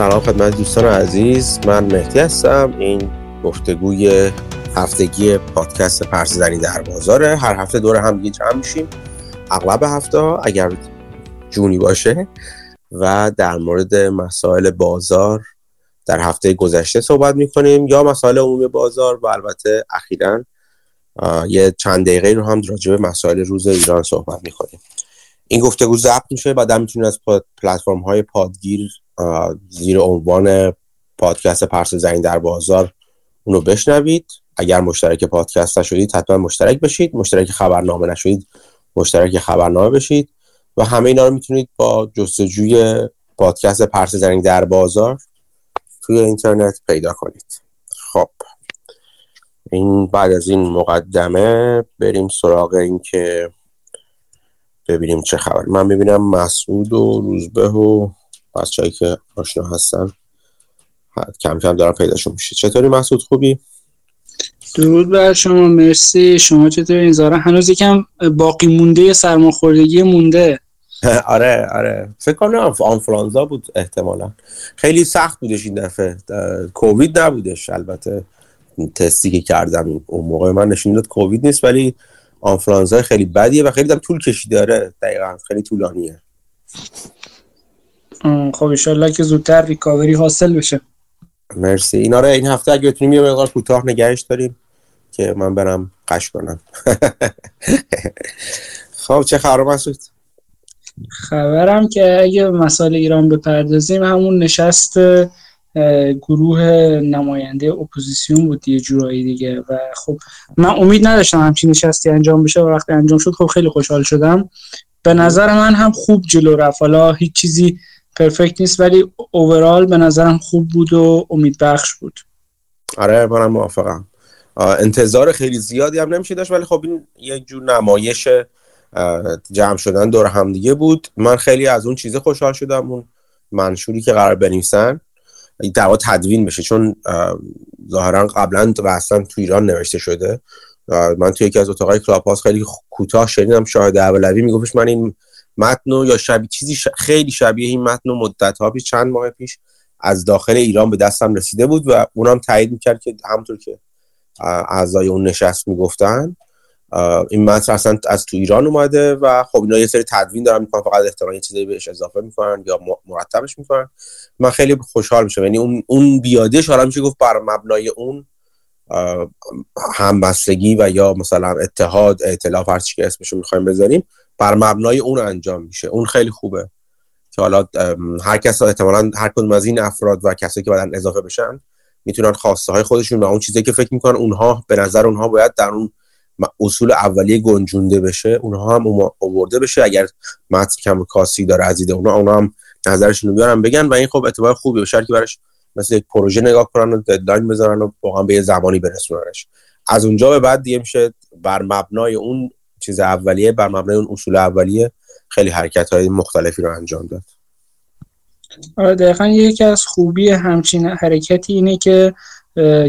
سلام خدمت دوستان عزیز من مهدی هستم. این گفتگوی هفتگی پادکست پرسیدنی در بازاره. هر هفته دور هم دیگه جمع میشیم. اغلب هفته اگر جونی باشه. و در مورد مسائل بازار در هفته گذشته صحبت می‌کنیم یا مسائل عمومی بازار و البته اخیرا یه چند دقیقه رو هم راجع به مسائل روز ایران صحبت می‌کنیم. این گفتگو ضبط میشه بعد می‌تونید از پلتفرم های پادگیر زیر عنوان پادکست پرس زنگ در بازار اونو بشنوید. اگر مشترک پادکست نشدید حتما مشترک بشید. مشترک خبرنامه نشدید مشترک خبرنامه بشید. و همه اینا رو می‌تونید با جستجوی پادکست پرس زنگ در بازار توی اینترنت پیدا کنید. خب. این بعد از این مقدمه بریم سراغ این که ببینیم چه خبر. من ببینم مسعود و روزبه و بچه‌ای که آشنا هستن کم کم دارن پیداشون میشه. چطوری مسعود خوبی؟ درود بر شما. مرسی. شما چطوری؟ این زاره هنوز یکم باقی مونده سرماخوردگی مونده. آره آره. فکر کنم آنفلانزا بود احتمالا. خیلی سخت بودش این دفعه. کووید نبودش. البته تستی که کردم اون موقع من نشون داد کووید نیست ولی آنفلانزا خیلی بدیه و خیلی دم طول کشیده. داره دقیقا. خیلی طولانیه. خب انشالله که زودتر ریکاوری حاصل بشه. مرسی. اینا رو این هفته اگه بتونیم یه مقدار کوتاه نگهش داریم که من برم قش کنم. خب چه خبر مسعود؟ خبرم که اگه مسائل ایران بپردازیم همون نشست گروه نماینده اپوزیسیون بود یه جورایی دیگه و خب من امید نداشتم همچین نشستی انجام بشه و وقتی انجام شد خب خیلی خوشحال شدم. به نظر من هم خوب جلو رفت. حالا هیچ چیزی پرفکت نیست ولی اوورال به نظرم خوب بود و امید بخش بود. آره منم موافقم. انتظار خیلی زیادی هم نمیشه داشت ولی خب این یک جور نمایش جمع شدن دور همدیگه بود. من خیلی از اون چیزه خوشحال شدم اون منشوری که قرار بنویسن. دعوا تدوین بشه چون ظاهرا قبلا و اصلا تو ایران نوشته شده. من توی یکی از اتاقای کلاپاس خیلی کوتاه شنیدم شاهد اولوی میگفتش من این متن یا شبیه چیزی خیلی شبیه این متن مدت ها پیش چند ماه پیش از داخل ایران به دستم رسیده بود و اونم تایید می‌کرد که همونطور که اعضای اون نشست می‌گفتن این متن اصلا از تو ایران اومده و خب اینا یه سری تدوین دارن می‌کنن فقط احتمال یه چیزی بهش اضافه می‌کنن یا مرتبش می‌کنن. من خیلی خوشحال میشم. یعنی اون اون بیادش حالا میشه گفت بر مبنای اون همبستگی و یا مثلا اتحاد ائتلاف هر چی که اسمشو می‌خوایم بذاریم بر مبنای اون انجام میشه. اون خیلی خوبه. که حالا هر کس احتمالا هر کدوم از این افراد و کسایی که بعدن اضافه بشن می‌تونن خواسته های خودشون و اون چیزی که فکر می‌کنن اونها به نظر اونها باید در اون اصول اولیه گنجونده بشه. اونها هم آورده بشه. اگر متن کم کاسی داره از دید اونها اونها هم نظرشون رو بیارن بگن و این خب اتفاق خوبی بشه که براش مثل یک پروژه نگاه کنن و ددلاین بذارن و واقعا به یه زمانی برسوننش. از اونجا به بعد دیگه میشه بر مبنای اون چیز اولیه بر مبنای اون اصول اولیه خیلی حرکت های مختلفی رو انجام داد. آره دقیقا یکی از خوبی همچین حرکتی اینه که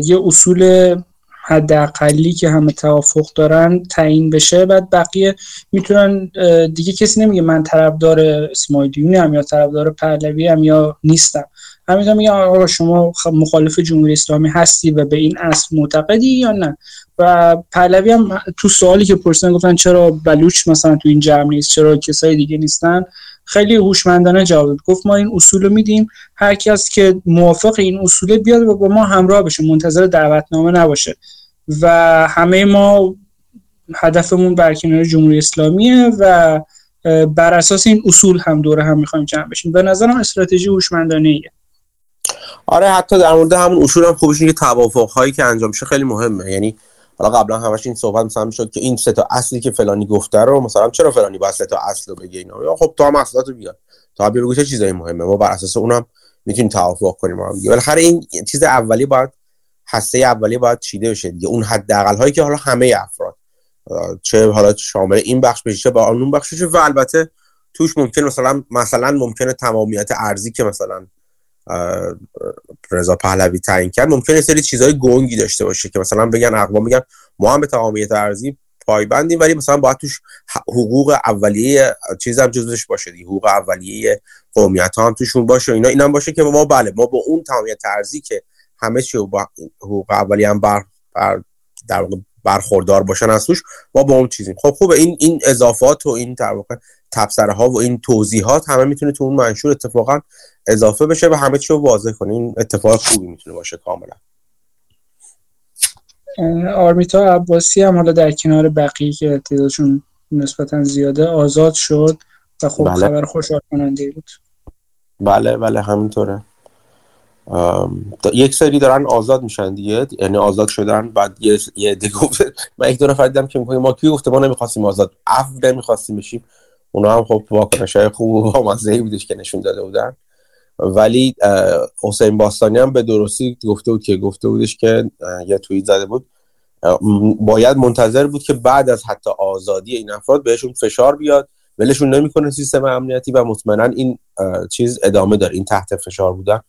یه اصول حداقلی که همه توافق دارن تعیین بشه بعد بقیه می‌تونن دیگه کسی نمیگه من طرفدار اسماعیلیونی هم یا طرفدار پهلوی هم یا نیستم. همین میگه آقا شما مخالف جمهوری اسلامی هستی و به این اصل معتقدی یا نه؟ و پهلوی هم تو سوالی که پرسیدن گفتن چرا بلوچ مثلا تو این جمع نیست چرا کسای دیگه نیستن؟ خیلی هوشمندانه جواب داد. گفت ما این اصول رو میدیم هر کس که موافق این اصول بیاد و با ما همراه بشه منتظر دعوتنامه نباشه. و همه ما هدفمون برکنار جمهوری اسلامیه و بر اساس این اصول هم دوره هم می‌خوایم جمع بشیم. به نظرم استراتژی هوشمندانه ایه آره حتی در مورد همون اصول هم خوبش که توافق هایی که انجام شه خیلی مهمه. یعنی حالا قبلا همش این صحبت مثلا می‌شد که این سه تا اصلی که فلانی گفته رو مثلا چرا فلانی باید سه تا اصل رو بگه اینا؟ یا خب تو هم اصلاتو بیار. تا بگو چه چیزایی مهمه. ما بر اساس اونم می‌تونیم توافق کنیم هم دیگه. بالاخره این چیز اولی باید هسته اولی باید چیده بشه دیگه. اون حداقل هایی که حالا همه افراد چه حالا شامل این بخش بشه با اون بخش بشه. و البته توش ممکن مثلا مثلا ممکنه تمامیت ارزی که مثلا رضا پهلوی تعیین کرد. ممکنه سری چیزهای گنگی داشته باشه که مثلا بگن اقوام میگن ما هم به تمامیت ارزی پایبندیم ولی مثلا باید توش حقوق اولیه چیز هم جزش باشه دیگه. حقوق اولیه قومیت هم توشون باشه اینا. اینم باشه که ما بله ما با اون تمامیت ترزی که همه چی با حقوق اولیه هم بر, بر در برخوردار باشن از توش ما با اون چیزیم. خب خوبه. این این اضافات و این در واقع تبصره ها و این توضیحات همه می‌تونه تو اون منشور اتفاقا اضافه بشه و همه چی رو واضح کنه. این اتفاق خوبی می‌تونه باشه کاملا. آرمیتا عباسی هم حالا در کنار بقیه که تعدادشون نسبتا زیاده آزاد شد و خب بله. خبر خوشحال کننده بود. بله بله همینطوره. یک سری دارن آزاد میشن دیگه. یعنی آزاد شدن بعد یه یه گفت من یک دو نفر دیدم که ما کی گفته ما نمی‌خواستیم آزاد عفو نمی‌خواستیم بشیم. اونا هم خب واکنش های خوب و بامزه بودش که نشون داده بودن. ولی حسین باستانی هم به درستی گفته بود که گفته بودش که یه توییت زده بود. باید منتظر بود که بعد از حتی آزادی این افراد بهشون فشار بیاد. ولشون نمی‌کنه سیستم امنیتی و مطمئنا این چیز ادامه داره. این تحت فشار بودن.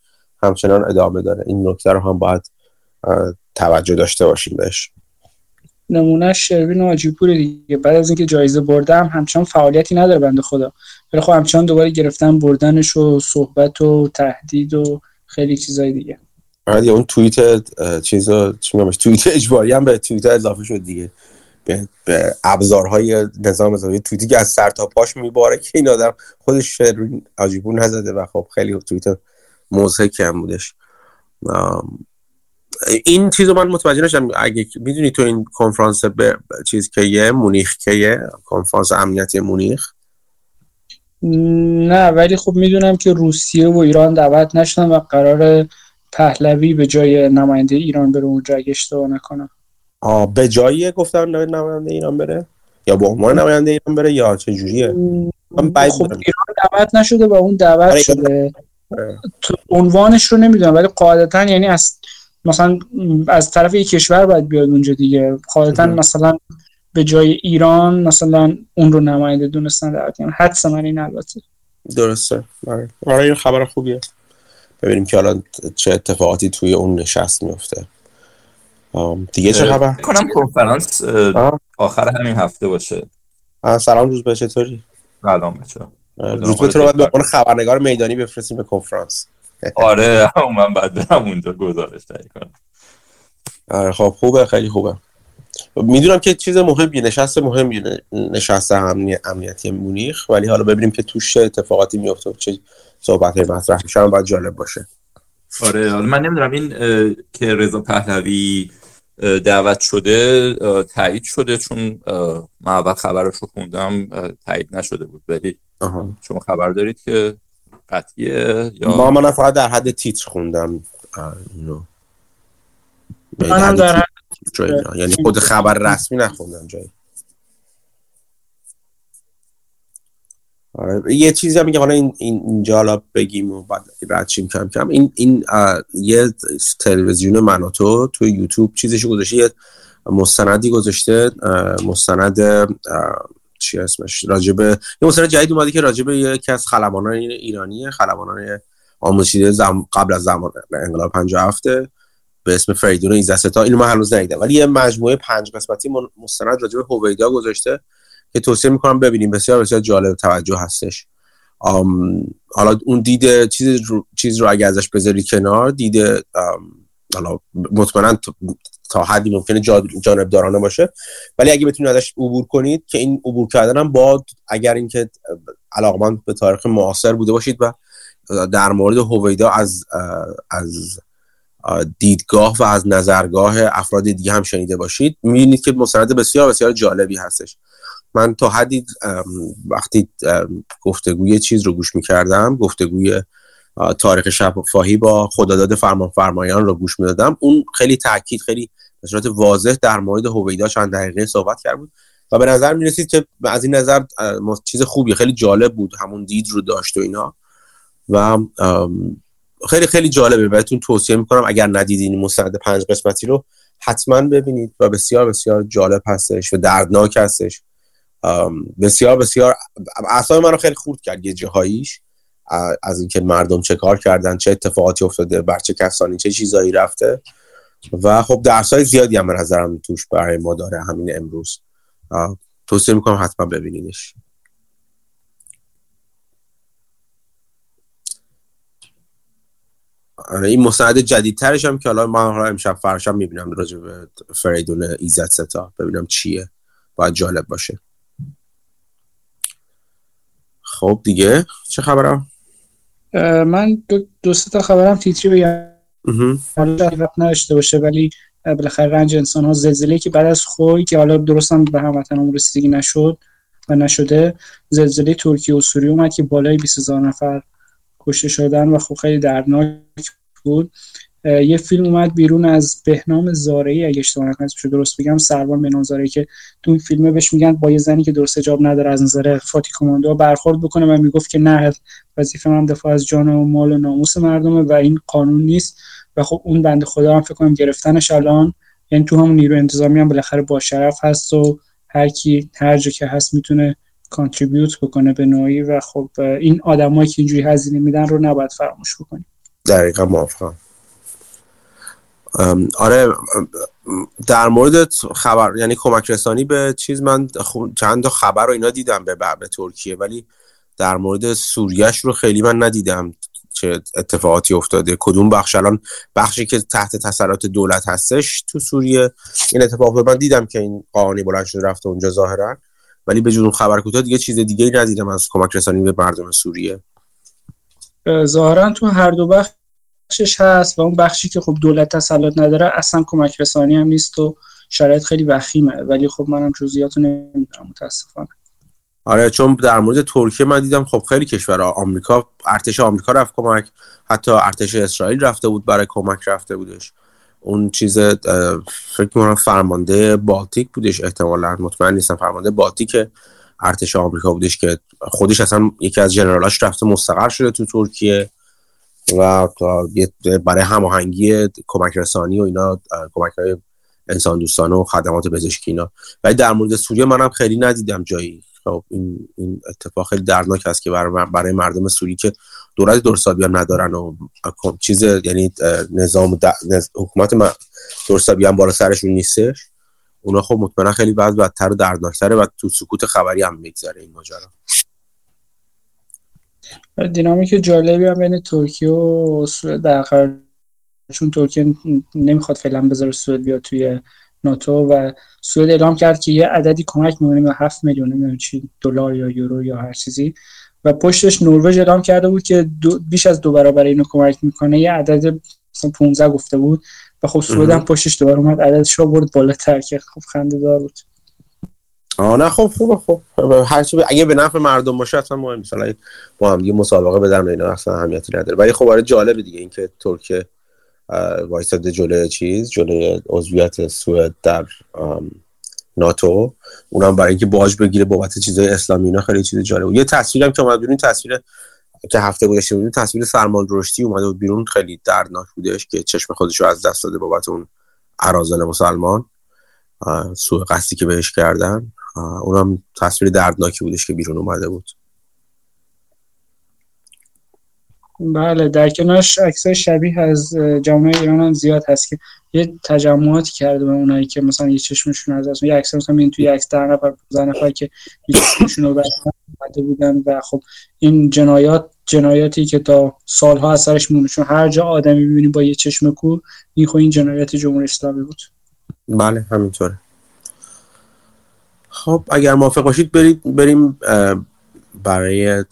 همچنان ادامه داره. این نکته رو هم باید توجه داشته باشیم بهش. نمونه شروین حاجی پور دیگه. بعد از اینکه جایزه بردم همچنان فعالیتی نداره بنده خدا. ولی خب همچنان دوباره گرفتن بردنش و صحبت و تهدید و خیلی چیزای دیگه. آره اون توییت چیز چی توییت اجباری هم به توییت اضافه شد دیگه. به, به ابزارهای نظام اضافه توییتی که از سر تا پاش میباره که این آدم خودش شروین عجیبون نزده و خب خیلی توییت موزه کم بودش این چیز رو من متوجه نشدم. اگه می‌دونی تو این کنفرانس به چیز که یه مونیخ که یه کنفرانس امنیتی مونیخ؟ نه ولی خب می‌دونم که روسیه و ایران دعوت نشدن و قرار پهلوی به جای نماینده ایران بره اونجا اگه اشتباه نکنم. آه به جایی گفتن نماینده ایران بره؟ یا به عنوان نماینده ایران بره یا چه جوریه؟ خب ایران دعوت نشده و اون دعوت آره، شده. عنوانش رو نمی‌دونم ولی قاعدتا یعنی از مثلا از طرف یک کشور باید بیاد اونجا دیگه. قاعدتا مثلا به جای ایران مثلا اون رو نماینده دونستن دعوت کنن حدس من این البته. درسته. آره. آره این خبر خوبیه. ببینیم که الان چه اتفاقاتی توی اون نشست میفته دیگه چه خبر؟ کنم کنفرانس آخر همین هفته باشه. سلام روز به چطوری؟ سلام بچه روز به تو رو باید به خبرنگار میدانی بفرستیم به کنفرانس. آره من بعد برم اونجا گزارش تهیه کنم. آره خب خوبه خیلی خوبه. می‌دونم که چیز مهمی نشست مهمی نشست امنی... امنیتی مونیخ ولی حالا ببینیم که توش اتفاقاتی میفته چه صحبت های مطرح میشن باید جالب باشه. آره حالا من نمی‌دونم این که رضا پهلوی دعوت شده تایید شده چون من اول خبرش رو خوندم تایید نشده بود ولی شما خبر دارید که قطعیه یا ما من فقط در حد تیتر خوندم. اینو. منم در حد یعنی خود خبر رسمی نخوندم جایی. آره. یه چیزی هم میگه حالا این اینجا حالا بگیم و بعد رد کم کم. این این یه تلویزیون مناتو تو یوتیوب چیزش گذاشته. یه مستندی گذاشته. مستند چی اسمش؟ راجبه یه مستند جدید اومده که راجبه یکی از خلبانان ایرانی خلبانان آموزشیده زم... قبل از زمان انقلاب 57 به اسم فریدون ایزدستا اینو من هنوز ندیدم. ولی یه مجموعه پنج قسمتی مستند راجبه هویدا گذاشته که توصیه می‌کنم ببینیم. بسیار بسیار جالب توجه هستش. حالا اون دید چیز رو, چیز رو اگه ازش بذاری کنار دید حالا مطمئنا تا حدی ممکنه جانبدارانه باشه. ولی اگه بتونید ازش عبور کنید که این عبور کردن هم با اگر اینکه علاقمند به تاریخ معاصر بوده باشید و در مورد هویدا از از دیدگاه و از نظرگاه افراد دیگه هم شنیده باشید می‌بینید که مستند بسیار بسیار جالبی هستش. من تا حدی وقتی گفتگوی چیز رو گوش می‌کردم گفتگوی تاریخ شفاهی با خداداد فرمان فرمایان رو گوش می‌دادم. اون خیلی تاکید خیلی به صورت واضح در مورد هویدا چند دقیقه صحبت کرد بود. و به نظر می رسید که از این نظر چیز خوبی خیلی جالب بود همون دید رو داشت و اینا. و خیلی خیلی جالبه. بهتون توصیه می‌کنم اگر ندیدین مستند پنج قسمتی رو حتما ببینید و بسیار بسیار جالب هستش و دردناک هستش. بسیار بسیار اعصاب من رو خیلی خورد کرد یه جاهاییش. از اینکه مردم چه کار کردن چه اتفاقاتی افتاده بر چه کسانی چه چیزایی رفته. و خب درس های زیادی هم به نظرم توش برای ما داره همین امروز. توصیه می‌کنم حتما ببینینش. آره، این مستند جدیدترش هم که حالا من حالا امشب فرشم می‌بینم راجع به فریدون ایزت ستا. ببینم چیه. باید جالب باشه. خب دیگه چه خبرم؟ من دو, دو تا خبرم تیتری بگم حالا نداشته باشه ولی بالاخره رنج انسان ها زلزله که بعد از خوی که حالا درست هم به هموطنمون رسیدگی نشد و نشده زلزله ترکیه و سوریه اومد که بالای 20000 نفر کشته شدن و خب خیلی دردناک بود. یه فیلم اومد بیرون از بهنام زارعی اگه اشتباه نکنم درست بگم سروان بهنام زارعی که تو این فیلمه بهش میگن با یه زنی که درست جواب نداره از نظر فاتی کماندو برخورد بکنه و می‌گفت که نه وظیفه من دفاع از جان و مال و ناموس مردمه و این قانون نیست و خب اون بنده خدا هم فکر کنم گرفتنش الان یعنی تو همون نیرو انتظامی هم بالاخره با شرف هست و هر کی هر جا که هست می‌تونه کانتریبیوت بکنه به نوعی و خب این آدمایی که اینجوری هزینه میدن رو نباید فراموش بکنیم. دقیقا موافقم. آره در مورد خبر یعنی کمک رسانی به چیز من چند تا خبر رو اینا دیدم به به ترکیه ولی در مورد سوریش رو خیلی من ندیدم چه اتفاقاتی افتاده. کدوم بخش؟ الان بخشی که تحت تسلط دولت هستش تو سوریه این اتفاق رو من دیدم که این قانی بلند شده رفته اونجا ظاهرا ولی به جون خبر کوتاه دیگه چیز دیگه ندیدم از کمک رسانی به مردم سوریه. ظاهرا تو هر دو بخشش هست و اون بخشی که خب دولت تسلط نداره اصلا کمک رسانی هم نیست و شرایط خیلی وخیمه. ولی خب منم جزئیات رو نمی‌دونم متاسفانه. آره چون در مورد ترکیه من دیدم خب خیلی کشور آمریکا ارتش آمریکا رفت کمک. حتی ارتش اسرائیل رفته بود برای کمک رفته بودش. اون چیز فکر کنم فرمانده بالتیک بودش احتمالا. مطمئن نیستم فرمانده بالتیک ارتش آمریکا بودش که خودش اصلا یکی از جنرالاش رفته مستقر شده تو ترکیه. و برای هماهنگی کمک رسانی و اینا کمک های انسان دوستانه و خدمات پزشکی اینا. ولی در مورد سوریه منم خیلی ندیدم جایی. خب این این اتفاق خیلی دردناک است که برای, مردم سوری که دولت درستابی هم ندارن و چیز یعنی نظام حکومت درستابی هم بالا سرشون نیستش. اونا خب مطمئنا خیلی بعد بدتر و دردناکتره و تو سکوت خبری هم میگذره این ماجرا. دینامیک جالبی هم بین ترکیه و سوئد برقرار چون ترکیه نمی‌خواد فعلا بذاره سوئد بیاد توی ناتو و سوئد اعلام کرد که یه عددی کمک می‌کنه به 7 میلیون نمی‌دونم چی دلار یا یورو یا هر چیزی. و پشتش نروژ اعلام کرده بود که بیش از دو برابر اینو کمک می‌کنه. یه عدد 15 گفته بود و خب سوئد هم پشتش دوباره اومد عددش رو برد بالاتر که خب خنده دار بود. آه نه خب خوبه خب. هر چی اگه به نفع مردم باشه اصلا مهم مثلا با هم دیگه مسابقه بدن اینا اصلا اهمیتی نداره. ولی خب آره جالبه دیگه اینکه ترکیه وایساده جلوی چیز جلوی عضویت سوئد در ناتو. اونم برای اینکه باج بگیره بابت چیزای اسلامی اینا خیلی چیز جالبه یه تصویرم که اومد بیرون تصویر که هفته گذشته بود تصویر سلمان رشدی اومده بود بیرون. خیلی دردناک بودش که چشم خودش رو از دست داده بابت اون ارازل مسلمان. سوء قصدی که بهش کردن. اونم تصویر دردناکی بودش که بیرون اومده بود. بله در کنارش عکسای شبیه از جامعه ایران هم زیاد هست که یه تجمعاتی کرده به اونایی که مثلا یه چشمشون از اصلا یه عکس مثلا این توی عکس در نفر 15 نفر که یه چشمشون رو بودن و خب این جنایات جنایاتی که تا سالها از سرش مونه چون هر جا آدمی می‌بینی با یه چشم کور این خب این جنایت جمهوری اسلامی بود. بله همینطوره. خب اگر موافق باشید بریم برای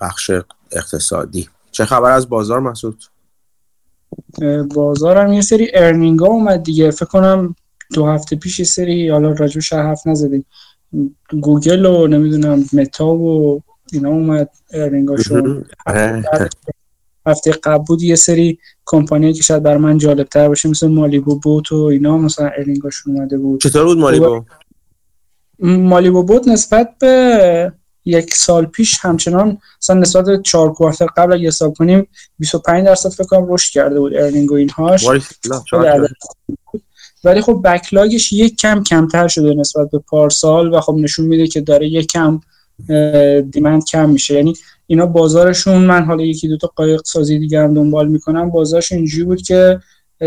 بخش اقتصادی. چه خبر از بازار مسعود؟ بازار هم یه سری earning ها اومد دیگه. فکر کنم دو هفته پیش یه سری حالا راجبش حرف نزدیم. گوگل و نمی‌دونم متا و اینا اومد earning اشون آره. هفته قبل بود یه سری کمپانی که شاید برای من جالب تر باشه مثل Malibu Boat و اینا مثلا earning اشون اومده بود. چطور بود Malibu؟ Malibu Boat نسبت به یک سال پیش همچنان مثلا نسبت چهار quarter قبل اگه حساب کنیم 25 درصد فکر کنم رشد کرده بود earning و اینهاش. ولی خب backlog ش یک کم کمتر شده نسبت به پارسال و خب نشون میده که داره یک کم demand کم میشه. یعنی اینا بازارشون من حالا یکی دو تا قایق سازی دیگه هم دنبال می‌کنم بازارش اینجوری بود که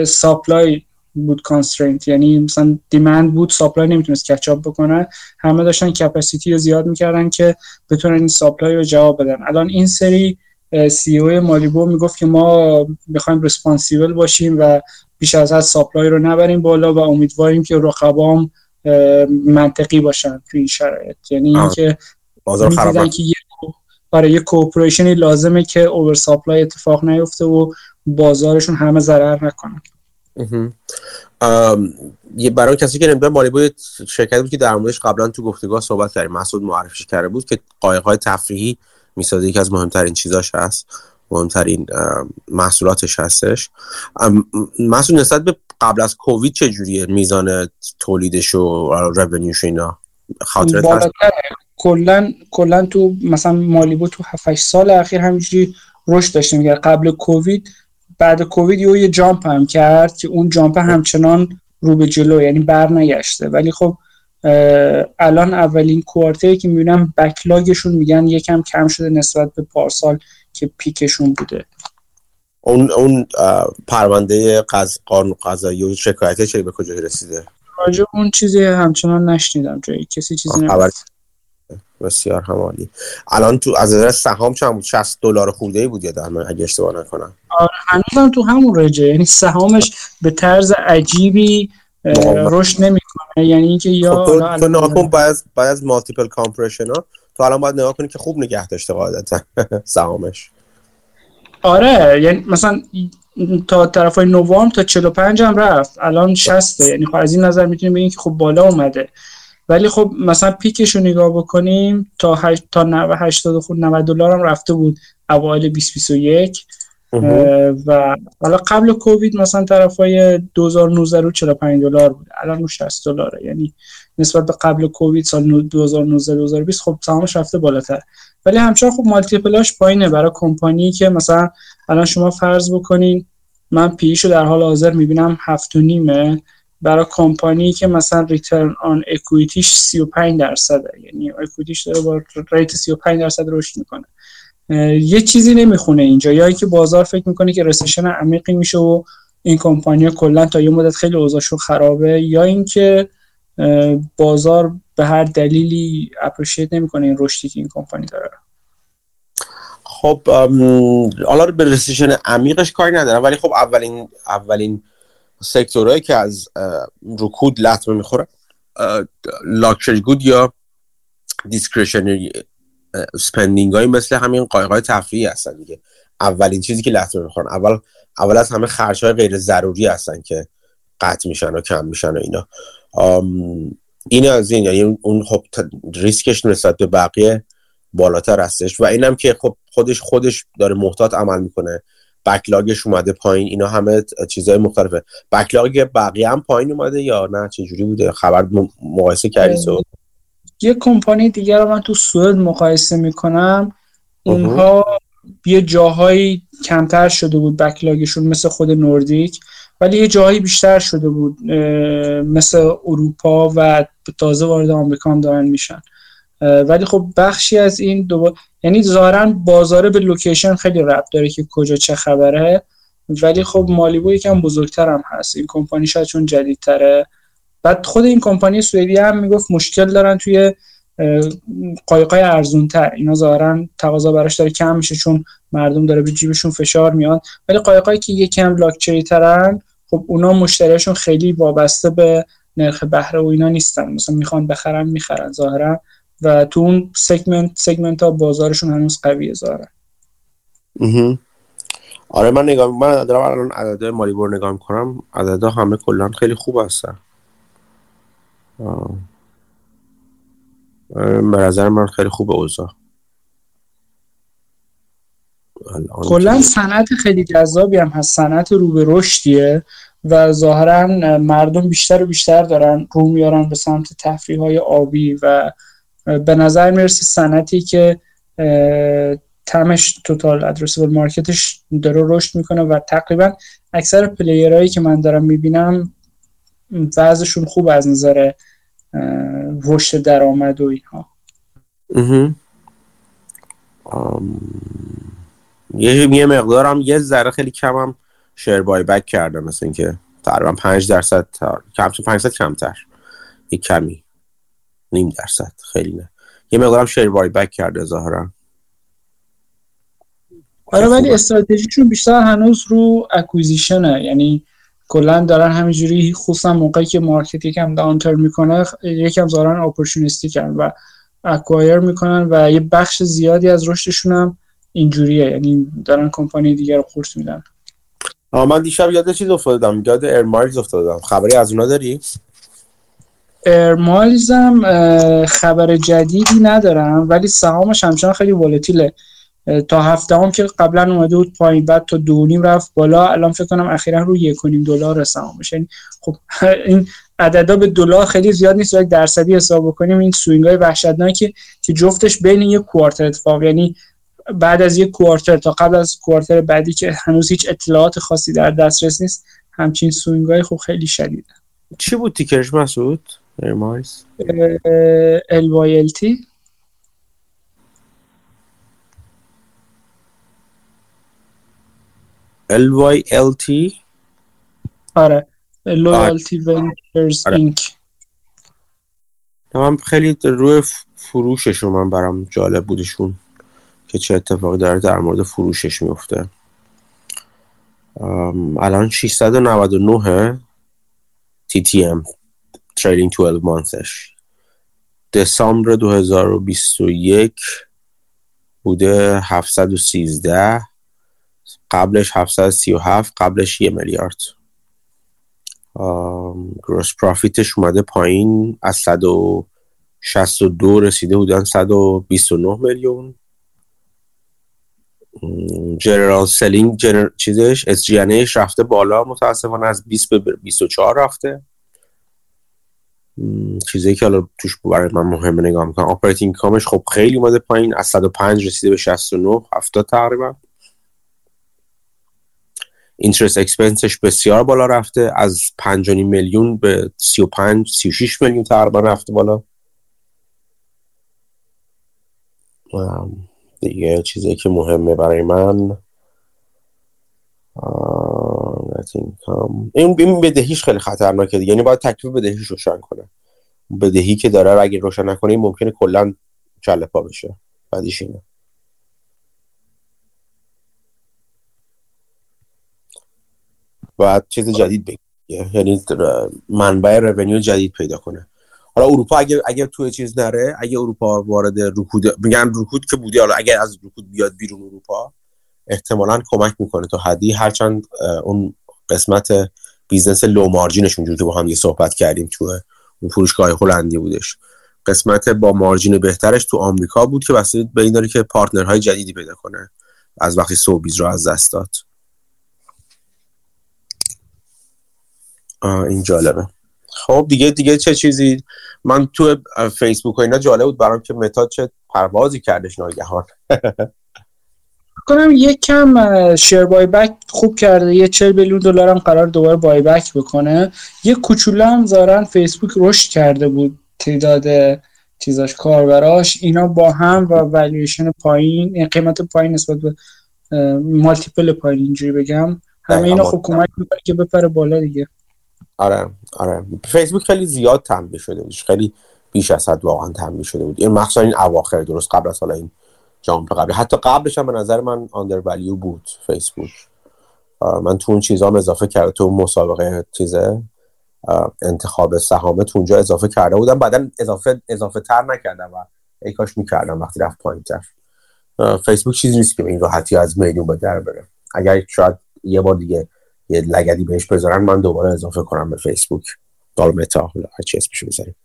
supply بود constraint یعنی مثلا demand بود supply نمی‌تونست catch up بکنه. همه داشتن capacity رو زیاد می‌کردن که بتونن این supply رو جواب بدن. الان این سری CEO مالیبو می‌گفت که ما می‌خوایم responsible باشیم و بیش از حد supply رو نبریم بالا و امیدواریم که رقبام منطقی باشن توی این شرایط. یعنی اینکه بازار خراب که برای یه cooperation ی لازمه که over supply اتفاق نیفته و بازارشون همه ضرر نکنن. یه برای کسی که نمی‌دونم مالیبو شرکتی بود که در موردش قبلا تو گفتگاه صحبت کردیم. مسعود معرفی کرده بود که قایق های تفریحی می‌سازه یکی از مهمترین چیزاش هست. مهمترین محصولاتش هستش. مسعود نسبت به قبل از کووید چجوریه میزان تولیدش و رونیوش اینا؟ خاطرت کلا کلا تو مثلا مالیبو تو 7 سال اخیر همینجوری رشد داشته میگه قبل کووید بعد کووید یه جامپ هم کرد که اون جامپ همچنان رو به جلو یعنی بر نگشته. ولی خب الان اولین کوارتری که می‌بینم بکلاگشون میگن یکم کم شده نسبت به پارسال که پیکشون بوده. اون اون پرونده قز قانون قضایی و شکایت چه به کجا رسیده؟ راجع اون چیزی همچنان نشنیدم جایی. کسی چیزی نمی‌دونم بسیار همالی. الان تو از نظر سهام چند بود؟ 60 دلار خورده ای بود یا در من اگه اشتباه نکنم. آره هنوزم تو همون رجه یعنی سهامش به طرز عجیبی رشد نمی‌کنه. یعنی اینکه یا خب تو ناکن باید از مالتیپل کامپرشن ها تو الان باید نگاه کنی که خوب نگه داشته قاعدتا سهامش. آره یعنی مثلا تا طرف های نوام تا 45 هم رفت. الان 60 یعنی خب از این نظر می‌تونیم بگیم که خب بالا اومده. ولی خب مثلا پیکش رو نگاه بکنیم تا هش... تا 90 80 خود 90 دلار هم رفته بود اوایل 2021 و حالا قبل کووید مثلا طرف های 2019 رو 45 دلار بود. الان رو 60 دلاره. یعنی نسبت به قبل کووید سال 2019 2020 خب سهامش رفته بالاتر. ولی همچنان خب مالتیپلاش پایینه. برای کمپانی که مثلا الان شما فرض بکنین من پیشو در حال حاضر می‌بینم هفت و نیمه برای کمپانی که مثلا ریترن آن اکویتیش 35 درصده. یعنی اکویتیش داره با ریت 35 درصد رشد می‌کنه. یه چیزی نمی‌خونه اینجا. یا اینکه بازار فکر می‌کنه که رسیشن عمیقی میشه و این کمپانی کلا تا یه مدت خیلی اوضاعشون خرابه. یا اینکه بازار به هر دلیلی اپریشیت نمی‌کنه این رشدی که این کمپانی داره. خب حالا به رسیشن عمیقش کاری ندارم. ولی خب اولین اولین سکتورهایی که از رکود لطمه می‌خوره luxury good یا discretionary spending های مثل همین قایق های تفریحی هستن دیگه. اولین چیزی که لطمه می‌خورن اول اول از همه خرج های غیر ضروری هستن که قطع میشن و کم میشن و اینا. این از این یعنی اون خب ریسکش نسبت به بقیه بالاتر هستش و اینم که خب خودش خودش داره محتاط عمل می‌کنه. backlog ش اومده پایین اینا همه چیزهای مختلفه. بکلاگ بقیه هم پایین اومده یا نه؟ چه جوری بوده؟ خبر مقایسه کردی یه کمپانی دیگر رو من تو سوئد مقایسه می‌کنم. اونها یه جاهایی کمتر شده بود بکلاگشون مثل خود نوردیک ولی یه جاهایی بیشتر شده بود مثل اروپا و تازه وارد آمریکا هم دارن میشن. ولی خب بخشی از این دو یعنی ظاهرا بازاره به لوکیشن خیلی ربط داره که کجا چه خبره ولی خب مالیبو یکم بزرگتر هم هست. این کمپانی شاید چون جدیدتره. بعد خود این کمپانی سوئدی هم می‌گفت مشکل دارن توی قایقای ارزون تر اینا ظاهرا تقاضا براش داره کم میشه چون مردم داره به جیبشون فشار میاد. ولی قایقایی که یکم لاکچری ترن خب اونا مشتریشون خیلی وابسته به نرخ بهره و اینا نیستن. مثلا می‌خوان بخرن می‌خرن. ظاهرا و تو اون سگمنت سگمنت ها بازارشون هنوز قویه ظاهرا. آره من نگاه من دارم الان عدد مالیبور نگاه می‌کنم. عددها همه کلا خیلی خوب هستن. به نظر من خیلی خوب اوضاع. کلا صنعت خیلی جذابی هم هست. صنعت رو به رشدیه و ظاهرا مردم بیشتر و بیشتر دارن رو میارن به سمت تفریح های آبی و به نظر می‌رسه صنعتی که تمش توتال ادرسیبل مارکتش داره رشد می‌کنه و تقریبا اکثر پلیرهایی که من دارم می‌بینم وضعشون خوب از نظر رشد درآمد و اینها. یه یه مقدارم یه ذره خیلی کمم شیر بای بک کرده مثل اینکه تقریبا 5 درصد کم 5 درصد کمتر. یک کمی. نیم درصد خیلی نه. یه مقدارم share buyback کرده ظاهرا. آره ولی استراتژیشون بیشتر هنوز رو acquisition ه یعنی کلا دارن همینجوری خصوصا موقعی که market یکم downturn می‌کنه یکم ظاهرا opportunistic ن و acquire می‌کنن و یه بخش زیادی از رشدشون هم اینجوریه. یعنی دارن کمپانی دیگر رو قورت میدن. من دیشب یاد چیز افتادم؟ یاد ارمایلز افتادم. خبری از اونا داری؟ ارمایلز هم خبر جدیدی ندارم ولی سهامش همچنان خیلی volatile ه تا هفته هم که قبلا اومده بود پایین بعد تا دو نیم رفت بالا. الان فکر کنم اخیرا رو یک و نیم دلار سهامش. یعنی خب این عددا به دلار خیلی زیاد نیست یک درصدی حساب بکنیم. این swing های وحشتناکی که جفتش بین یک quarter اتفاق یعنی بعد از یک quarter تا قبل از quarter بعدی که هنوز هیچ اطلاعات خاصی در دسترس نیست همچین swing های خب خیلی شدیده. چی بود ticker ش مسعود؟ ارمایز LYLT LYLT آره. Loyalty Ventures اینک من خیلی روی فروششون من برام جالب بودشون که چه اتفاقی داره در مورد فروشش میفته. الان 699 TTM trading 12 مانثش دسامبر 2021 بوده 713 قبلش 737 قبلش یه میلیارد. گروس پرافیتش اومده پایین از 162 رسیده بودن 129 میلیون. general selling gener... چیزش اس رفته بالا متاسفانه از 20 به 24 رفته. چیزی که حالا توش برای من مهمه نگاه می‌کنم. operating income ش خب خیلی اومده پایین از 105 رسیده به 69 70 تقریبا. interest expense ش بسیار بالا رفته از 5 میلیون به 35 36 میلیون تقریبا رفته بالا. دیگه چیزی که مهمه برای من. این این بدهیش خیلی خطرناکه یعنی باید تکلیف بدهیش روشن کنه. بدهی که داره اگه روشن نکنه ممکنه کلا کله پا بشه. بعدیش اینه. باید چیز جدید بگیره یعنی منبع رونیو جدید پیدا کنه. حالا اروپا اگه اگه توی چیز نره اگه اروپا وارد رکود میگن رکود که بودی حالا اگه از رکود بیاد بیرون اروپا احتمالا کمک می‌کنه تو حدی. هرچند اون قسمت business low margin ش اونجور که با هم یه صحبت کردیم تو اون فروشگاه هلندی بودش. قسمت با margin بهترش تو آمریکا بود که واسه به این داره که partner های جدیدی پیدا کنه. از وقتی سوبیز رو از دست داد. این جالبه. خب دیگه دیگه چه چیزی؟ من تو فیسبوک و اینا جالب بود برام که متا چه پروازی کردش ناگهان. کنم یک کم شیر بای بک خوب کرده. یه 40 میلیون دلار هم قرار دوباره بای بک بکنه. یه کوچولو هم زارن فیسبوک رشد کرده بود. تعداد چیزاش کاربراش. اینا با هم و والویشن پایین این قیمت پایین نسبت به مالتیپل پایین اینجوری بگم. همه اینا خوب کمک می‌کنه که بپره بالا دیگه. آره آره. فیسبوک خیلی زیاد تنبیه شده بود. خیلی بیش از حد واقعا تنبیه شده بود. این مخصوصا این اواخر درست قبل از حالا این جامپ قبلی. حتی قبلش هم به نظر من آندر ولیو بود فیسبوک من تو اون چیزا اضافه کرده تو مسابقه چیزه انتخاب سهامه تو اونجا اضافه کرده بودم. بعدا اضافه اضافه تر نکردم و ای کاش می‌کردم وقتی رفت پایین تر فیسبوک چیزی نیست که این راحتی از میلیون به در بره. اگر شاید یه بار دیگه یه لگدی بهش بذارن من دوباره اضافه کنم به فیسبوک دال متا هر چی اسمشو بذاریم.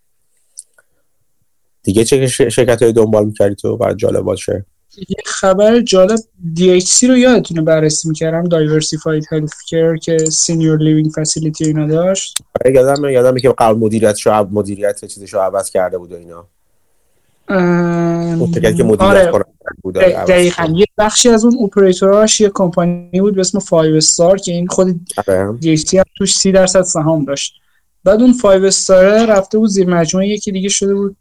دیگه چه شرکت های دنبال می‌کردی تو؟ بعد جالب باشه. یه خبر جالب DHC رو یادتونه بررسی می‌کردم Diversified Healthcare که senior living facility اینا داشت. آره یادم یادم که قبل مدیریت شو مدیریت چیزشو عوض کرده بود و اینا. که مدیریت آره. بود دقیقا. یه بخشی از اون اپراتوراش یه کمپانی بود به اسم 5 Star که این خود DHC هم توش 30 درصد سهام داشت. بعد اون 5 Star ه رفته بود زیر مجموعه یکی دیگه شده بود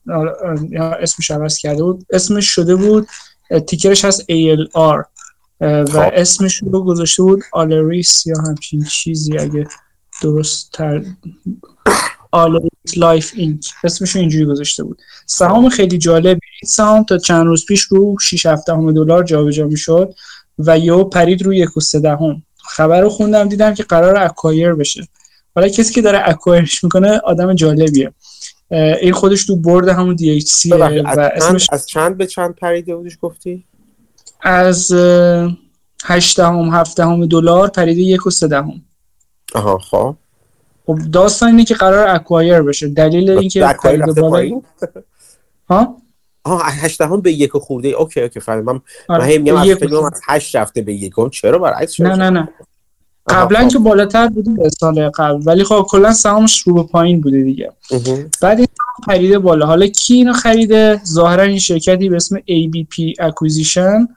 اسمش عوض کرده بود. اسمش شده بود ticker ش هست ALR و خب. اسمش رو گذاشته بود AlerisLife یا همچین چیزی اگه درست تر آل Life Inc. اسمش اینجوری گذاشته بود. سهام خیلی جالب سهام تا چند روز پیش رو 6 همه دلار جابجا می‌شد و یهو پرید رو یک و سه دهم. خبر رو خوندم دیدم که قرار acquire بشه. حالا کسی که داره acquire ش می‌کنه آدم جالبیه. این خودش تو board همون DHC و اسمش از چند به چند پریده بودش گفتی؟ از هشت هم هفته هم دلار پریده یک و سه دهم آها خب. خب داستان اینه که قرار acquire بشه. دلیل اینکه پریده بالا ها؟ آها هشت هم به یک خورده. اوکی اوکی فهمیدم. من آره. من میگم از هشت رفته به یکم چرا برعکس شد نه نه نه. قبلا که بالاتر بوده سال قبل ولی خب کلا سهامش رو به پایین بوده دیگه. بعد این خریده بالا. حالا کی اینو خریده؟ ظاهرا این شرکتی به اسم ABP Acquisition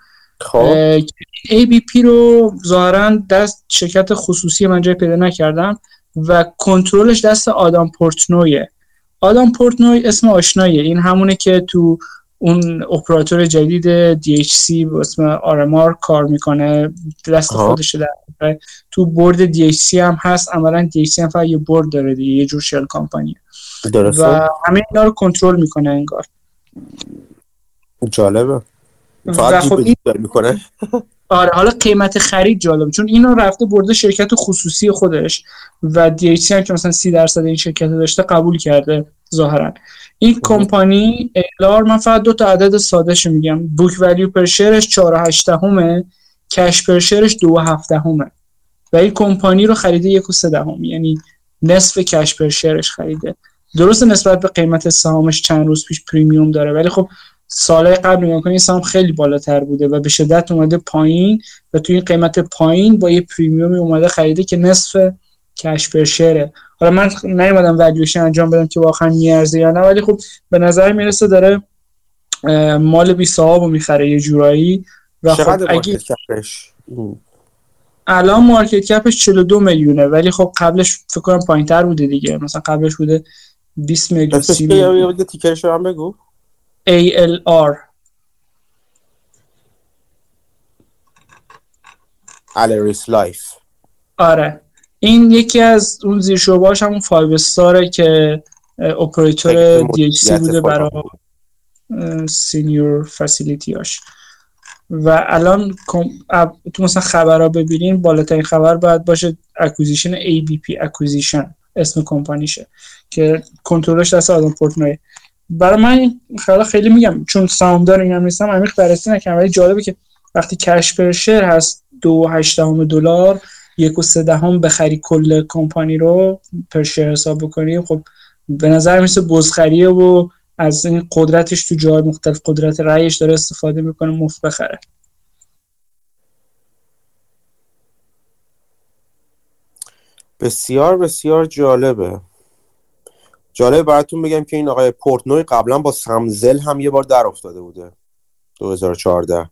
خب. ABP رو ظاهرا دست شرکت خصوصی من جای پیدا نکردم و کنترلش دست آدام پورتنویه. آدام پورتنوی اسم آشناییه. این همونه که تو اون اپراتور جدید DHC به اسم RMR کار می‌کنه دست خودش در تو برد DHC هم هست عملا DHC هم فقط یه برد داره دیگه یه جور شل کامپانی و همه اینا رو کنترل می‌کنه انگار. جالبه. فقط خب این... می‌کنه. آره حالا قیمت خرید جالب چون اینو رفته برده شرکت خصوصی خودش و DHC هم که مثلا 30 درصد این شرکت داشته قبول کرده ظاهرا. این کمپانی اعلار من فقط دو تا عدد ساده میگم. بوک ولیو پر شیرش 4 8 همه کش پر شیرش 2 7 همه و این کمپانی رو خریده یک و سه دهم یعنی نصف کش پر شیرش خریده. درست نسبت به قیمت سهامش چند روز پیش پریمیوم داره ولی خب سال قبل نگاه کنید سهام خیلی بالاتر بوده و به شدت اومده پایین و توی این قیمت پایین با یه پریمیومی اومده خریده که نصف کش پر شیره حالا من نیومدم ولیوشن انجام بدم که واقعا میارزه یا نه ولی خب به نظر می‌رسه داره مال بی صاحب می‌خره یه جورایی و خب اگه الان مارکت کپش 42 میلیونه ولی خب قبلش فکر کنم پایین تر بوده دیگه. مثلا قبلش بوده 20 میلیون 30 میلیون. ticker ش هم بگو. ALR AlerisLife آره. این یکی از اون زیر شعبهاش همون Five Star ه که اپراتور DHC بوده برای senior هاش و الان تو مثلا خبرها ببینین بالاترین خبر باید باشه acquisition ABP Acquisition اسم کمپانیشه که کنترلش دست آدم پورتنوی برای من خیلی خیلی میگم چون سهامدار این هم نیستم عمیق بررسی نکنم ولی جالبه که وقتی کش پر شیر هست دو هشتم دلار یک و سه دهم بخری کل کمپانی رو پر شیر حساب بکنی خب به نظر میسه بزخریه و از این قدرتش تو جای مختلف قدرت رأیش داره استفاده می‌کنه مفت بخره. بسیار بسیار جالبه. جالبه براتون بگم که این آقای پورتنوی قبلا با سمزل هم یه بار در افتاده بوده. 2014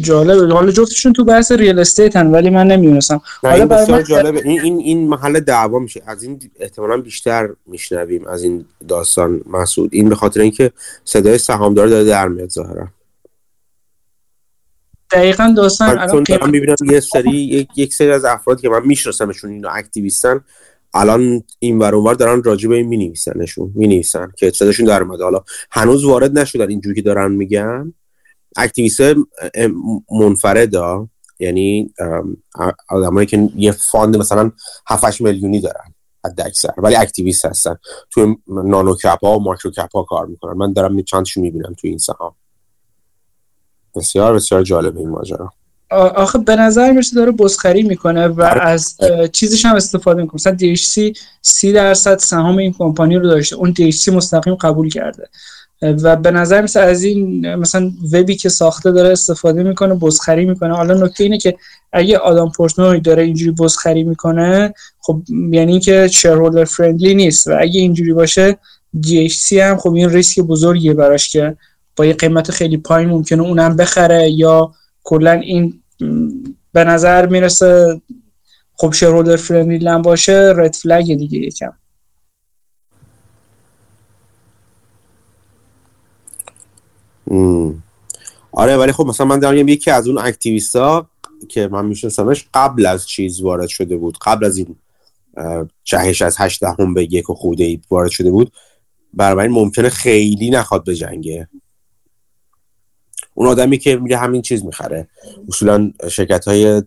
جالبه. حالا جفتشون تو بحث ریال استیت هن ولی من نمی‌دونستم. حالا بسیار جالبه. این این این محل دعوا میشه. از این احتمالا بیشتر میشنویم از این داستان مسعود. این به خاطر اینکه صدای سهامدار داره در میاد ظاهرا. دقیقا داستان الان دارم می‌بینم یه سری یک, یک سری از افرادی که من میشناسمشون اینو activist ن الان این ور اونور دارن راجع به این مینویسنشون می‌نویسن که صداشون در اومده. حالا هنوز وارد نشدن اینجوری که دارن میگن. activist منفرد ها یعنی آدمایی که یه fund مثلا 7 میلیونی دارن حد اکثر ولی activist هستن. تو nano cap ها و micro cap ها کار می‌کنن. من دارم چندشون می‌بینم تو این سهام. بسیار بسیار جالبه این ماجرا. آخه به نظر می‌رسه داره بزخری می‌کنه و آره. از چیزش هم استفاده می‌کنه. مثلا DHC 30 درصد سهام این کمپانی رو داشته. اون DHC مستقیم قبول کرده. و به نظر مثل از این مثلا وبی که ساخته داره استفاده می‌کنه بزخری می‌کنه. حالا نکته اینه که اگه آدم پورتنوی داره اینجوری بزخری می‌کنه خب یعنی که شیرهولدر فرندلی نیست. و اگه اینجوری باشه GHC هم خب این ریسک بزرگیه براش که با یه قیمت خیلی پایین ممکنه اونم بخره یا کلا این به نظر می‌رسه خب شیرهولدر فرندلی باشه رد فلگ دیگه یکم. آره ولی خب مثلا من دارم یکی از اون اکتیویستا که من میشناسمش قبل از چیز وارد شده بود قبل از این جهش از هشت هم به یک و خوده وارد شده بود. برای ممکنه خیلی نخواد به جنگه. اون آدمی که میره همین چیز می‌خره. اصولا شرکت های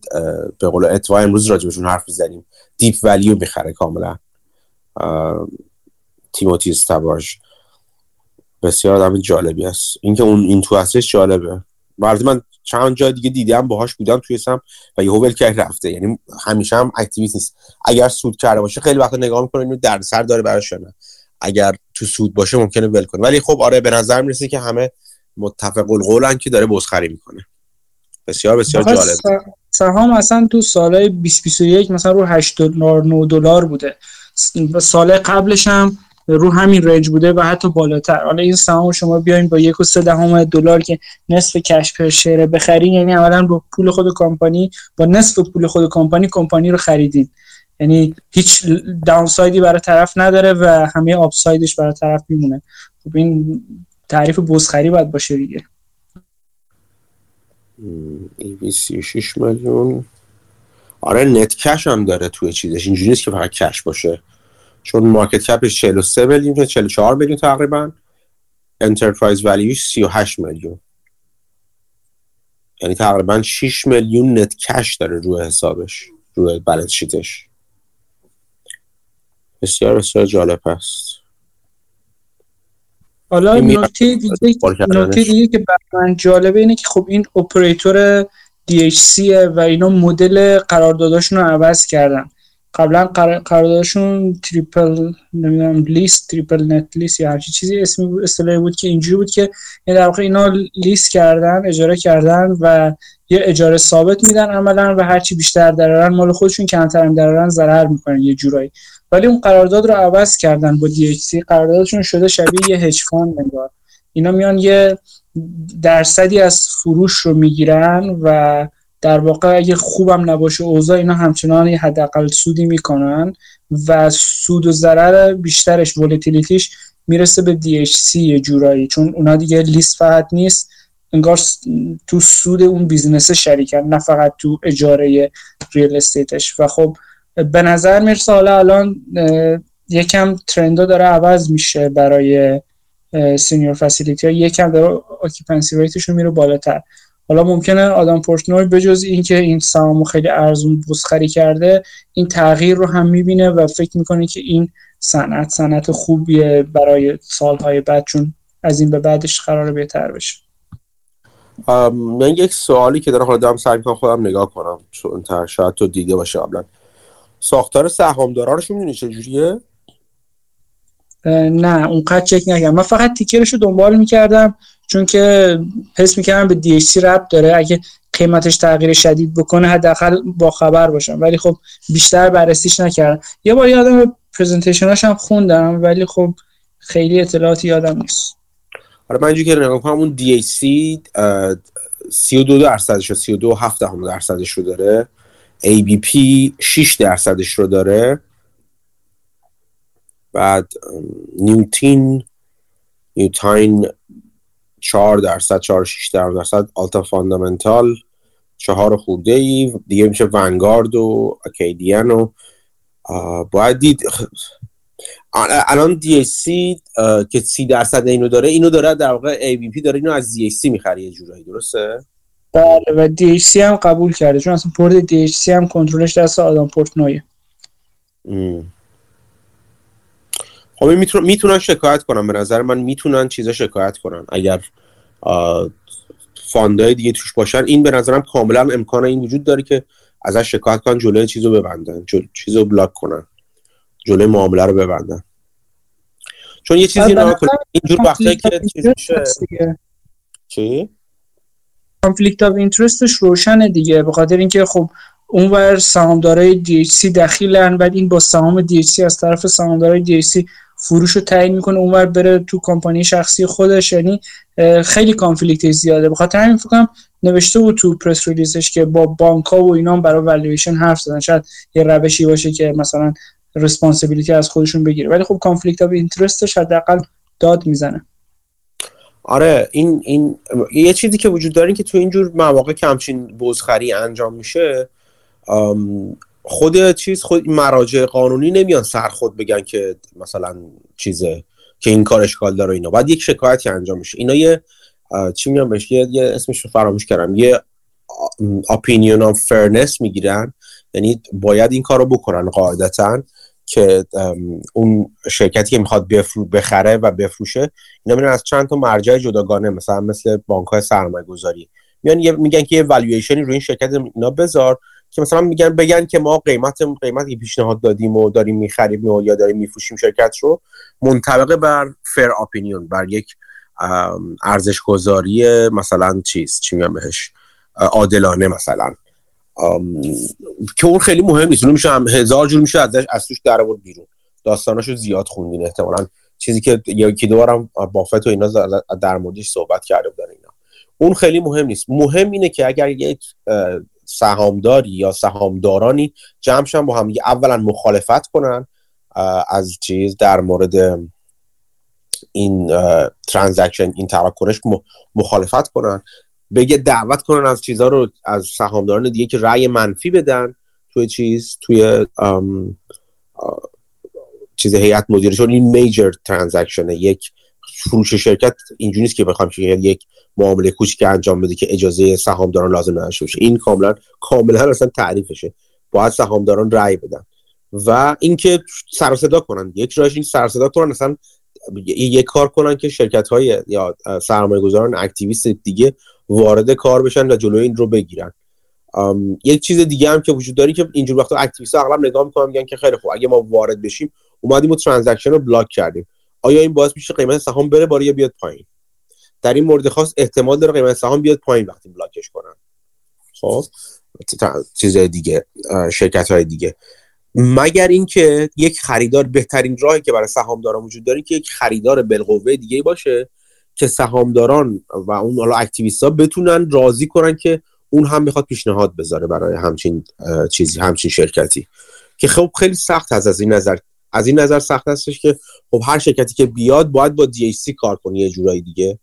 به قول اتوا امروز راجبشون حرف می‌زنیم. دیپ ولیو می‌خره کاملا. تیموتی استباش بسیار آدم جالبی است اینکه اون این تو هستش جالبه. وقتی من چند جای دیگه دیدم باهاش بودم توی سم و یهو ول کرد رفته. یعنی همیشه هم اکتیویت نیست. اگر سود کرده باشه خیلی وقتا نگاه می‌کنه اینو سر داره براش نه. اگر تو سود باشه ممکنه ول کنه. ولی خب آره به نظر می‌رسه که همه متفق القولن که داره بزخری می‌کنه. بسیار بسیار جالب. سهام اصلا تو سال 2021 مثلا رو 8 دلار 9 دلار بوده. سال قبلش هم رو همین رنج بوده و حتی بالاتر. حالا این سهام شما بیاین با یک و سه دهم دلار که نصف کش پر شیر بخرین یعنی اولا با پول خود کمپانی با نصف پول خود کمپانی کمپانی رو خریدین. یعنی هیچ داونسایدی برای طرف نداره و همه آپسایدش برای طرف میمونه. خب این تعریف بزخری باید باشه دیگه. 36 میلیون. آره نت کش هم داره توی چیزش. اینجوری نیست که فقط کش باشه. چون مارکت کپش 43 میلیون 44 میلیون تقریبا. enterprise value ش 38 میلیون. یعنی تقریبا 6 میلیون net cash داره روی حسابش روی balance sheet ش بسیار بسیار جالب است. حالا نکته دیگه نکته دیگه که برای جالبه اینه که خب این اپراتور DHC و اینا مدل قرارداداشون رو عوض کردن. قبلا قراردادشون triple نمی‌دونم lease triple net lease یا هر چیزی اسمی اصطلاحی بود که اینجوری بود که این در واقع اینا lease کردن اجاره کردن و یه اجاره ثابت میدن عملا و هرچی بیشتر درارن مال خودشون کمتر هم درارن ضرر می‌کنن یه جورایی. ولی اون قرارداد رو عوض کردن با DHC قراردادشون شده شبیه یه hedge fund اینا میان یه درصدی از فروش رو می‌گیرن و در واقع اگه خوبم نباشه اوضاع اینا همچنان یه حداقل سودی می‌کنن و سود و ضرر بیشترش volatility ش می‌رسه به DHC یه جورایی. چون اونا دیگه lease فقط نیست. انگار تو سود اون بیزنس شریکن نه فقط تو اجاره real estate ش. و خب به نظر می‌رسه حالا الان یکم trend ا داره عوض میشه برای senior facility ها. یکم داره occupancy rate شون میره بالاتر. حالا ممکنه آدم پورتنوی بجز اینکه این سهامو خیلی ارزون بزخری کرده این تغییر رو هم می‌بینه و فکر می‌کنه که این صنعت صنعت خوبیه برای سالهای بعد چون از این به بعدش قرار بهتر بشه. من یک سوالی که دارم حالا دارم سعی خودم نگاه کنم چون شاید تو دیده باشه قبلا. ساختار سهامدارا رو می‌دونی چجوریه نه اونقدر چک نکردم. من فقط تیکرش رو دنبال می‌کردم چون که حس می‌کردم به DHC رب داره. اگه قیمتش تغییر شدید بکنه حداقل با خبر باشم. ولی خب بیشتر بررسیش نکردم. یه بار یادم پرزنتیشناش هم خوندم ولی خب خیلی اطلاعاتی یادم نیست. آره من اینجوری که نگاه کنم اون DHC 32 درصدش و 32 7 درصدش رو داره. ABP 6 درصدش رو داره. بعد نیوتین Newtyn 4 درصد 4 6 درصد Alta Fundamental چهار خورده ای. دیگه میشه Vanguard و Acadian و باید دید الان DHC که سی درصد اینو داره اینو داره در واقع ABP داره اینو از DHC می‌خره یه جورایی درسته؟ بله و DHC هم قبول کرده چون اصلا board DHC هم کنترلش دست آدم پورتنویه. خب می‌تونن شکایت کنن به نظر من می‌تونن چیزا شکایت کنن اگر fund ای دیگه توش باشن. این به نظرم کاملا امکان این وجود داره که ازش شکایت کنن جلوی چیزو ببندن جل... چیزو block کنن جلوی معامله رو ببندن. چون یه چیزی نه اینجور وقتی که چی؟ conflict of interest ش روشنه دیگه به خاطر اینکه خب اونور سهامدارای DHC دخیلن بعد این با سهام DHC از طرف سهامدارای DHC فروش رو تعیین می‌کنه اونور بره تو کمپانی شخصی خودش یعنی خیلی conflict زیاده. بخاطر همین فکر نوشته بود تو press release ش که با بانک ها و اینا برای والویشن حرف زدن. شاید یه روشی باشه که مثلا responsibility از خودشون بگیره. ولی خب conflict of interest ش حداقل داد می‌زنه. آره این این یه چیزی که وجود داره که تو اینجور مواقع که همچین بزخری انجام میشه خود چیز خود مراجع قانونی نمیان سر خود بگن که مثلا چیزه که این کار اشکال داره اینا. بعد یک شکایتی انجام میشه. اینا یه چی میان بهش؟ یه, یه اسمش رو فراموش کردم. یه opinion of fairness می‌گیرن. یعنی باید این کار رو بکنن قاعدتا. که اون شرکتی که می‌خواد بخره و بفروشه اینا میرن از چند تا مرجع جداگانه مثلا مثل بانک های سرمایه گذاری میان میگن که یه والویشنی روی این شرکت اینا بذار که مثلا میگن بگن که ما قیمت قیمتی پیشنهاد دادیم و داریم می‌خریم یا داریم میفروشیم شرکت رو منطبق بر فر اپینیون بر یک ارزش گذاری مثلا چیز چی میگم بهش؟ عادلانه مثلا. که اون خیلی مهم نیست. اون میشه هم هزار جور میشه ازش از توش در آورد بیرون. داستاناشو زیاد خوندین احتمالا. چیزی که یکی دو بارم بافت و اینا در موردش صحبت کرده بودن اینا. اون خیلی مهم نیست. مهم اینه که اگر یک سهامداری یا سهامدارانی جمعشن با هم اولا مخالفت کنن از چیز در مورد این ترانزکشن این تراکنش مخالفت کنن. بگه دعوت کنن از چیزها رو از سهامداران دیگه که رأی منفی بدن توی چیز توی چیز هیئت مدیره چون این major transaction یک فروش شرکت اینجوری نیست که بخوام که یک معامله کوچیک انجام بده که اجازه سهامداران لازم نداشته باشه این کاملا کاملا اصلا تعریفشه. باید سهامداران رأی بدن. و اینکه سر صدا کنن. یک راهش این سر صدا کنن. اصلا یک کار کنن که شرکت های یا سرمایه گذاران activist دیگه وارد کار بشن و جلوی این رو بگیرن. یک چیز دیگه هم که وجود داری که اینجور وقتا activist اغلب نگاه می‌کنن میگن که خیلی خوب اگه ما وارد بشیم اومدیم و transaction رو block کردیم. آیا این باعث میشه قیمت سهام بره؟ بالا یا بیاد پایین. در این مورد خاص احتمال داره قیمت سهام بیاد پایین وقتی block ش کنن. خب چیز دیگه شرکت های دیگه. مگر اینکه یک خریدار بهترین راهی که برای سهامداران وجود داره که یک خریدار بالقوه دیگه باشه؟ که سهامداران و اون حالا activist ها بتونن راضی کنن که اون هم می‌خواد پیشنهاد بذاره برای همچین چیزی همچین شرکتی. که خب خیلی سخت هست از این نظر. از این نظر سخت هستش که خب هر شرکتی که بیاد باید با دی کار کنه یه جورایی دیگه.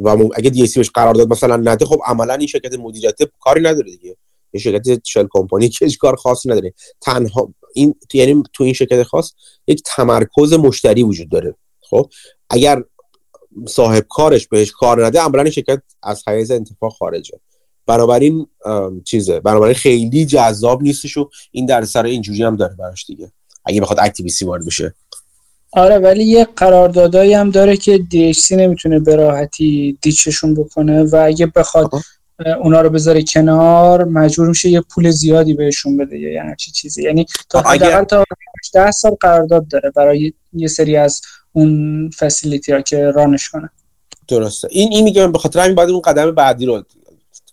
و اگه دی بهش قرار داد مثلا نده خب عملا این شرکت مدیریت کاری نداره دیگه. این شرکت شل کمپانی که هیچ کار خاصی نداره. تنها این یعنی تو این شرکت خاص یک تمرکز مشتری وجود داره. خب اگر صاحب کارش بهش کار نده عملا شرکت از حیز انتفاع خارجه. بنابراین چیزه بنابراین خیلی جذاب نیستش و این در سر اینجوری هم داره براش دیگه. اگه بخواد اکتیویستی وارد بشه. آره ولی یه قراردادایی هم داره که DHC نمی‌تونه به راحتی دیچشون بکنه و اگه بخواد اونا رو بذاره کنار مجبور میشه یه پول زیادی بهشون بده یا یعنی چی چیزی. یعنی تا اگر... تا 10 سال قرارداد داره برای یه سری از اون فسیلیتی ها که رانش کنه درسته. این این میگم به خاطر همین باید اون قدم بعدی رو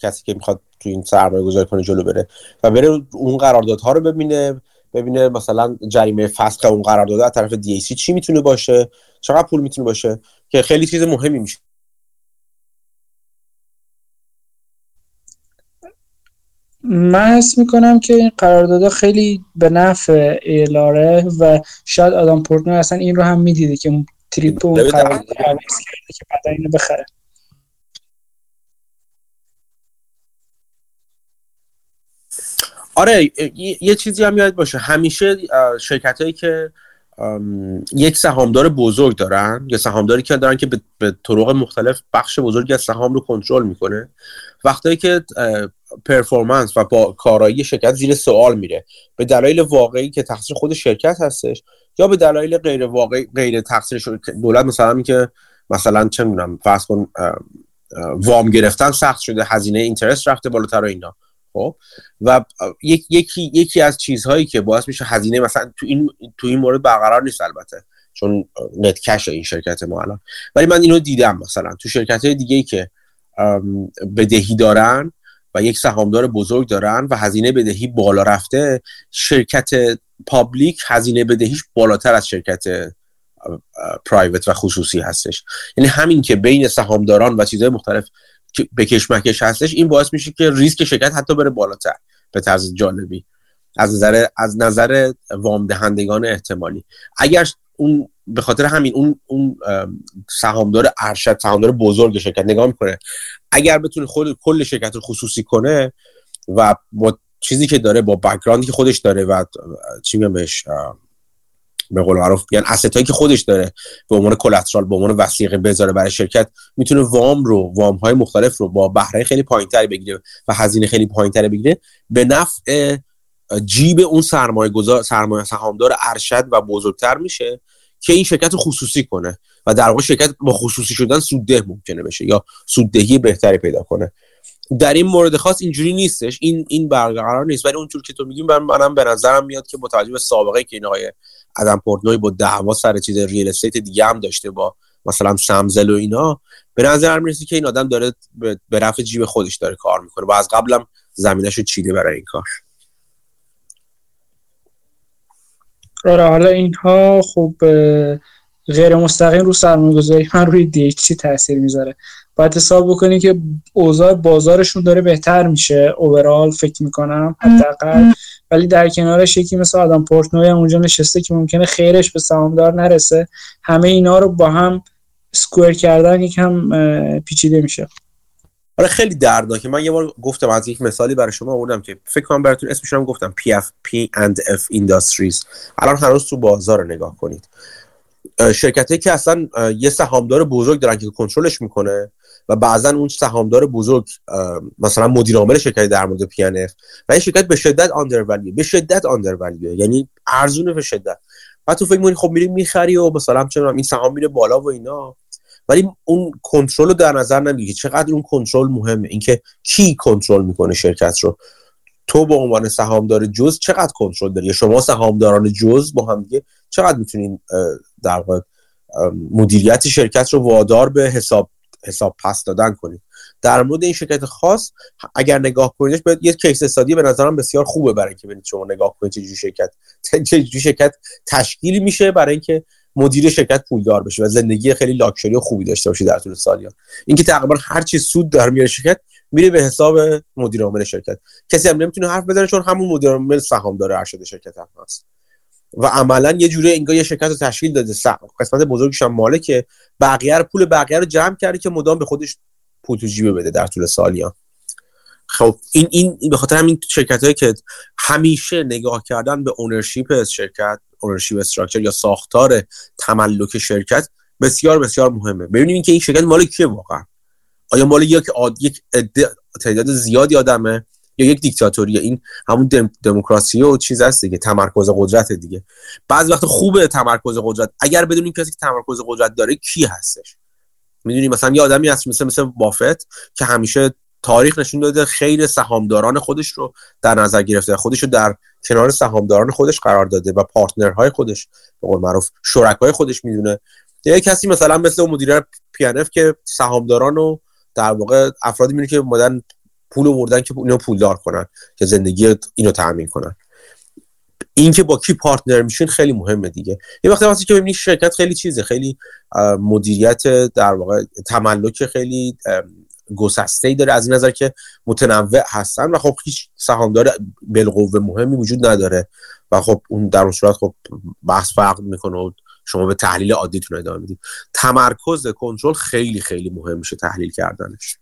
کسی که می‌خواد تو این سرمایه گذاری کنه جلو بره و بره اون قراردادها رو ببینه ببینه مثلا جریمه فسخ اون قرارداد از طرف دی چی می‌تونه باشه چقدر پول می‌تونه باشه که خیلی چیز مهمی میشه. من حس می‌کنم که این قراردادها خیلی به نفع ایلاره و شاید آدم پورتنر اصلا این رو هم می‌دیده که تریپ اون قرارداد که بعد اینو بخره. آره یه چیزی هم یاد باشه. همیشه شرکت هایی که یک سهامدار بزرگ دارن یا سهامداری که دارن که به طرق مختلف بخش بزرگی از سهام رو کنترل می‌کنه وقتی که پرفورمنس و با کارایی شرکت زیر سوال میره. به دلایل واقعی که تقصیر خود شرکت هستش یا به دلایل غیر واقعی غیر تقصیر دولت مثلا که مثلا چه می‌دونم فرض کن وام گرفتن سخت شده هزینه اینترست رفته بالاتر و اینا. خب؟ و یکی یکی از چیزهایی که باعث میشه هزینه مثلا تو این تو این مورد برقرار نیست البته چون نت کش این شرکت ما الان. ولی من اینو دیدم مثلا تو شرکت های دیگه ای که بدهی دارن و یک سهامدار بزرگ دارن و هزینه بدهی بالا رفته شرکت پابلیک هزینه بدهیش بالاتر از شرکت پرایوت و خصوصی هستش. یعنی همین که بین سهامداران و چیزهای مختلف به کشمکش هستش این باعث میشه که ریسک شرکت حتی بره بالاتر به طرز جالبی. از نظر از نظر وام دهندگان احتمالی. اگر اون به خاطر همین اون اون سهامدار ارشد سهامدار بزرگ شرکت نگاه می‌کنه. اگر بتونه خود کل شرکت رو خصوصی کنه و با چیزی که داره با بکگراندی که خودش داره و چی میگم بهش به قول معروف یعنی اسیتایی که خودش داره به عنوان کلاترال به عنوان وثیقه بذاره برای شرکت می‌تونه وام رو وام های مختلف رو با بهره خیلی پایینتری بگیره و هزینه خیلی پایینتری بگیره به نفع جیب اون سرمایه گذار سرمایه سهامدار ارشد و بزرگتر میشه. که این شرکت خصوصی کنه و در واقع شرکت با خصوصی شدن سودده ممکنه بشه یا سوددهی بهتری پیدا کنه. در این مورد خاص اینجوری نیستش. این این برقرار نیست. ولی اونجور که تو میگیم من منم به نظرم میاد که متوجه به سابقه که این آقای ادم پورتنوی با دعوا سر چیز ریل استیت دیگه هم داشته با مثلا سمزل و اینا به نظر می‌رسه که این آدم داره به رفع جیب خودش داره کار می‌کنه و از قبلم زمینش رو چیده برای این کار. آره حالا اینها خب غیر مستقیم رو سرمایه گذاری من روی دیچی تاثیر می‌ذاره. باید حساب بکنی که اوضاع بازارشون داره بهتر میشه. اوورال فکر می‌کنم حداقل. ولی در کنارش یکی مثل آدم پورتنوی هم اونجا نشسته که ممکنه خیرش به سهامدار نرسه. همه اینا رو با هم سکوئر کردن یکم پیچیده میشه. آره خیلی دردناکه. من یه بار گفتم از یک مثالی برای شما آوردم که فکر کنم براتون اسمش هم گفتم PFP and F Industries. الان هنوز تو بازار نگاه کنید. شرکتی که اصلا یه سهامدار بزرگ دارن که کنترلش می‌کنه و بعضا اون سهامدار بزرگ مثلا مدیر عامل شرکتی در مورد پی و این شرکت به شدت آندر به شدت آندر یعنی ارزونه به شدت. بعد تو فکر می‌کنی خب میری می‌خری و مثلا چه این سهام میره بالا و اینا. ولی اون کنترل رو در نظر نمی‌گیری. چقدر اون کنترل مهمه. اینکه کی کنترل می‌کنه شرکت رو؟ تو به عنوان سهامدار جز چقدر کنترل داری؟ شما سهامداران جز با هم دیگه چقدر می‌تونین در مدیریت شرکت رو وادار به حساب حساب پس دادن کنید؟ در مورد این شرکت خاص اگر نگاه کنیدش به یه کیس استادی به نظرم بسیار خوبه برای اینکه ببینید شما نگاه کنید چه شرکت چه شرکت تشکیلی میشه برای اینکه مدیر شرکت پولدار بشه و زندگی خیلی لاکچری و خوبی داشته باشه در طول سالیان اینکه تقریبا هر چی سود در میاره شرکت میره به حساب مدیر عامل شرکت. کسی هم نمی‌تونه حرف بزنه چون همون مدیر عامل سهام داره ارشد شرکت هم هست. و عملا یه جوری انگار یه شرکت رو تشکیل داده. قسمت بزرگش هم مالکه. بقیه رو پول بقیه رو جمع کرده که مدام به خودش پول تو جیبه بده در طول سالیان خب این این به خاطر همین شرکت هایی که همیشه نگاه کردن به اونرشیپ شرکت اونرشیپ استراکچر یا ساختار تملک شرکت بسیار بسیار مهمه. ببینیم که این شرکت مال کیه واقعا؟ آیا مال یک یک تعداد زیادی آدمه یا یک دیکتاتوری این همون دموکراسی و چیز هست دیگه تمرکز قدرت دیگه. بعض وقت خوبه تمرکز قدرت. اگر بدونیم کسی که تمرکز قدرت داره کی هستش؟ می‌دونی مثلا یه آدمی هست مثل مثل بافت که همیشه تاریخ نشون داده خیلی سهامداران خودش رو در نظر گرفته خودش رو در کنار سهامداران خودش قرار داده و پارتنرهای خودش به قول معروف شرکای خودش می‌دونه. یه کسی مثلا مثل مدیر پی ان اف که سهامداران رو در واقع افرادی میونه که اومدن پول آوردن که اینو پولدار کنن که زندگی اینو تامین کنن. این که با کی partner میشین خیلی مهمه دیگه. یه وقتی وقتی که ببینید شرکت خیلی چیزه خیلی مدیریت در واقع تملک خیلی گسسته ای داره از این نظر که متنوع هستن و خب هیچ سهامدار بالقوه مهمی وجود نداره. و خب اون در اون صورت خب بحث فرق می‌کنه و شما به تحلیل عادیتون ادامه می‌دید. تمرکز کنترل خیلی خیلی مهم میشه تحلیل کردنش.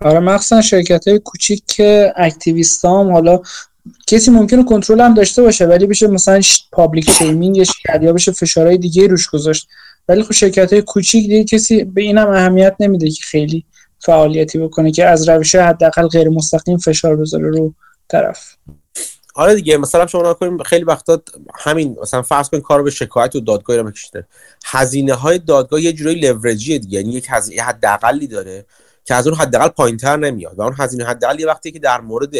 آره مخصوصا شرکت های کوچیک که activist هم حالا کسی ممکنه کنترل هم داشته باشه ولی بشه مثلا public shaming ش کرد یا بشه فشارهای دیگه روش گذاشت. ولی خب شرکت های کوچیک دیگه کسی به اینم اهمیت نمیده که خیلی فعالیتی بکنه که از روش حداقل غیر مستقیم فشار بذاره رو طرف. آره دیگه مثلا شما کنیم خیلی وقتا همین مثلا فرض کنید کارو به شکایت و دادگاهی رو میکشیده هزینه های دادگاه یه جورایی لورجیه دیگه یعنی یک حداقلی داره که از اون حداقل پایینتر نمیاد و اون هزینه حداقل یه وقتی که در مورد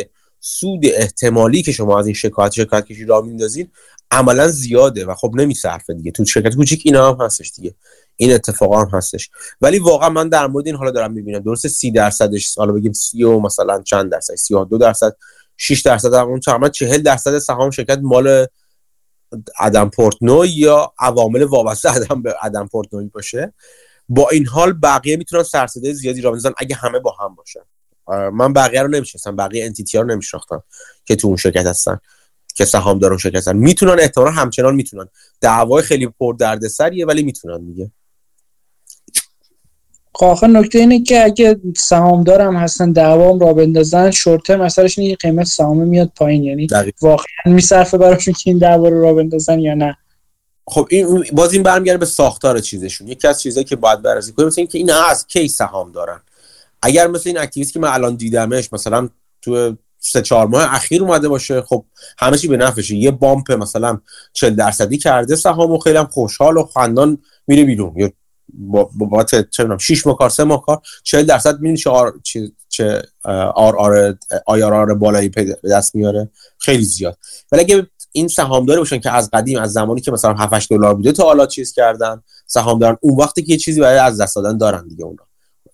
سود احتمالی که شما از این شکایت شکایت کشی را میندازین عملا زیاده و خب نمیصرفه دیگه. تو شرکت کوچیک اینا هم هستش دیگه. این اتفاقا هم هستش. ولی واقعا من در مورد این حالا دارم می‌بینم. درسته سی درصدش حالا بگیم سی و مثلا چند درصد سی دو درصد 6 درصد اون تقریبا 40 درصد سهام شرکت مال ادم پورتنو یا عوامل وابسته ادم به ادم پورتنوی باشه. با این حال بقیه می‌تونن سرصدای زیادی را بندازن اگه همه با هم باشن. من بقیه رو نمی‌شناسم بقیه انتیتی رو نمیشناختم که تو اون شرکت هستن که سهامداران شرکت می‌تونن احتمالا همچنان می‌تونن. دعوای خیلی پر دردسریه ولی می‌تونن دیگه. خب آخه نکته اینه که اگه سهامدارم هستن دعوام را بندازن شورت مسئلهش اینه قیمت سهام میاد پایین. یعنی واقعا میصرفه براشون که این دعوا رو را بندازن یا نه. خب این باز این برمیگرده به ساختار چیزشون. یکی از چیزایی که باید بررسی کنیم مثل اینکه این از کی سهام دارن. اگر مثل این اکتیویستی که من الان دیدمش مثلا تو سه چهار ماه اخیر اومده باشه خب همه چی به نفعشه. یه بامپ مثلا 40 درصدی کرده سهام و خیلی هم خوشحال و خندان میره بیرون. یا با با چه 6 ماه کار 3 ماه کار 40 درصد می‌بینی چه آر چه, چه آر آر آر آر بالایی به دست میاره. خیلی زیاد. ولی اگه این سهامدار باشن که از قدیم از زمانی که مثلا 7 8 دلار بوده تا حالا چیز کردن سهامدارن اون وقتی که یه چیزی برای از دست دادن دارن دیگه اونا.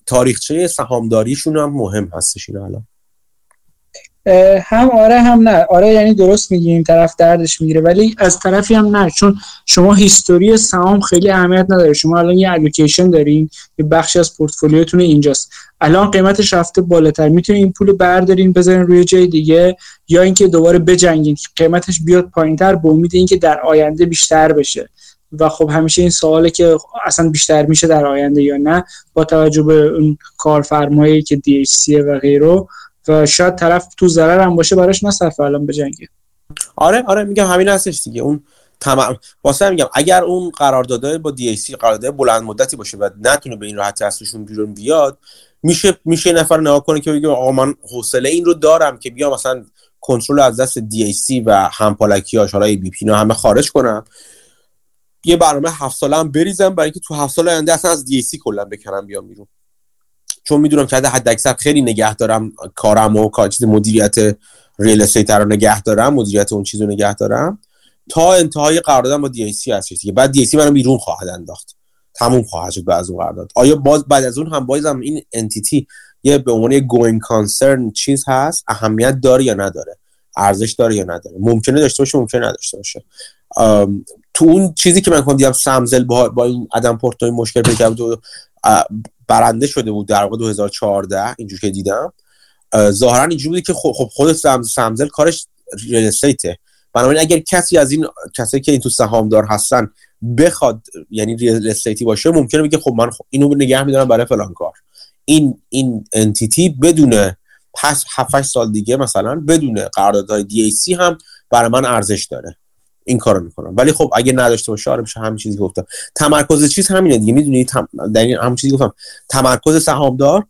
تاریخچه سهامداریشون هم مهم هستش این الان. هم آره هم نه. آره یعنی درست میگی این طرف دردش می‌گیره. ولی از طرفی هم نه چون شما هیستوری سهام خیلی اهمیت نداره. شما الان یه الوکیشن دارین یه بخشی از پورتفولیوتون اینجاست. الان قیمتش رفته بالاتر. می‌تونین این پول بردارین بذارین روی جای دیگه یا اینکه دوباره بجنگین. قیمتش بیاد پایینتر به امید اینکه در آینده بیشتر بشه. و خب همیشه این سواله که اصلا بیشتر میشه در آینده یا نه با توجه به اون کارفرمایی که DHC و غیره و شاید طرف تو ضرر هم باشه براش نصرف الان بجنگه آره آره میگم همین هستش دیگه. اون تمام واسه میگم اگر اون قرارداد با دی سی قرارداد بلند مدتی باشه و نتونه به این راحتی ازشون بیرون بیاد میشه میشه نفر نگاه کنه که بگه آقا من حوصله این رو دارم که بیام مثلا کنترل از دست دی سی و همپالکیاش حالا بی پی همه خارج کنم. یه برنامه هفت ساله هم بریزم برای اینکه تو هفت سال آینده اصلا از دی سی کلا بکنم بیام بیرون. چون می‌دونم که حد اکثر خیلی نگه دارم کارم و کار چیز مدیریت real estate رو نگه دارم مدیریت اون چیز رو نگه دارم. تا انتهای قراردادم با DHC هست. که بعد DHC منو بیرون خواهد انداخت. تموم خواهد شد بعد از اون قرارداد. آیا باز بعد از اون هم بازم این entity یه به عنوان یه going concern چیز هست؟ اهمیت داره یا نداره؟ ارزش داره یا نداره؟ ممکنه داشته باشه ممکنه نداشته باشه. تو اون چیزی که من کنم دیدم سم زل با, با این ادم پورتنوی مشکل پیدا کرد برنده شده بود در واقع 2014 اینجور که دیدم. ظاهرا اینجوری بودی که خب خود سم زل کارش real estate ه. بنابراین اگر کسی از این کسایی که این تو سهامدار هستن بخواد یعنی real estate ی باشه ممکنه بگه خب من اینو نگه میدارم برای فلان کار. این این entity بدون پس 7 سال دیگه مثلا بدون قراردادهای DHC هم برای من ارزش داره. این کارو می‌کنم. ولی خب اگه نداشته باشه آره میشه همین چیزی گفتم. تمرکز چیز همینه دیگه. می‌دونی. در این همون چیزی گفتم. تمرکز سهامدار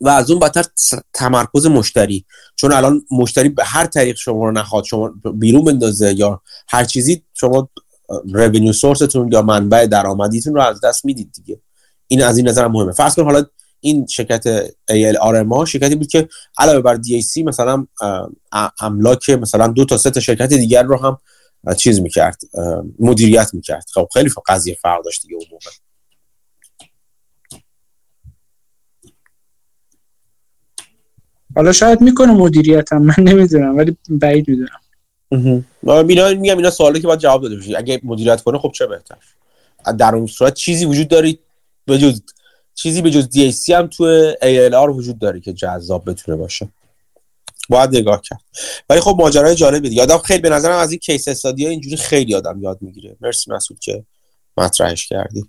و از اون بدتر تمرکز مشتری. چون الان مشتری به هر طریق شما رو نخواد شما بیرون بندازه یا هر چیزی شما رونیو سورستون یا منبع درآمدیتون رو از دست می‌دید دیگه. این از این نظر مهمه. فرض کن حالا این شرکت ALRMA شرکتی بود که علاوه بر DAC مثلا املاک مثلا دو تا سه تا شرکت دیگر رو هم چیز می‌کرد مدیریت می‌کرد. خب خیلی قضیه فرق داشت دیگه اون موقع. حالا شاید می‌کنه مدیریت هم من نمی‌دونم ولی بعید می‌دونم. اینا میگم اینا سوالی که باید جواب داده بشه. اگه مدیریت کنه خب چه بهتر؟ در اون صورت چیزی وجود داری به جز چیزی به جز DAC هم تو ALR وجود داره که جذاب بتونه باشه. باید نگاه کرد. ولی خب ماجرای جالبی دیگه. آدم خیلی به نظرم از این case study اینجوری خیلی آدم یاد می‌گیره. مرسی مسعود که مطرحش کردی.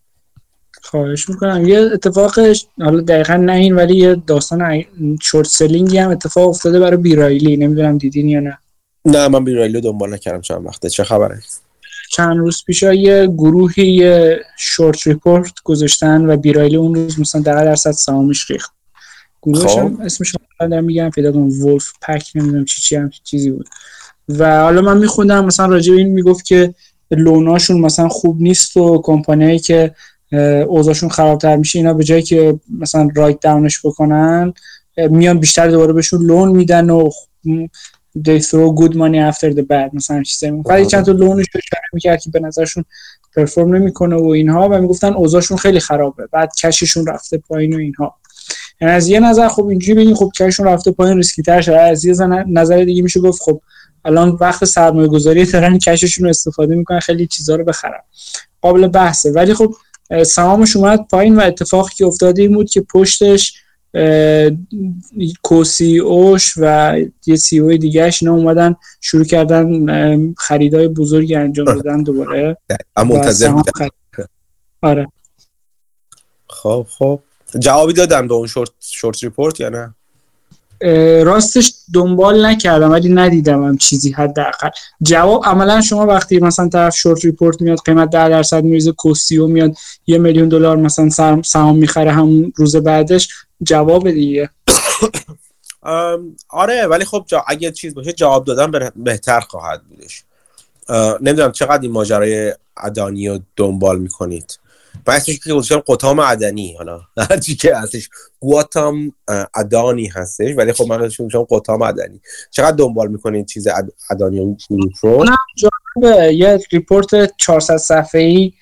خواهش می‌کنم. یه اتفاق حالا دقیقا نه این ولی یه داستان short selling ی هم اتفاق افتاده برای B. Riley. نمی‌دونم دیدین یا نه. نه من B. Riley دنبال نکردم چند وقته. چه خبره؟ چند روز پیش یه گروهی یه شورت ریپورت گذاشتن و بیرایلی اون روز مثلا در درصد سهامش ریخت. گروهش خب. هم اسمش دارم میگم پیدا کنم ولف پک نمی‌دونم چی چی هم چیزی بود. و حالا من میخوندم مثلا راجع به این می‌گفت که لوناشون مثلا خوب نیست و کمپانیایی که اوضاعشون خرابتر میشه اینا به جایی که مثلا رایت داونش بکنن میان بیشتر دوباره بهشون لون میدن و they throw good money after the bad مثلا چیزایی ولی چند تا لونش رو اشاره می‌کرد که به نظرشون پرفورم نمی‌کنه و اینها و می‌گفتن اوضاعشون خیلی خرابه. بعد کششون رفته پایین و اینها. یعنی از یه نظر خب اینجوری بگیم خب کششون رفته پایین ریسکی تر شده از یه نظر دیگه میشه گفت خب الان وقت سرمایه گذاری دارن کششون رو استفاده می‌کنن خیلی چیزا رو بخرن. قابل بحثه. ولی خب سهامش اومد پایین و اتفاقی که افتاده این بود که پشتش کوسی اوش و یه سی او دیگهش اینا اومدن شروع کردن خریدای بزرگی انجام دادن دوباره. منتظر آره. خب خب. جوابی دادن به اون شورت, short report یا نه؟ راستش دنبال نکردم ولی ندیدم هم چیزی حداقل. جواب عملا شما وقتی مثلا طرف short report میاد قیمت 10 درصد میریزه co-CEO میاد یه میلیون دلار مثلا سهام می‌خره همون روز بعدش جواب دیگه. آره ولی خب جا اگه چیز باشه جواب دادن بهتر خواهد بودش. نمی‌دونم چقدر این ماجرای ادانی رو دنبال می‌کنید. اسمش که گذاشتم قطام عدنی حالا هرچی که هستش. گواتام ادانی هستش ولی خب من گذاشتم قطام عدنی. چقدر دنبال می‌کنید چیز ادانی و رو یه ریپورت 400 صفحه‌ای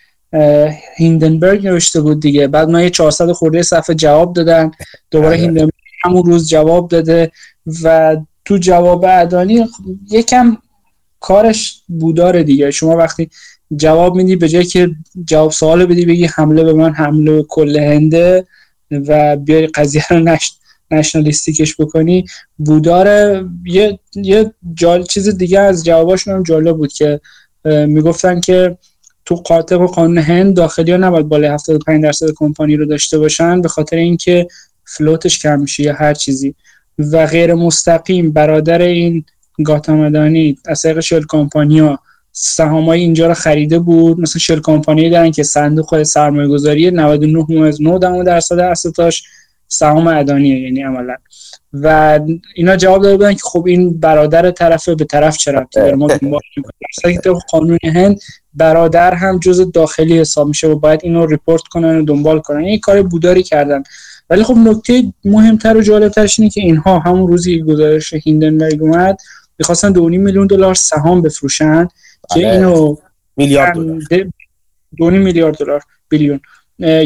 هیندنبرگ نوشته بود دیگه. بعد ما یه 400 خورده صفحه جواب دادن دوباره بله. هیندنبرگ همون روز جواب داده و تو جواب ادانی یکم کارش بوداره دیگه. شما وقتی جواب میدی به جای که جواب سوال بدی بگی حمله به من حمله کل هنده و بیای قضیه رو نش... نشنالیستیکش بکنی. بودار یه, یه جال... چیز دیگه از جواباشون هم جالب بود که می‌گفتن که تو قاطق و قانون هند داخلی ها نباید بالای 75 درصد کمپانی رو داشته باشن به خاطر اینکه فلوتش کم میشه یا هر چیزی. و غیر مستقیم برادر این گاتامدانی از طریق شل کمپانیا سهامای اینجا رو خریده بود. مثلا شل کمپانی دارن که صندوق سرمایه گذاری 99.9 درصد اسستاش سهام ادانیه یعنی عملا. و اینا جواب داده بودن که خب این برادر طرف به طرف چرا ما قانون هند برادر هم جز داخلی حساب میشه و باید اینو ریپورت کنن و دنبال کنن. این کار بوداری کردن. ولی خب نکته مهمتر و جالبترش اینه که اینها همون روزی گزارش هیندنبرگ اومد می‌خواستن 2 میلیون دلار سهام بفروشن. که بله. اینو میلیارد دلار. دو میلیارد دلار بیلیون.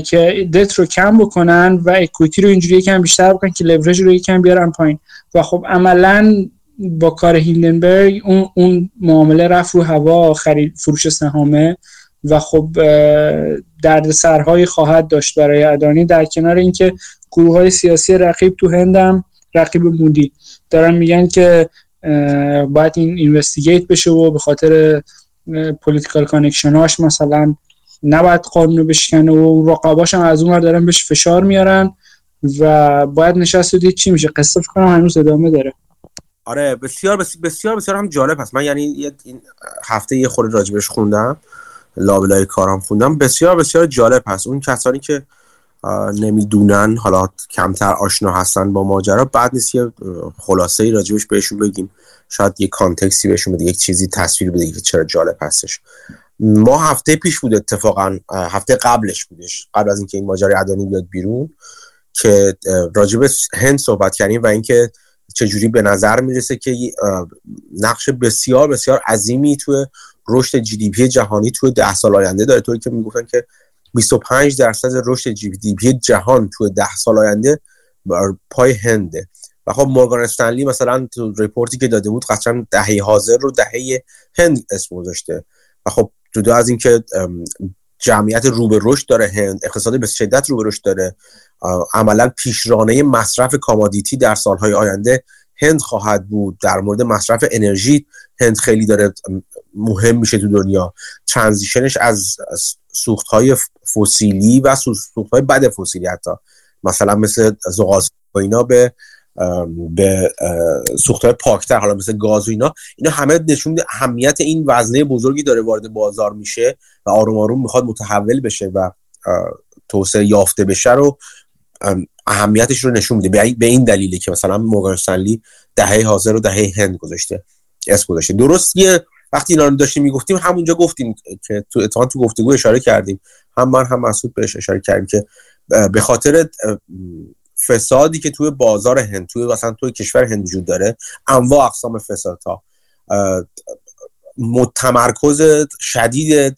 که دت رو کم بکنن و اکویتی رو اینجوری یکم بیشتر بکنن که لورج رو یکم بیارن پایین. و خب عملا با کار هیندنبرگ اون, اون معامله رفت رو هوا خرید فروش سهامه. و خب درد سرهایی خواهد داشت برای ادانی. در کنار اینکه گروه های سیاسی رقیب تو هندم رقیب مودی دارن میگن که باید این investigate بشه و به خاطر political connection اش مثلا نباید قانون بشکنه و رقباش هم از اون دارن بهش فشار میارن و باید نشست و دید چی میشه. قصه کنم هنوز ادامه داره. آره بسیار بسیار بسیار هم جالب هست. من یعنی این هفته یه خورده راجبش خوندم. لابلای کارم خوندم. بسیار بسیار جالب هست. اون کسانی که نمی‌دونن. حالا کمتر آشنا هستن با ماجرا. بعد نیست یه خلاصه ای راجبش بهشون بگیم. شاید یه کانتکسی بهشون بده یک چیزی تصویر بده که چرا جالب هستش. ما هفته پیش بود اتفاقا هفته قبلش بودش قبل از اینکه این ماجرای ادانی بیاد بیرون که راجب هند صحبت کردیم و اینکه چجوری به نظر می‌رسه که نقش بسیار بسیار عظیمی توی رشد GDP جهانی توی ده سال آینده داره. طوری که می‌گفتن که 25 درصد رشد GDP جهان توی ده سال آینده پای هنده. و خب Morgan Stanley مثلا تو report ی که داده بود قطعا دهه حاضر رو دهه هند اسم گذاشته. و خب جدا از اینکه جمعیت رو به رشد داره هند اقتصاد به شدت رو به رشد داره عملا پیشرانه مصرف commodity در سالهای آینده هند خواهد بود. در مورد مصرف انرژی هند خیلی داره مهم میشه تو دنیا. transition ش از سوخت های فسیلی و سوخت های بد فسیلی حتی. مثلا مثل زغال و اینا به به سوخت های پاکتر حالا مثل گاز و اینا. اینا همه نشون اهمیت این وزنه بزرگی داره وارد بازار میشه و آروم آروم می‌خواد متحول بشه و توسعه یافته بشه رو اهمیتش رو نشون میده. به این دلیله که مثلا موگان دهه حاضر و دهه هند گذاشته اسم گذاشته. درست یه وقتی اینا رو داشتیم می‌گفتیم همونجا گفتیم که تو اتفاقا تو گفتگو اشاره کردیم. هم من هم مسعود بهش اشاره کردیم که به خاطر فسادی که توی بازار هند توی مثلا توی کشور هند وجود داره انواع اقسام فسادها متمرکز شدید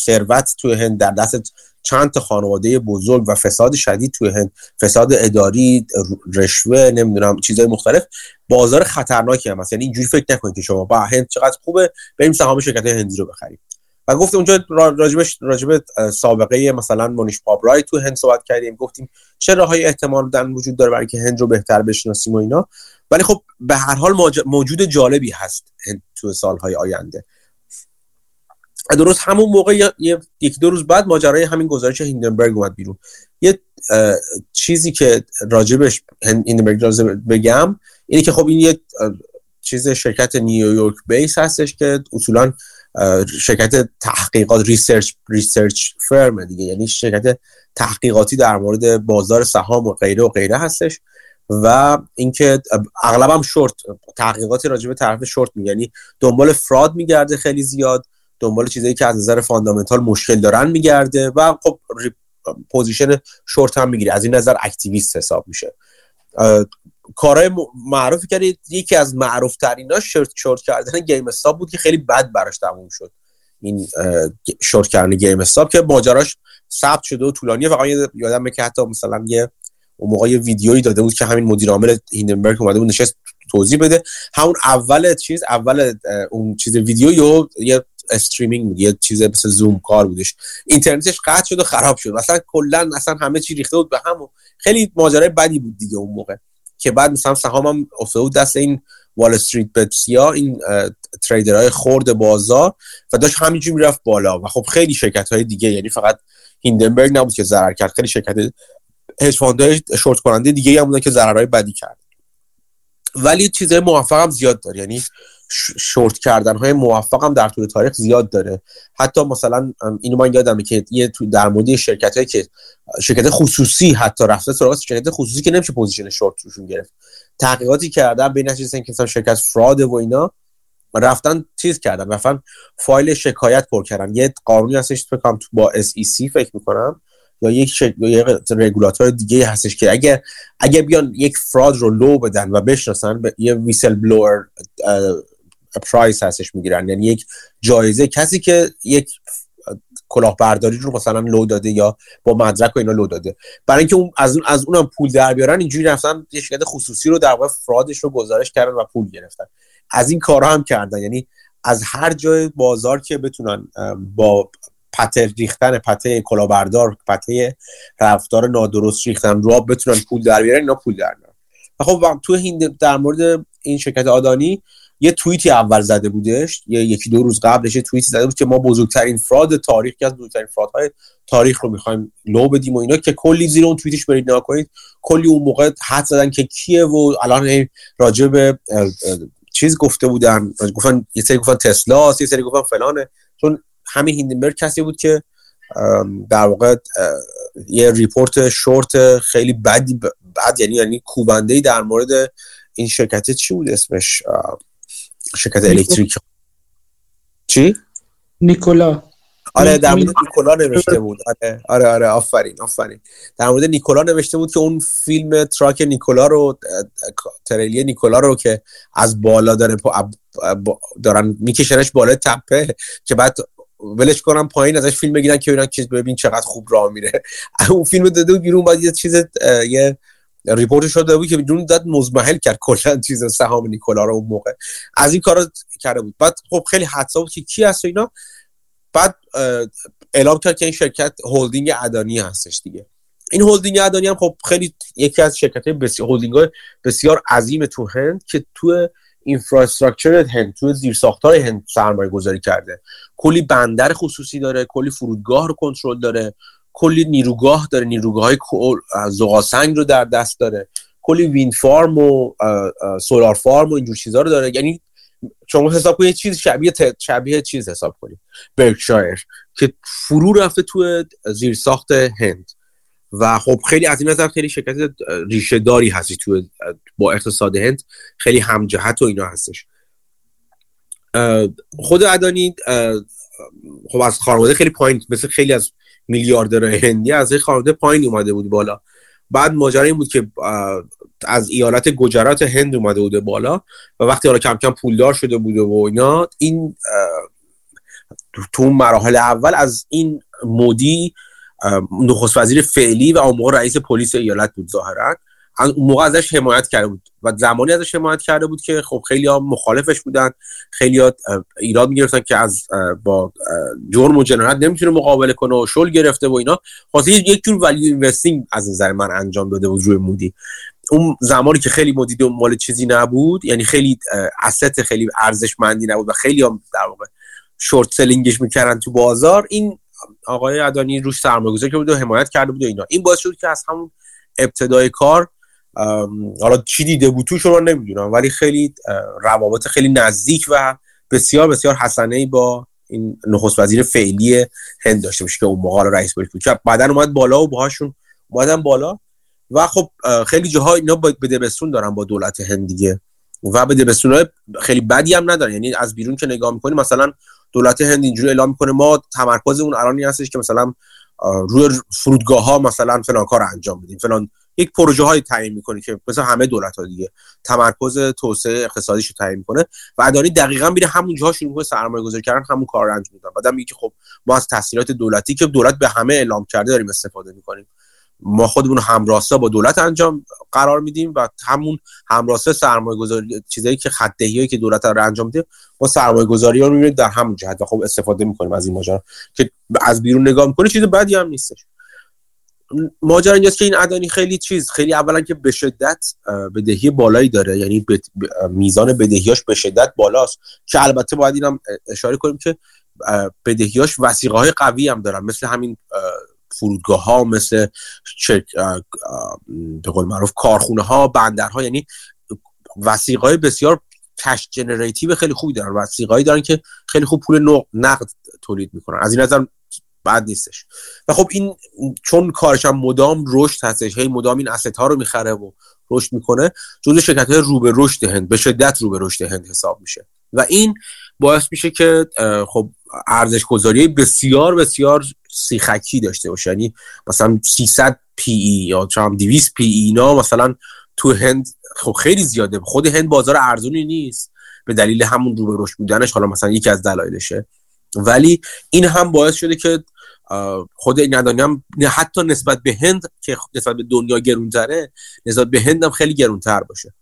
ثروت توی هند در دست چند خانواده بزرگ و فساد شدید توی هند فساد اداری رشوه نمی‌دونم چیزهای مختلف بازار خطرناکی هم هست. یعنی اینجوری فکر نکنید که شما با هند چقدر خوبه بریم سهام شرکت هندی رو بخریم. و و گفتیم اونجا راجبش راجب سابقه مثلا مونیش پابرای تو هند صحبت کردیم. گفتیم چه راههای احتمال در وجود داره برای که هند رو بهتر بشناسیم و اینا. ولی خب به هر حال موجود جالبی هست هند تو سالهای آینده. درست همون موقع یک دو روز بعد ماجرای همین گزارش هیندنبرگ اومد بیرون. یه چیزی که راجبش هیندنبرگ بگم اینه که خب این یه چیز شرکت نیویورک based هستش که اصولا شرکت تحقیقات research research firm دیگه. یعنی شرکت تحقیقاتی در مورد بازار سهام و غیره و غیره هستش و اینکه اغلبم شورت تحقیقاتی راجع به طرف شورت می یعنی دنبال fraud میگرده خیلی زیاد. دنبال چیزایی که از نظر fundamental مشکل دارن میگرده و خب position short هم می‌گیره. از این نظر activist حساب میشه. کارهای معروفی کرد یکی از معروف تریناش short, short کردن GameStop بود که خیلی بد براش تموم شد. این شورت کردن GameStop که ماجراش ثبت شده و طولانیه. فقط یادم که حتی مثلا یه اون موقع ویدیویی داده بود که همین مدیر عامل هیندنبرگ اومده بود نشست توضیح بده. همون اول چیز اول اون چیز ویدیو یه استریمینگ بود یه چیز مثل زوم کار بودش. اینترنتش قطع شد و خراب شد. مثلا کلا اصلا همه چی ریخته بود به هم خیلی ماجرای بدی بود دیگه اون موقع. که بعد مثلا سهامم افتاده بود دست این وال استریت بتسیا این تریدرهای خورد بازار و داشت همینجوری می‌رفت بالا. و خب خیلی شرکت های دیگه یعنی فقط هیندنبرگ نبود که ضرر کرد. خیلی شرکت hedge short کننده دیگه هم بودن که ضررهای بدی کرد. ولی چیزهای موفق هم زیاد داره. یعنی شورت کردن های موفق هم در طول تاریخ زیاد داره. حتی مثلا اینو من یادمه که یه تو در مورد شرکت هایی که شرکت خصوصی حتی رفته سراغ شرکت خصوصی که نمیشه position short روشون گرفت. تحقیقاتی کردن به اینکه مثلا شرکت fraud و اینا رفتن چیز کردن رفتن فایل شکایت پر کردن. یه قانونی هستش فکر با SEC فکر می‌کنم یا یک شک... یا یک رگولاتور دیگه هستش که اگر اگر بیان یک fraud رو لو بدن و بشناسن یه whistleblower prize هستش می‌گیرن. یعنی یک جایزه کسی که یک کلاهبرداری رو مثلا لو داده یا با مدرک و اینا لو داده. برای اینکه اون از اون از اونم پول در بیارن اینجوری رفتن یه شرکت خصوصی رو در واقع fraud ش رو گزارش کردن و پول گرفتن. از این کارها هم کردن. یعنی از هر جای بازار که بتونن با پته ریختن پته کلاهبردار پته رفتار نادرست ریختن رو بتونن پول در بیارن اینا پول در میارن. خب تو هند در مورد این شرکت آدانی یه توییتی اول زده بودش یه یکی دو روز قبلش توییتی زده بود که ما بزرگترین فراد تاریخ که از بزرگترین فرادهای تاریخ رو می‌خوایم لو بدیم و اینا که کلی زیر اون توییتش برید نگاه کنید کلی اون موقع حدس زدن که کیه و الان راجع به چیز گفته بودن گفتن یه سری گفتن تسلا یه سری گفتن فلانه. چون همین هیندنبرگ کسی بود که در واقع یه report short خیلی بدی بد یعنی یعنی کوبنده در مورد این شرکت چی بود اسمش؟ شرکت electric چی؟ نیکولا. آره در مورد نیکولا نوشته بود. آره آره آره آفرین آفرین. در مورد نیکولا نوشته بود که اون فیلم truck نیکولا رو تریلی نیکولا رو که از بالا داره دارن میکشنش بالا تپه که بعد ولش کنم پایین ازش فیلم بگیرن که ببین چقدر خوب راه میره. اون فیلم داده بیرون بعد یه چیز یه report شده بود که بیرون داد مضمحل کرد کلا چیز سهام نیکولا رو اون موقع. از این کارا کرده بود. بعد خب خیلی حدسا بود که کی هست و اینا. بعد اعلام کرد که این شرکت هولدینگ ادانی هستش دیگه. این هولدینگ ادانی هم خب خیلی یکی از شرکت بسیار هولدینگ های بسیار عظیم تو هند که تو infrastructure هند تو زیرساختار هند سرمایه گذاری کرده. کلی بندر خصوصی داره کلی فرودگاه رو کنترل داره. کلی نیروگاه داره نیروگاه های زغال سنگ رو در دست داره. کلی wind farm و solar farm و اینجور چیزها رو داره. یعنی شما حساب کنید چیز شبیه شبیه چیز حساب کنید. برکشایر که فرو رفته تو زیر ساخت هند. و خب خیلی از این نظر خیلی شرکت ریشه داری هستی تو با اقتصاد هند. خیلی همجهت و اینا هستش. خود ادانی خب از خانواده خیلی پایین مثل خیلی از میلیاردر هندی از خانواده پایین اومده بود بالا. بعد ماجرا این بود که از ایالت گجرات هند اومده بوده بالا و وقتی حالا کم کم پولدار شده بوده و اینا این تو مراحل اول از این مودی نخست وزیر فعلی و اون رئیس پلیس ایالت بود ظاهرا. اون موقع ازش حمایت کرده بود و زمانی ازش حمایت کرده بود که خب خیلی ها مخالفش بودن. خیلی ها ایراد می‌گرفتن که از با جرم و جنایت نمی‌تونه مقابله کنه و شل گرفته و اینا. خاصی یک جور value investing از نظر من انجام داده بود روی مودی. اون زمانی که خیلی مودی مال چیزی نبود یعنی خیلی asset خیلی ارزشمندی نبود و خیلی هم در واقع short selling ش می‌کردن تو بازار این آقای ادانی روش سرمایه‌گذاری کرده بود و حمایت کرده بود و اینا. این باعث شد که از همون ابتدای کار حالا چی دیده بود توش من نمی‌دونم ولی خیلی روابط خیلی نزدیک و بسیار بسیار حسنه با این نخست وزیر فعلی هند داشته باشه که اون موقع رئیس بود. که بعدا اومد بالا و باهاشون اومدن بالا و خب خیلی جاها اینا به دبستون دارن با دولت هند دیگه و به دبستون خیلی بدی هم ندارن. یعنی از بیرون که نگاه می‌کنی مثلا دولت هند اینجوری اعلام می‌کنه ما تمرکزمون الان هستش که مثلا روی فرودگاه ها مثلا فلان کار انجام بدیم فلان یک پروژه های تعیین می‌کنه که مثلا همه دولت ها دیگه تمرکز توسعه اقتصادیش رو تعیین می‌کنه و ادانی دقیقا میره همون جاها شروع می‌کنه سرمایه گذاری کردن همون کار رو انجام میدن. بعدم میگه خب ما از تسهیلات دولتی که دولت به همه اعلام کرده داریم استفاده می‌کنیم. ما خودمون همراستا با دولت انجام قرار میدیم و همون همراستا سرمایه گذاری چیزایی که خط هایی که دولت رو انجام میده با سرمایه گذاری ها می‌بینید در همون جهت و خب استفاده می‌کنیم از این ماجرا که از بیرون نگاه می‌کنه چیز بدی هم نیستش. ماجرا اینجاست که این ادانی خیلی چیز خیلی اولا که به شدت بدهی بالایی داره. یعنی میزان بدهیاش به شدت بالاست. که البته باید اینم اشاره کنیم که بدهیاش وسیقه های قوی هم دارن. مثل همین فرودگاه ها مثل به قول معروف کارخونه ها بندرها. یعنی وسیقه های بسیار کش جنریتیو خیلی خوبی دارن. وسیقه دارن که خیلی خوب پول نقد تولید می‌کنن. از این نظر بعد نیستش. و خب این چون کارش هم مدام رشد هستش هی مدام این asset ها رو می‌خره و رشد می‌کنه جزو شرکت های رو به رشد هند به شدت رو به رشد هند حساب میشه. و این باعث میشه که خب ارزش گذاری بسیار بسیار سیخکی داشته باشه. یعنی مثلا 300 P/E یا چم 200 P/E اینا مثلا تو هند خب خیلی زیاده. خود هند بازار ارزونی نیست. به دلیل همون رو به رشد بودنش حالا مثلا یکی از دلایلشه. ولی این هم باعث شده که خود این هم حتی نسبت به هند که نسبت به دنیا گرونتره نسبت به هند هم خیلی گرونتر باشه.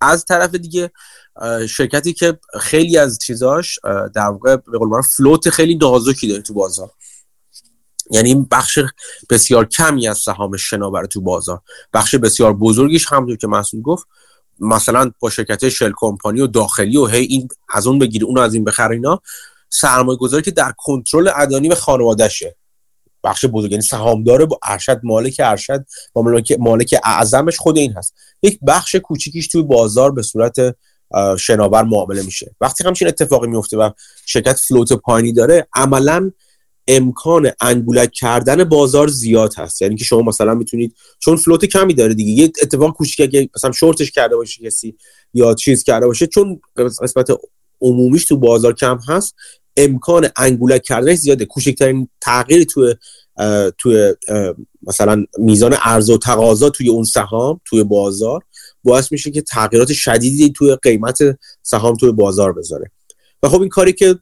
از طرف دیگه شرکتی که خیلی از چیزاش در واقع به قول فلوت خیلی نازکی داره تو بازار. یعنی بخش بسیار کمی از سهام شناور تو بازار. بخش بسیار بزرگیش همونطور که مسئول گفت مثلا با شرکت شل کمپانی و داخلی و هی این از اون بگیره اون از این بخره اینا. سرمایه گذاری که در کنترل ادانی و خانوادهشه. بخش بزرگ یعنی سهامدار با ارشد مالک ارشد با مالک, مالک اعظمش خود این هست. یک بخش کوچیکیش توی بازار به صورت شناور معامله میشه. وقتی همچین اتفاقی میفته و شرکت فلوت پایینی داره عملا امکان انگولک کردن بازار زیاد هست. یعنی که شما مثلا می‌تونید چون فلوت کمی داره دیگه یه اتفاق کوچیک اگه مثلا شورتش کرده باشه کسی یا چیز کرده باشه چون قسمت عمومیش تو بازار کم هست امکان انگولک کردنش زیاده. کوچکترین تغییری تو توی مثلا میزان عرضه و تقاضا توی اون سهام توی بازار باعث میشه که تغییرات شدیدی توی قیمت سهام توی بازار بذاره. و خب این کاری که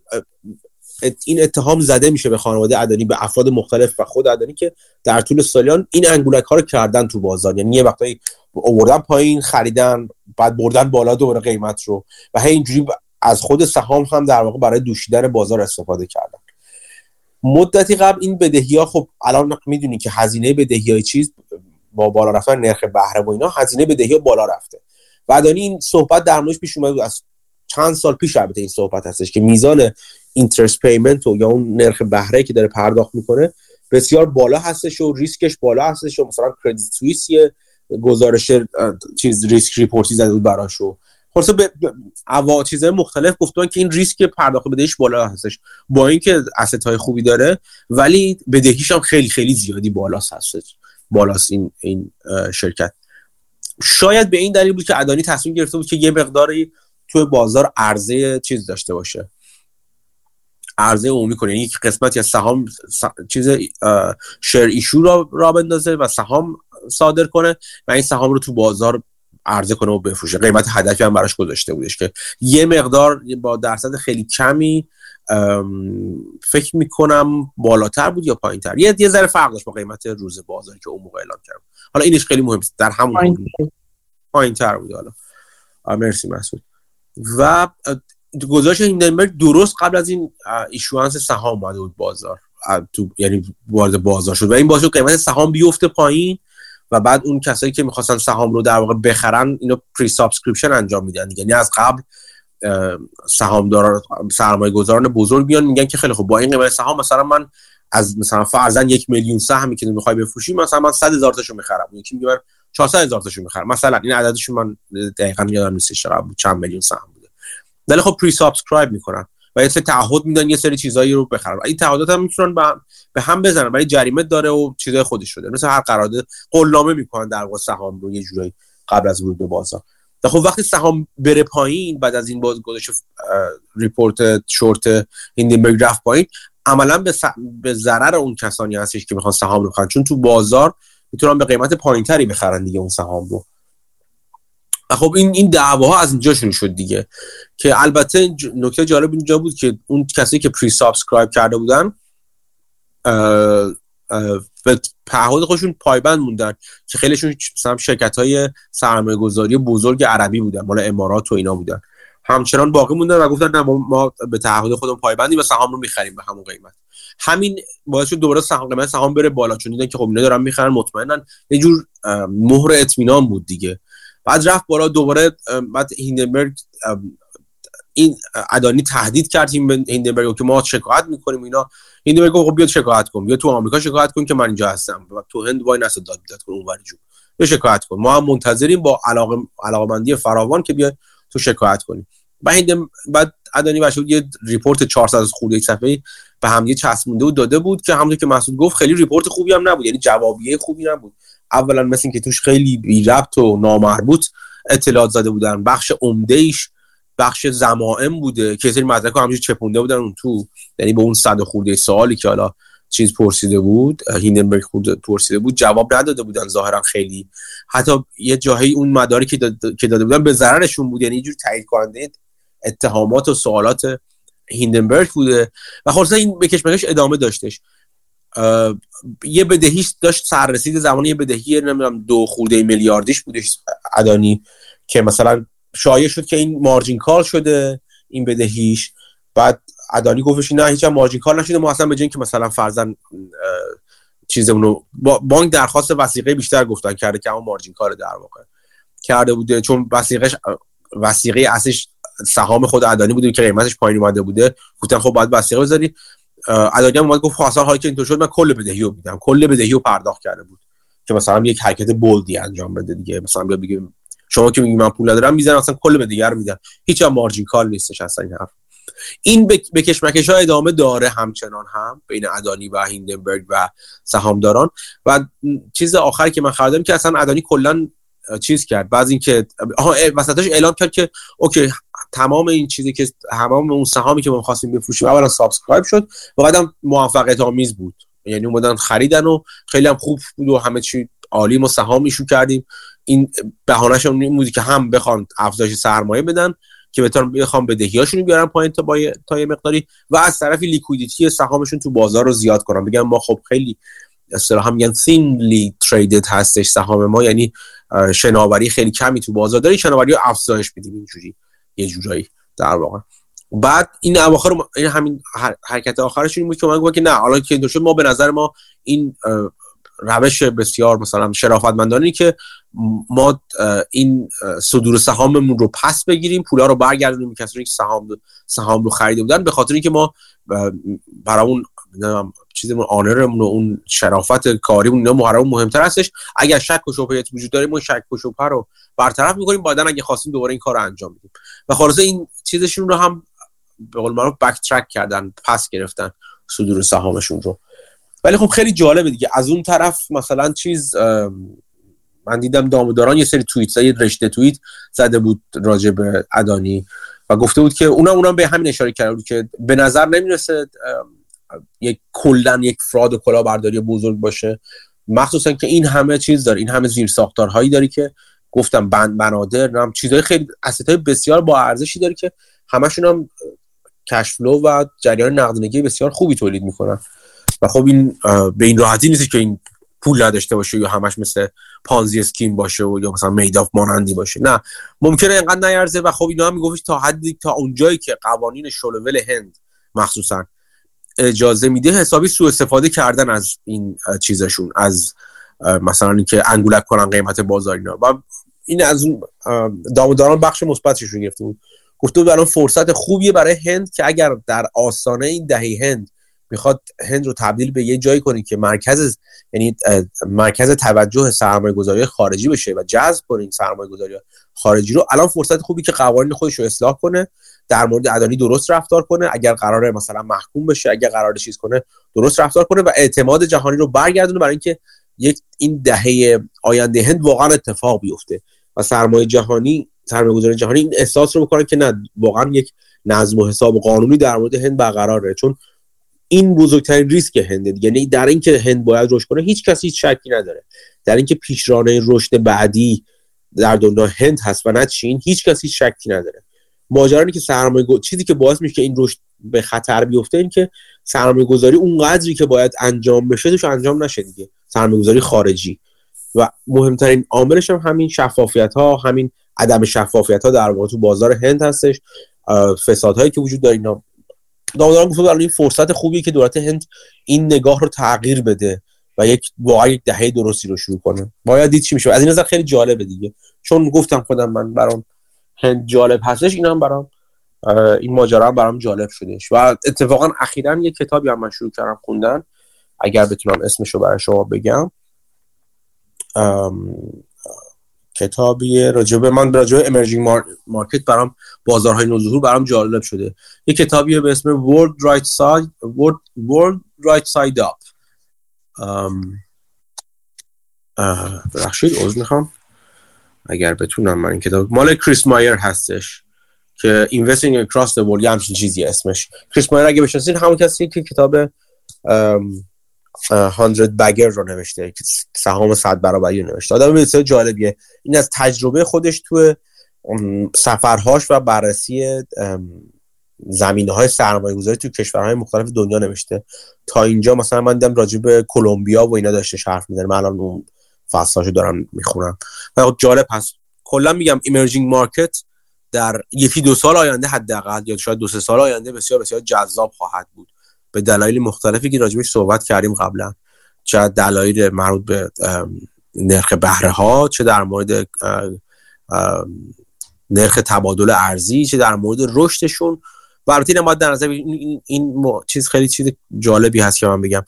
این اتهام زده میشه به خانواده ادانی به افراد مختلف و خود ادانی که در طول سالیان این انگولک ها رو کردن تو بازار. یعنی یه وقتایی آوردن پایین خریدن بعد بردن بالا دوباره قیمت رو. و هی اینجوری از خود سهام هم در واقع برای دوشیدن بازار استفاده کردن. مدتی قبل این بدهی ها خب الان می‌دونی که هزینه بدهی های چیز با بالا رفتن نرخ بهره و اینا هزینه بدهی ها بالا رفته. بعد این صحبت در موردش پیش اومد از چند سال پیش البته این صحبت هستش که میزان اینترست پیمنت و یا اون نرخ بهره که داره پرداخت می‌کنه بسیار بالا هستش و ریسکش بالا هستش و مثلا Credit Suisse گزارش چیز ریسک report ی زده بود براشو خلاصه به انواع چیزهای مختلف گفتن که این ریسک پرداخت بدهیش بالا هستش. با اینکه asset های خوبی داره ولی بدهیش هم خیلی خیلی زیادی بالاست هستش. بالاست این این شرکت. شاید به این دلیل بود که ادانی تصمیم گرفته بود که یه مقداری توی بازار عرضه چیز داشته باشه. عرضه عمومی کنه. یعنی یک قسمتی از سهام چیز شیر ایشو را را بندازه و سهام صادر کنه و این سهام رو تو بازار عرضه کنه و بفروشه. قیمت هدفی هم براش گذاشته بودش که یه مقدار با درصد خیلی کمی فکر می‌کنم بالاتر بود یا پایین تر یه یه ذره فرق داشت با قیمت روز بازاری که اون موقع اعلام کردم. حالا اینش خیلی مهم در همون پایین. تر بود حالا. مرسی مسعود. و گزارش هیندنبرگ درست قبل از این issuance سهام اومده بود بازار. تو یعنی وارد بازار شد. و این باعث قیمت سهام بیفته پایین. و بعد اون کسایی که می‌خواستن سهام رو در واقع بخرن اینو pre-subscription انجام میدن یعنی از قبل سهامدار سرمایه گذاران بزرگ بیان میگن که خیلی خوب با این قیمت سهام مثلا من از مثلا فرضاً یک میلیون سهمی که می‌خوای بفروشی مثلا من 100 هزار تاشو می‌خرم. یکی میگه من 400 هزار تاشو می‌خرم. مثلا این عددش من دقیقاً یادم نیست چقدر چند میلیون سهم بوده. ولی خب pre-subscribe می‌کنن. و یه سری تعهد میدن یه سری چیزایی رو بخرن. این تعهدات هم می‌تونن به هم بزنن ولی جریمه داره و چیزای خودش شده. مثل هر قرارداد قولنامه می‌کنن در واقع سهام رو یه جورایی قبل از ورود به بازار. خب وقتی سهام بره پایین بعد از این باز گذاشت report short هیندنبرگ رفت پایین عملا به, به ضرر اون کسانی هستش که می‌خوان سهام رو بخرن. چون تو بازار می‌تونن به قیمت پایینتری بخرن دیگه اون سهام رو. خب این این دعواها از اینجا شروع شد دیگه. که البته نکته جالب اینجا بود که اون کسی که pre-subscribe کرده بودن به تعهد خودشون پایبند موندن که خیلیشون مثلا شرکت های سرمایه گذاری بزرگ عربی بودن مال امارات و اینا بودن. همچنان باقی موندن و گفتن نه ما به تعهد خودمون پایبندیم و سهام رو می‌خریم به همون قیمت. همین باعث شد دوباره سهام قیمت سهام بره بالا چون دیدن که خب اینا دارن می‌خرن مطمئنا یه جور مهر اطمینان بود دیگه. بعد رفت بالا دوباره بعد هیندنبرگ این ادانی تهدید کرد هیندنبرگ که ما شکایت می‌کنیم اینا. هیندنبرگ خب بیاد شکایت کن بیا تو آمریکا شکایت کن که من اینجا هستم. و تو هند وای نسد داد بیداد کن اونوری جو بیا شکایت کن. ما هم منتظریم با علاقه علاقمندی فراوان که بیا تو شکایت کنیم. هیند بعد ادانی باشه یه report 400 از خورده یک صفحه به هم یه چسبونده و داده بود که همونطور که مسعود گفت خیلی report خوبی هم نبود یعنی جوابیه خوبی نبود. اولا مثل اینکه توش خیلی بی ربط و نامربوط اطلاعات زده بودن. بخش عمده ایش بخش ضمائم بوده که سری مدرک همینجوری چپونده بودن اون تو. یعنی به اون صد خورده سوالی که حالا چیز پرسیده بود هیندنبرگ خود پرسیده بود جواب نداده بودن ظاهرا خیلی. حتی یه جاهایی اون مداری که داده, که داده بودن به ضررشون بود. یعنی یه جور تایید کننده اتهامات و سوالات هیندنبرگ بوده. و خلاصا این کشمکش ادامه داشتش. یه بدهیش داشت سررسید زمان یه بدهی نمی‌دونم دو خورده میلیاردیش بودش ادانی که مثلا شایع شد که این مارجین کال شده این بدهیش. بعد ادانی گفتش نه هیچ مارجین کال نشده. ما اصلا به که مثلا فرزن چیزمون رو بانک درخواست وسیقه بیشتر گفتن کرده که اون مارجین کار در واقع کرده بوده. چون وسیقه وسیقه اصلش سهام خود ادانی بوده که قیمتش پایین اومده بوده. گفتن خب باید وسیقه بذاری. ادانی اومد گفت خب هایی که اینطور شد من کل بدهی رو میدم. کل بدهی رو پرداخت کرده بود که مثلا یک حرکت بولدی انجام بده دیگه. مثلا بیا بگیم شما که میگی من پول ندارم می‌زنم اصلا کل به دیگر میدن. هیچ هم مارجین کال نیستش اصلا این حرف. این به کشمکش ها ادامه داره همچنان هم بین ادانی و هیندنبرگ و سهامداران. و چیز آخری که من خریدم که اصلا ادانی کلا چیز کرد. بعد اینکه وسطش اعلام کرد که اوکی تمام این چیزی که تمام اون سهامی که ما خواستیم بفروشیم اولا subscribe شد و بعدم موفقیت آمیز بود. یعنی اومدن خریدن و خیلی هم خوب بود و همه چی عالی ما سهام issue کردیم. این بهانهشون این بودی که هم بخوان افزایش سرمایه بدن که بتونن بخوام بدهیاشون بیارن پایین تا با تا یه مقداری و از طرفی لیکویدیتی سهامشون تو بازار رو زیاد کنن. بگن ما خب خیلی اصطلاحا میگن thinly traded هستش سهام ما. یعنی شناوری خیلی کمی تو بازار داری شناوری افزایش بدیم اینجوری. یه جورایی در واقع. بعد این اواخر این همین حرکت آخرش این بود که من گفتم که نه حالا که این ما به نظر ما این روش بسیار مثلا شرافتمندانی که ما این صدور سهاممون رو پس بگیریم پولا رو برگردونیم کسانی که سهام سهام رو خریده بودن به خاطر اینکه ما برای اون چیزمون آنرمون و اون شرافت کاریمون اینا محرم مهمتر هستش. اگر شک و شبهه وجود داره ما شک و شبهه رو برطرف می‌کنیم. بعدا اگه خواستیم دوباره این کار رو انجام بدیم. و خلاصه این چیزشون رو هم به قول معروف بک ترک کردن پس گرفتن صدور سهامشون رو. ولی خب خیلی جالبه دیگه. از اون طرف مثلا چیز من دیدم داموداران یه سری توییت یه رشته توییت زده بود راجع به ادانی و گفته بود که اونا اونا به همین اشاره کرده بود که به نظر نمی‌رسه یک کلا یک فراد و کلاهبرداری بزرگ باشه. مخصوصا که این همه چیز داره این همه زیر ساختارهایی داری که گفتم بند بنادر نم چیزهای خیلی اسیتای بسیار با ارزشی داره که همشون هم کشفلو و جریان نقدینگی بسیار خوبی تولید می‌کنن. و خب این به این راحتی نیست که این پول نداشته باشه یا همش مثل پانزی اسکیم باشه و یا مثلا میداف مانندی باشه. نه ممکنه اینقدر نیارزه و خب اینا هم می‌گفت تا حدی تا اونجایی که قوانین شلوول هند مخصوصا اجازه میده حسابی سوء استفاده کردن از این چیزشون از مثلا اینکه انگولک کنن قیمت بازار اینا. و این از اون دامداران بخش مثبتش رو گرفته بود. گفته بود الان فرصت خوبیه برای هند که اگر در آستانه این دهه هند می‌خواد هند رو تبدیل به یه جایی کنید که مرکز یعنی مرکز توجه سرمایه گذاری خارجی بشه و جذب کنید سرمایه گذاری خارجی رو الان فرصت خوبی که قوانین خودش رو اصلاح کنه. در مورد ادانی درست رفتار کنه اگر قراره مثلا محکوم بشه اگر قرار چیز کنه درست رفتار کنه و اعتماد جهانی رو برگردونه برای اینکه یک این دهه آینده هند واقعا اتفاق بیفته و سرمایه جهانی سرمایه گذاری جهانی این احساس رو بکنه که نه واقعا یک نظم و حساب قانونی در مورد هند برقراره. چون این بزرگترین ریسک هنده یعنی در اینکه هند باید رشد کنه هیچ کسی هیچ شکی نداره. در اینکه پیشرانه رشد بعدی در دنیا هند هست و نه چین هیچ کسی شکی نداره. ماجرا که سرمایه چیزی که باعث میشه که این رشد به خطر بیفته این که سرمایه گذاری اون قدری که باید انجام بشه توش انجام نشه دیگه. سرمایه گذاری خارجی. و مهمترین عاملش هم همین شفافیت ها همین عدم شفافیت ها در واقع تو بازار هند هستش. فسادهایی که وجود داره اینا. دامداران گفته این فرصت خوبیه که دولت هند این نگاه رو تغییر بده و یک واقعا یک دهه درستی رو شروع کنه. باید دید چی میشه. از این نظر خیلی جالبه دیگه. چون گفتم خودم من برام هند جالب هستش اینا هم برام این ماجرا هم برام جالب شدش و اتفاقا اخیرا یه کتابی هم من شروع کردم خوندن اگر بتونم اسمش رو برای شما بگم. کتابی راجبه من راجبه emerging market برام بازارهای نوظهور برام جالب شده. یه کتابی به اسم World Right Side World, World Right Side Up. بخشید عذر می‌خوام. اگر بتونم من این کتاب مال کریس مایر هستش که Investing Across the World یه همچین چیزی اسمش. کریس مایر اگه بشناسید همون کسی که کتاب 100 bagger رو نوشته سهام صد برابری رو نوشته. آدم بسیار جالبیه. این از تجربه خودش تو سفرهاش و بررسی زمینه های سرمایه گذاری تو کشورهای مختلف دنیا نوشته. تا اینجا مثلا من دیدم راجع به کلمبیا و اینا داشته حرف می‌زنه. من الان فصلاشو دارم می‌خونم و جالب هست. کلا میگم emerging market در یکی دو سال آینده حداقل یا شاید دو سه سال آینده بسیار بسیار جذاب خواهد بود. به دلایل مختلفی که راجبش صحبت کردیم قبلا. چه دلایل مربوط به نرخ بهره ها چه در مورد نرخ تبادل ارزی چه در مورد رشدشون. و ما در نظر این, این چیز خیلی چیز جالبی هست که من بگم.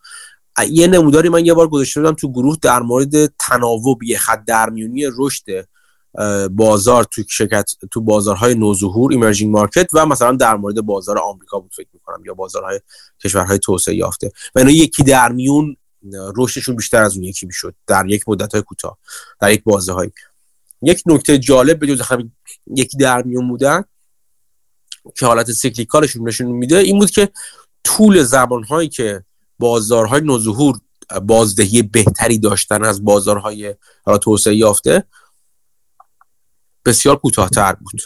یه نموداری من یه بار گذاشته بودم تو گروه در مورد تناوب یه خط درمیونی رشد بازار تو شرکت تو بازارهای نوظهور emerging market و مثلا در مورد بازار آمریکا بود فکر می‌کنم یا بازارهای کشورهای توسعه یافته. و اینا یکی در میون رشدشون بیشتر از اون یکی می‌شد در یک مدت های کوتاه در یک بازه های یک نکته جالب به جز همین یکی در میون بودن که حالت سیکلیکالشون نشون میده این بود که طول زمانهایی که بازارهای نوظهور بازدهی بهتری داشتن از بازارهای توسعه یافته بسیار کوتاهتر بود.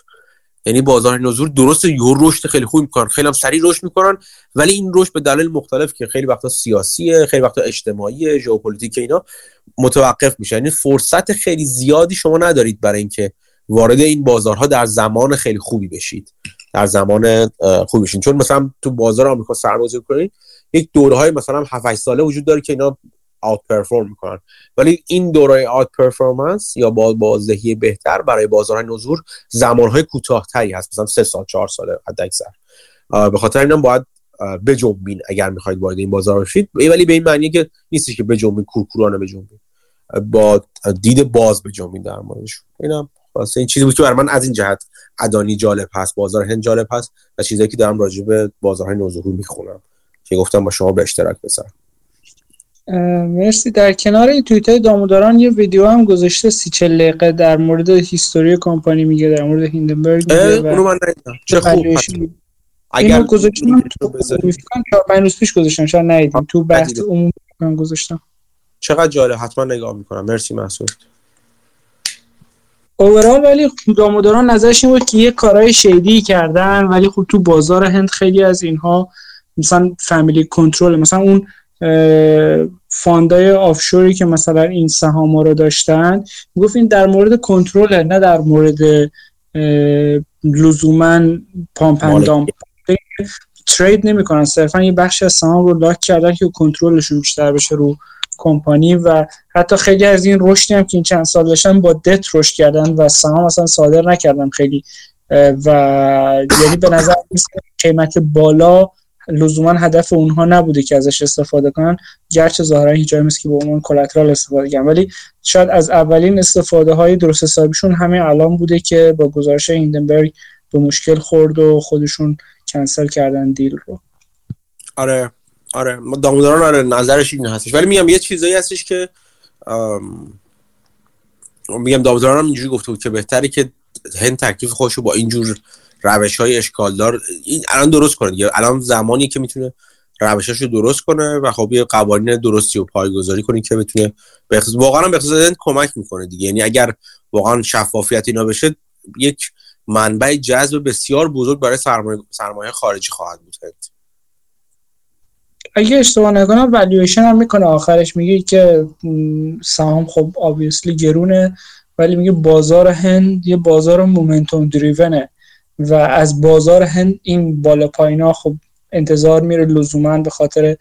یعنی بازار نوظهور درسته یه رشد خیلی خوب می‌کنن. خیلی هم سریع رشد می‌کنن ولی این رشد به دلیل مختلف که خیلی وقتا سیاسیه خیلی وقتا اجتماعی ژئوپلیتیک اینا متوقف میشه یعنی فرصت خیلی زیادی شما ندارید برای اینکه وارد این بازارها در زمان خیلی خوبی بشید. در زمان خوبی بشین. چون مثلا تو بازار آمریکا سرمایه‌گذاری کنید یک دورهای مثلا 7 ساله وجود داره که اینا outperform می‌کنن. ولی این دوره outperformance یا با بازدهی بهتر برای بازارهای نوظهور زمانهای کوتاهتری هست. مثلا سه سال چهار ساله حد اکثر به خاطر اینم باید بجنبین اگر می‌خواید وارد این بازار بشید. ولی به این معنی که نیستش که بجنبین کورکورانه بجنبین. با دید باز بجنبین در موردش اینم واسه این چیزی بود که برای من از این جهت ادانی جالب هست. بازار هند جالب هست و چیزایی که دارم راجع به بازارهای نوظهور می‌خونم. که گفتم با شما به اشتراک بذارم. مرسی. در کنار این توییت های داموداران یه ویدیو هم گذاشته سی چل دقیقه در مورد هیستوری کمپانی میگه در مورد هیندنبرگ میگه اونو من چه خوب اگر گذاشتم چهار روز پیش گذاشتم شاید ندیدیم تو بحث عمومی گذاشتم. چقدر جالب حتما نگاه می‌کنم. مرسی محسود. اوورال ولی داموداران نظرش این بود که یه کارهای شیدی کردن ولی خب تو بازار هند خیلی از اینها مثلا فامیلی کنترل مثلا اون فاندای آفشوری که مثلا این سهام رو داشتن گفت این در مورد کنترل نه در مورد لزوما پامپندام ترید نمی‌کنن. صرفا یه بخش از سهام رو لاک کردن که کنترلشون بیشتر بشه رو کمپانی و حتی خیلی از این رشدی هم که این چند سال داشتن با دت رشد کردن و سهام اصلا صادر نکردن خیلی. و یعنی به نظر قیمت بالا لزوما هدف اونها نبوده که ازش استفاده کنن. گرچه ظاهرا هیچ جایی که به عنوان کلاترال استفاده کنن ولی شاید از اولین استفاده های درست حسابیشون همین الان بوده که با گزارش هیندنبرگ به مشکل خورد و خودشون کنسل کردن دیل رو. آره آره. داموداران آره نظرش این هستش. ولی میگم یه چیزایی هستش که میگم داموداران هم اینجوری گفته بود که بهتره که هند تکلیف خودشو با اینجور روش های اشکالدار این الان درست کنه دیگه. الان زمانی که می‌تونه روشش رو درست کنه و خب یه قوانین درستی و پایگذاری کنه که بتونه بخص... واقعا به کمک می‌کنه دیگه. یعنی اگر واقعا شفافیت اینا بشه یک منبع جذب بسیار بزرگ برای سرمایه, سرمایه خارجی خواهد بود. اگه اشتباه نکنم والویشن هم می‌کنه. آخرش میگه که سهام خب آبیسلی گرونه ولی میگه بازار هند یه بازار مومنتوم دریونه و از بازار هند این بالا پایینا خب انتظار میره لزوما به خاطر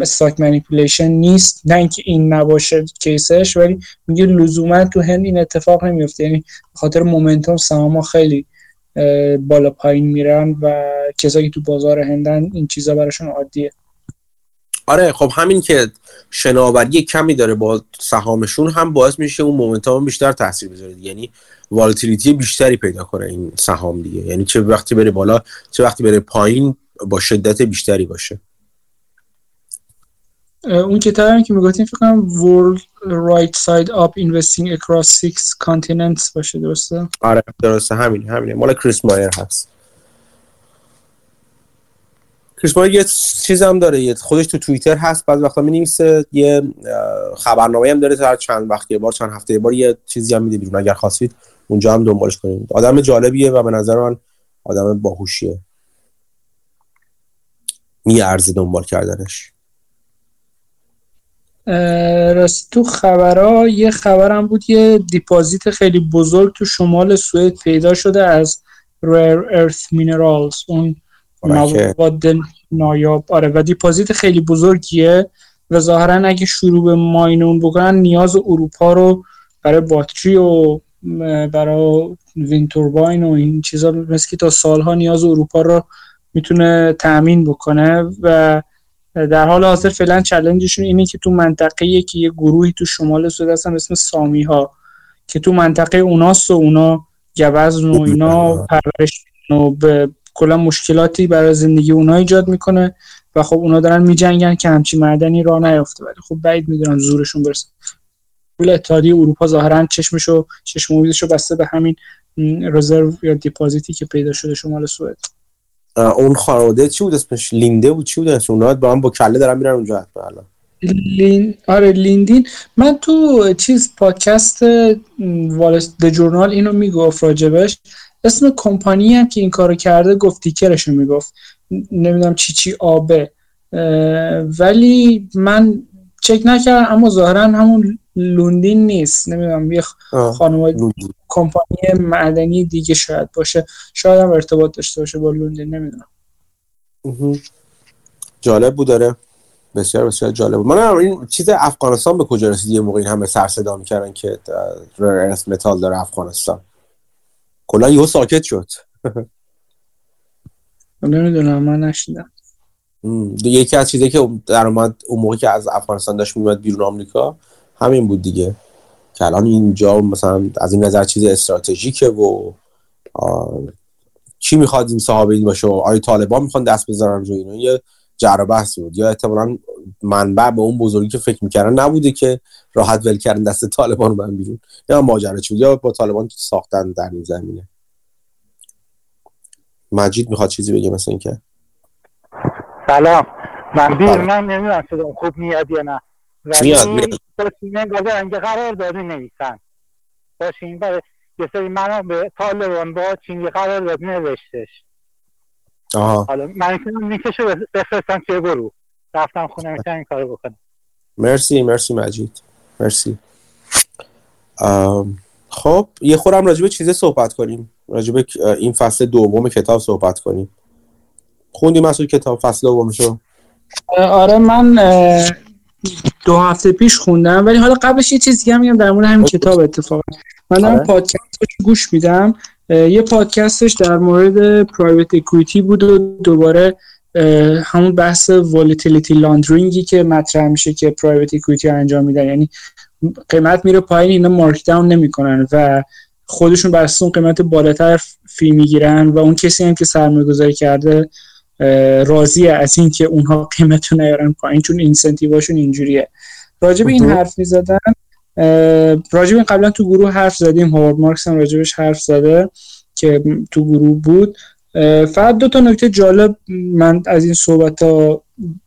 stock manipulation نیست. نه اینکه این نباشه case ش ولی میگه لزوما تو هند این اتفاق نمیفته. یعنی به خاطر momentum سهام خیلی بالا پایین میرن و کسایی که تو بازار هندن این چیزا براشون عادیه. آره خب همین که شناوری کمی داره با سهامشون هم باعث میشه اون momentum بیشتر تاثیر بذاره. یعنی volatility بیشتری پیدا کنه این سهام دیگه. یعنی چه وقتی بره بالا چه وقتی بره پایین با شدت بیشتری باشه. اون کتابی که می‌گفتیم فکر کنم World Right Side Up Investing Across Six Continents باشه درسته؟ آره درسته. همین همینه. مال کریس مایر هست. کریس مایر یه چیز هم داره یه خودش تو توییتر هست بعض وقتا می یه خبرنامه هم داره هر چند وقت یه بار چند هفته یه بار یه چیزی هم میده بیرون اگر خواستید اونجا هم دنبالش کنید. آدم جالبیه و به نظر من آدم باهوشیه. میارزه دنبال کردنش. راستی تو خبرها یه خبرم بود یه دیپازیت خیلی بزرگ تو شمال سوئد پیدا شده از ریر ارث مینرالز اون مواد نایاب. آره و deposit خیلی بزرگیه و ظاهرا اگه شروع به mining بکنن نیاز اروپا رو برای باتری و برای wind turbine و این چیزا مثل که تا سالها نیاز اروپا رو می‌تونه تأمین بکنه و در حال حاضر فعلا challenge شون اینه که تو منطقه که یه گروهی تو شمال سوئد هستن اسم سامی ها که تو منطقه اوناست و اونا گوزن و اینا پرورش و به کلا مشکلاتی برای زندگی اونها ایجاد می‌کنه و خب اونا دارن میجنگن که همچی معدنی را نیفته ولی خب بعید می‌دونن زورشون برسه. پول اتحادیه اروپا ظاهرا چشمشو چشم امیدشو بسته به همین رزرو یا دیپازیتی که پیدا شده شمال سوئد. اون خانواده چی بود اسمش؟ لینده بود؟ چی بود اونا با هم با کله دارن میرن اونجا الان. لین آره لیندین. من تو چیز پادکست والس د جورنال اینو می‌گفت راجبش. اسم کمپانی هم که این کارو کرده گفت تیکرشو می‌گفت. نمی‌دونم چی چی آبه. ولی من چک نکردم اما ظاهرا همون لوندین نیست. نمی‌دونم یه خانواده کمپانی معدنی دیگه شاید باشه. شاید هم ارتباط داشته باشه با لوندین نمی‌دونم. جالب بود داره بسیار بسیار جالب بود. من این چیز افغانستان به کجا رسید؟ یه موقع این همه سر صدا می‌کردن که ارث متال داره افغانستان. کلا یهو ساکت شد. نمی‌دونم من نشیدم. یکی از چیزایی که در اومد اون موقع که از افغانستان داشت میومد بیرون آمریکا همین بود دیگه. که الان اینجا مثلا از این نظر چیز استراتژیکه و چی می‌خواد این صحابه این باشه و آیا طالبان می‌خوان دست بزنن روی اینو یه جر بحث بود. یا احتمالا منبع به اون بزرگی که فکر می‌کردن نبوده که راحت ول کردن دست طالبان رو من بیرون. یا ماجرا چود یا با طالبان ساختن در این زمینه. مجید می‌خواد چیزی بگه مثلا اینکه؟ سلام. من بیر من نمی‌دونم صدا خوب میاد یا نه. ولی با سیمن گفته انگه قرار داده نویسن. با برای یه سری منو به طالبان با چینی قرار داد نوشتش. آها. حالا من می‌تونم لینکشو بفرستم توی گروه رفتم خونه می‌تونم این کارو بکنم. مرسی مرسی مجید. مرسی. خب یه خورم راجبه چیزه صحبت کنیم. راجبه این فصل دوم کتاب صحبت کنیم. خوندی مسئول کتاب فصل دومشو؟ آره من دو هفته پیش خوندم ولی حالا قبلش یه چیزی هم میگم در مورد همین کتاب اتفاقا. من دارم آره. پادکست گوش میدم. یه پادکستش در مورد private equity بود و دوباره همون بحث volatility laundering ی که مطرح میشه که private equity انجام میدن. یعنی قیمت میره پایین اینا mark down نمی‌کنن و خودشون بر اون قیمت بالاتر fee می‌گیرن و اون کسی هم که سرمایه گذاری کرده راضیه از این که اونها قیمت رو نیارن پایین چون incentive اشون اینجوریه. راجب این حرف می‌زدن راجب این قبلا تو گروه حرف زدیم هاورد مارکس هم راجبش حرف زده که تو گروه بود. فقط دو تا نکته جالب من از این صحبت ها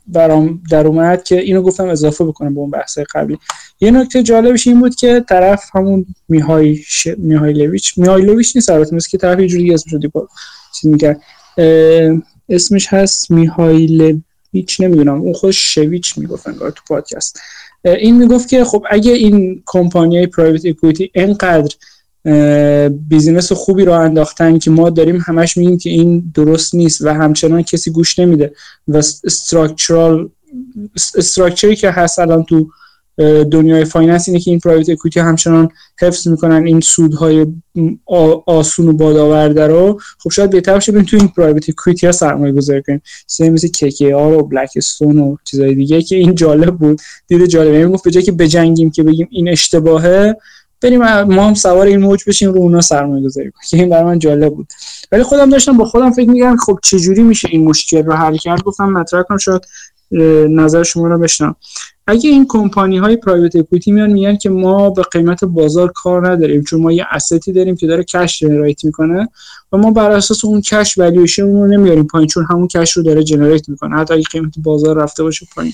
برام در اومد که اینو گفتم اضافه بکنم به اون بحث قبلی. یه نکته جالبش این بود که طرف همون میهای ش... میهایلویچ میهایلویچ نیست البته مثل که طرف یه جوری اسمش رو چیز می‌کرد. اسمش هست میهایلویچ نمی‌دونم. اون خود شویچ می‌گفت انگار تو پادکست. این می‌گفت که خب اگه این کمپانی های private equity انقدر business خوبی رو انداختن که ما داریم همش میگیم که این درست نیست و همچنان کسی گوش نمیده و structural structure ی که هست الان تو دنیای finance اینه که این private equity همچنان حفظ می‌کنن این سودهای آسون و بادآورده رو. خب شاید بهتر باشه تو این private equity ها سرمایه گذاری کنیم. مثل کی آر و بلک استون و چیزای دیگه که این جالب بود. دید جالب. یعنی گفت به جای که بجنگیم که بگیم این اشتباهه بریم ما هم سوار این موج بشیم رو اونا سرمایه گذاری کنیم. که این برای من جالب بود. ولی خودم داشتم با خودم فکر میگم خب چجوری میشه این مشکل رو حل کرد؟ گفتم مطرح کنم شاید نظر شما رو بشنم اگه این کمپانی های پرایوت اکویتی میان میگن که ما به قیمت بازار کار نداریم چون ما یه استی داریم که داره کش جنریت می‌کنه و ما بر اساس اون cash valuation رو نمیاریم پایین چون همون cash رو داره generate می‌کنه. حتی اگه قیمت بازار رفته باشه پایین.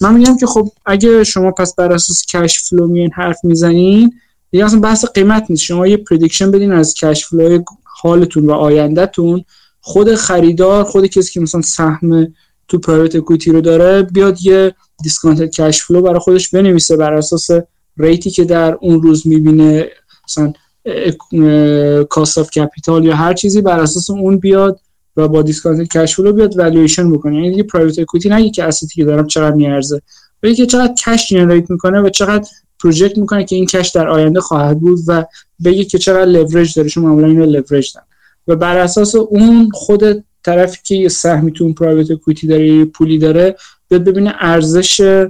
من میگم که خب اگه شما پس بر اساس cash flow میان حرف می‌زنین دیگه اصلا بحث قیمت نیست. شما یه prediction بدین از cash flow حالتون و آیندهتون خود خریدار خود کسی که مثلا سهم تو private equity رو داره بیاد یه discounted cash flow برای خودش بنویسه بر اساس rate ی که در اون روز می‌بینه مثلا cost of capital یا هر چیزی بر اساس اون بیاد و با discounted cash flow بیاد والویشن بکنه. یعنی دیگه private equity نگه که asset ی که دارم چقدر میارزه ولی که چقدر cash generate می‌کنه و چقدر project می‌کنه که این cash در آینده خواهد بود و بگه که چقدر لورج داره. شما معمولا اینو لورج دارن. و بر اساس اون خود طرفی که یه سهمی تو اون private equity داره یه پولی داره بیاد ببینه ارزش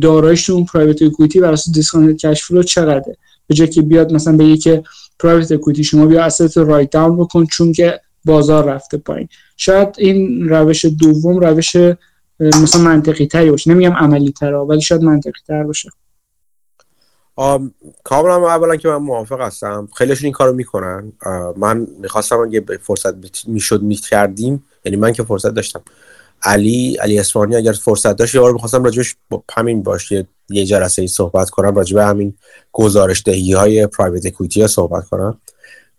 دارایش اون private equity بر اساس discount cash flow چقدره. به جای که بیاد مثلا بگه که private equity شما بیا asset write down بکن چون که بازار رفته پایین. شاید این روش دوم روش مثلا منطقی تری باشه. نمیگم عملی تر ولی شاید منطقی تر باشه. کاملا اولا که من موافق هستم. خیلیشون این کارو می‌کنن. من می‌خواستم اگه فرصت می‌شد می‌کردیم یعنی من که فرصت داشتم. علی علی اسفانی اگر فرصت داشت یه می‌خواستم راجبش با همین باشه یه جلسه ای صحبت کنم راجب همین گزارش دهی های private equity ها صحبت کنم.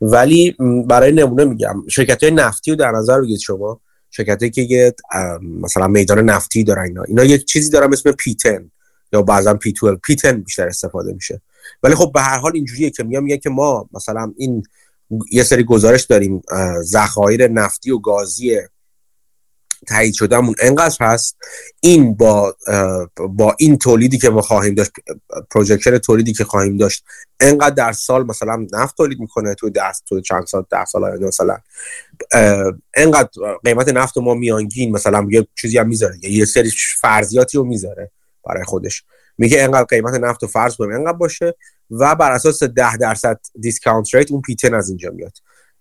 ولی برای نمونه میگم شرکت های نفتی رو در نظر بگید شما. شرکتی که یه مثلا میدان نفتی دارن اینا. اینا یک چیزی دارن اسم P ten یا بعضا P 12 P 10 بیشتر استفاده میشه. ولی خب به هر حال اینجوریه که میگم میگن که ما مثلا این یه سری گزارش داریم ذخایر نفتی و گازی تایید شدهمون انقدر هست. این با با این تولیدی که ما خواهیم داشت پروژکشن تولیدی که خواهیم داشت انقدر در سال مثلا نفت تولید می‌کنه تو دست تو چند سال ده سال آینده مثلا. انقدر قیمت نفت ما میانگین مثلا یه چیزی هم می‌ذاره یه سری فرضیاتی رو می‌ذاره. برای خودش. میگه انقدر قیمت نفت و فرض کنیم انقدر باشه و بر اساس 10 درصد discount rate اون P ten از اینجا میاد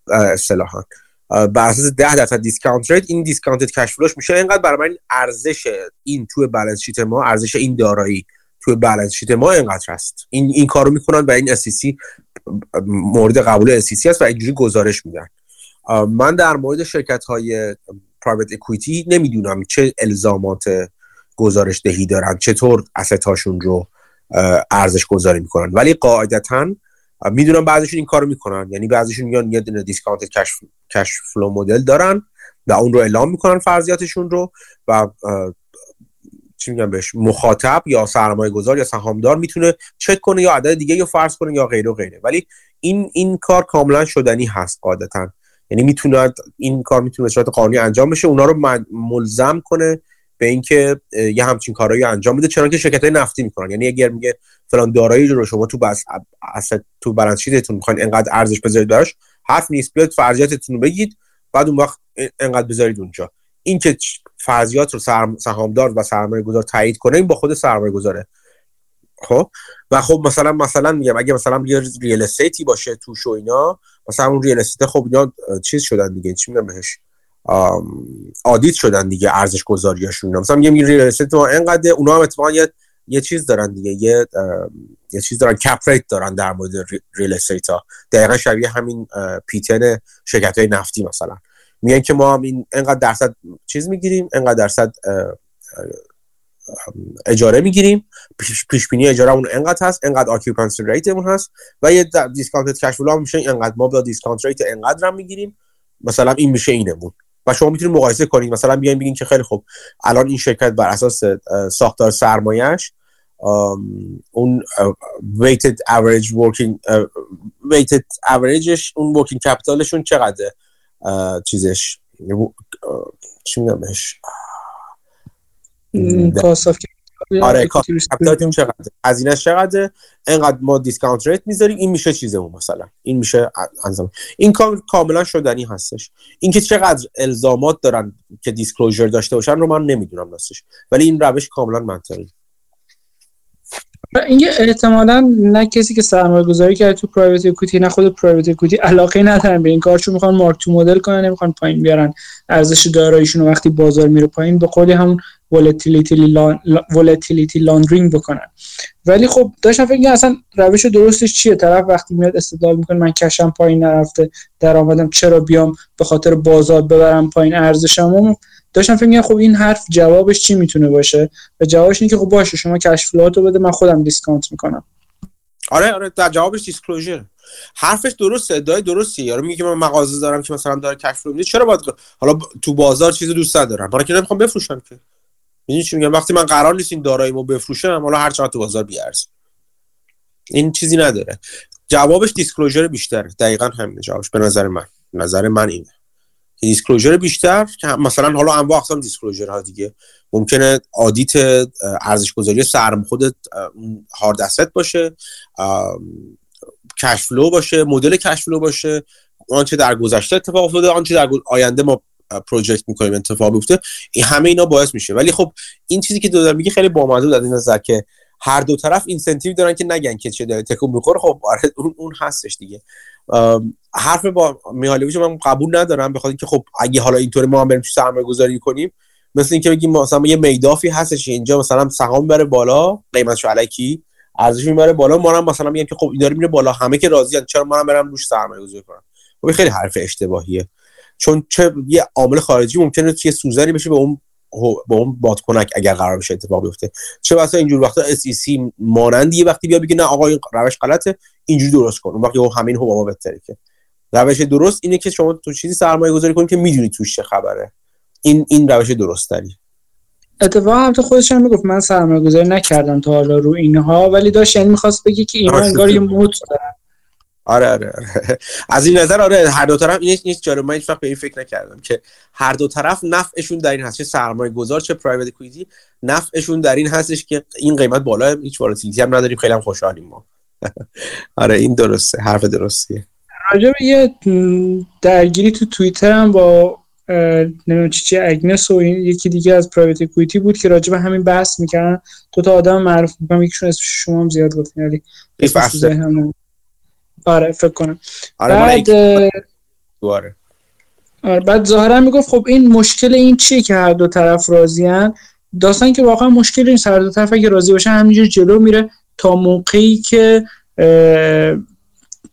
اصطلاحا. بر اساس 10 درصد discount rate این discounted cash flow ش میشه. انقدر برای من ارزش این توی balance sheet ما ارزش این دارایی توی balance sheet ما انقدر هست این این کارو می‌کنن و این SEC مورد قبول SEC است و اینجوری گزارش میدن. من در مورد شرکت های private equity نمی‌دونم چه الزامات گزارش دهی دارن. چطور هاشون رو ارزش گذاری می‌کنن. ولی قاعدتا می‌دونم بعضیشون این کارو می‌کنن. یعنی بعضیشون میگن یه دونه discounted cash flow مدل دارن و اون رو اعلام می‌کنن فرضیاتشون رو و چی میگم بهش مخاطب یا سرمایه گذار یا سهامدار می‌تونه چک کنه یا عدد دیگه یا فرض کنه یا غیره و غیره. ولی این این کار کاملا شدنی هست قاعدتا. یعنی می‌تونه این کار می‌تونه به صورت قانونی انجام بشه. اونا رو ملزم کنه به اینکه یه همچین کارهایی انجام بده چون که شرکت های نفتی می‌کنن. یعنی اگر میگه فلان دارایی رو شما تو بس تو balance sheet تون می‌خواین انقدر ارزش بذارید براش حرف نیست. بیاد فرضیاتتون رو بگید بعد اون وقت انقدر بذارید اونجا. این که فرضیات رو سهامدار و سرمایه گذار تایید کنه این با خود سرمایه گذاره خب؟ و خب مثلا مثلا میگم اگه مثلا یه real estate ی باشه توش و اینا مثلا اون real estate خب اینا چیز شدن دیگه. چی میگم بهش؟ audit شدن دیگه ارزش گذاریاشون مثلا میگم real estate ما انقدر اونا هم اتفاقا یه یه چیز دارن دیگه یه یه چیز دارن cap rate دارن در مورد real estate ها. دقیقا شبیه همین پیتن شرکت های نفتی مثلا. میگن که ما هم این انقدر درصد چیز می‌گیریم انقدر درصد اجاره می‌گیریم. پیش بینی اجاره اون انقدر هست انقدر rate اون هست و یه discounted cash میشه انقدر ما با discount rate انقدر هم می‌گیریم. مثلا این میشه اینمون. و شما می‌تونید مقایسه کنید. مثلا بیاین بگین که خیلی خوب. الان این شرکت بر اساس ساختار سرمایهش اون weighted average working weighted average ش اون working capital شون چقدره؟ چیزش چی میگم بهش؟ آره capital تون چقدر هزینهش چقدر انقدر ما discount rate می‌ذاریم این میشه چیزمون مثلا. این میشه انظام این کار کاملا شدنی هستش. اینکه چقدر الزامات دارن که disclosure داشته باشن رو من نمی‌دونم راستش. ولی این روش کاملا منطقی. اینکه احتمالا نه کسی که سرمایه گذاری کرده تو private equity نه خود private equity علاقه ندارن به این کار چون می‌خوان mark to model کنن نمی‌خوان پایین بیارن. ارزش داراییشون وقتی بازار میره پایین به خودی همون volatility laundering بکنن. ولی خب داشتم فکر اصلا روش درستش چیه؟ طرف وقتی میاد استدلال می‌کنه من cash م پایین نرفته درآمدم چرا بیام؟ به خاطر بازار ببرم پایین ارزشمو؟ داشتم فکر می‌کنم خب این حرف جوابش چی می‌تونه باشه؟ و جوابش اینه که خب باشه شما cash flow رو بده من خودم discount می‌کنم. آره آره در جوابش disclosure حرفش درسته ادعای درستی. یارو میگه من مغازه دارم که مثلا داره cash flow میده چرا باید حالا تو بازار چیز دوست ندارم. برای که نمی‌خوام بفروشم که. می‌دونی چی میگم؟ وقتی من قرار نیست این داراییمو بفروشم حالا هر چقدر تو بازار بیارزه. این چیزی نداره. جوابش disclosure بیشتر دقیقا همین جوابش. به نظر من. نظر من اینه. disclosure بیشتر که مثلا حالا انواع اقسام disclosure ها دیگه. ممکنه audit ارزش گذاری سرم خودت hard asset باشه cash flow باشه مدل cash flow باشه. آنچه در گذشته اتفاق افتاده آنچه در آینده ما project می‌کنیم اتفاق بیفته این همه اینا باعث میشه. ولی خب این چیزی که دو میگه خیلی بامزه از این نظر که هر دو طرف incentive دارن که نگن که چه داره تکون می‌خوره. خب آره اون اون هستش دیگه. حرف با میهالویچ من قبول ندارم بخاطر اینکه خب اگه حالا اینطوری ما هم بریم سرمایه گذاری کنیم مثل اینکه بگیم مثلا یه میدافی هستش اینجا مثلا سهام بره بالا قیمتش علکی ارزش می‌بره بالا ما هم مثلا میگن که خب این داره میره بالا همه که راضیان چرا ما هم برم روش سرمایه گذاری کنم خب خیلی حرف اشتباهیه. چون چه یه عامل خارجی ممکنه یه سوزنی بشه به اون با اون بادکنک اگر قرار بشه اتفاق بیفته. چه واسه اینجور وقتا اس ای سی مانندی یه وقتی بیا بگه نه آقا این روش غلطه اینجوری درست کن. اون وقت همین حبابا بهتره که. روش درست اینه که شما تو چیزی سرمایه گذاری کنید که می‌دونی توش چه خبره. این این روش درست تری اتفاقا هم تو خودش هم می‌گفت من سرمایه گذاری نکردم تا حالا رو اینها ولی داشت یعنی می‌خواست بگه که اینا انگار یه موت دارن. آره آره آره. از این نظر آره هر دو طرف این نیست جاره من هیچ به این فکر نکردم که هر دو طرف نفعشون در این هست. چه سرمایه گذار چه پرایوت کویتی نفعشون در این هستش که این قیمت بالا هیچ والتیلیتی هم نداریم. خیلی هم خوشحالیم ما. آره این درسته حرف درستیه. راجع یه درگیری تو توییتر هم با نمی‌دونم چی چی اگنس و یکی دیگه از پرایوت کویتی بود که راجع به همین بحث می‌کردن. دو تا آدم معروف می‌کنم یکیشون اسمش شما هم زیاد گفتین ولی آره فکر کنم آره بعد آره. آره بعد ظاهرا می‌گفت خب این مشکل این چیه که هر دو طرف راضیان داستان که واقعا مشکل این هر دو طرف اگه راضی باشن همینجور جلو میره تا موقعی که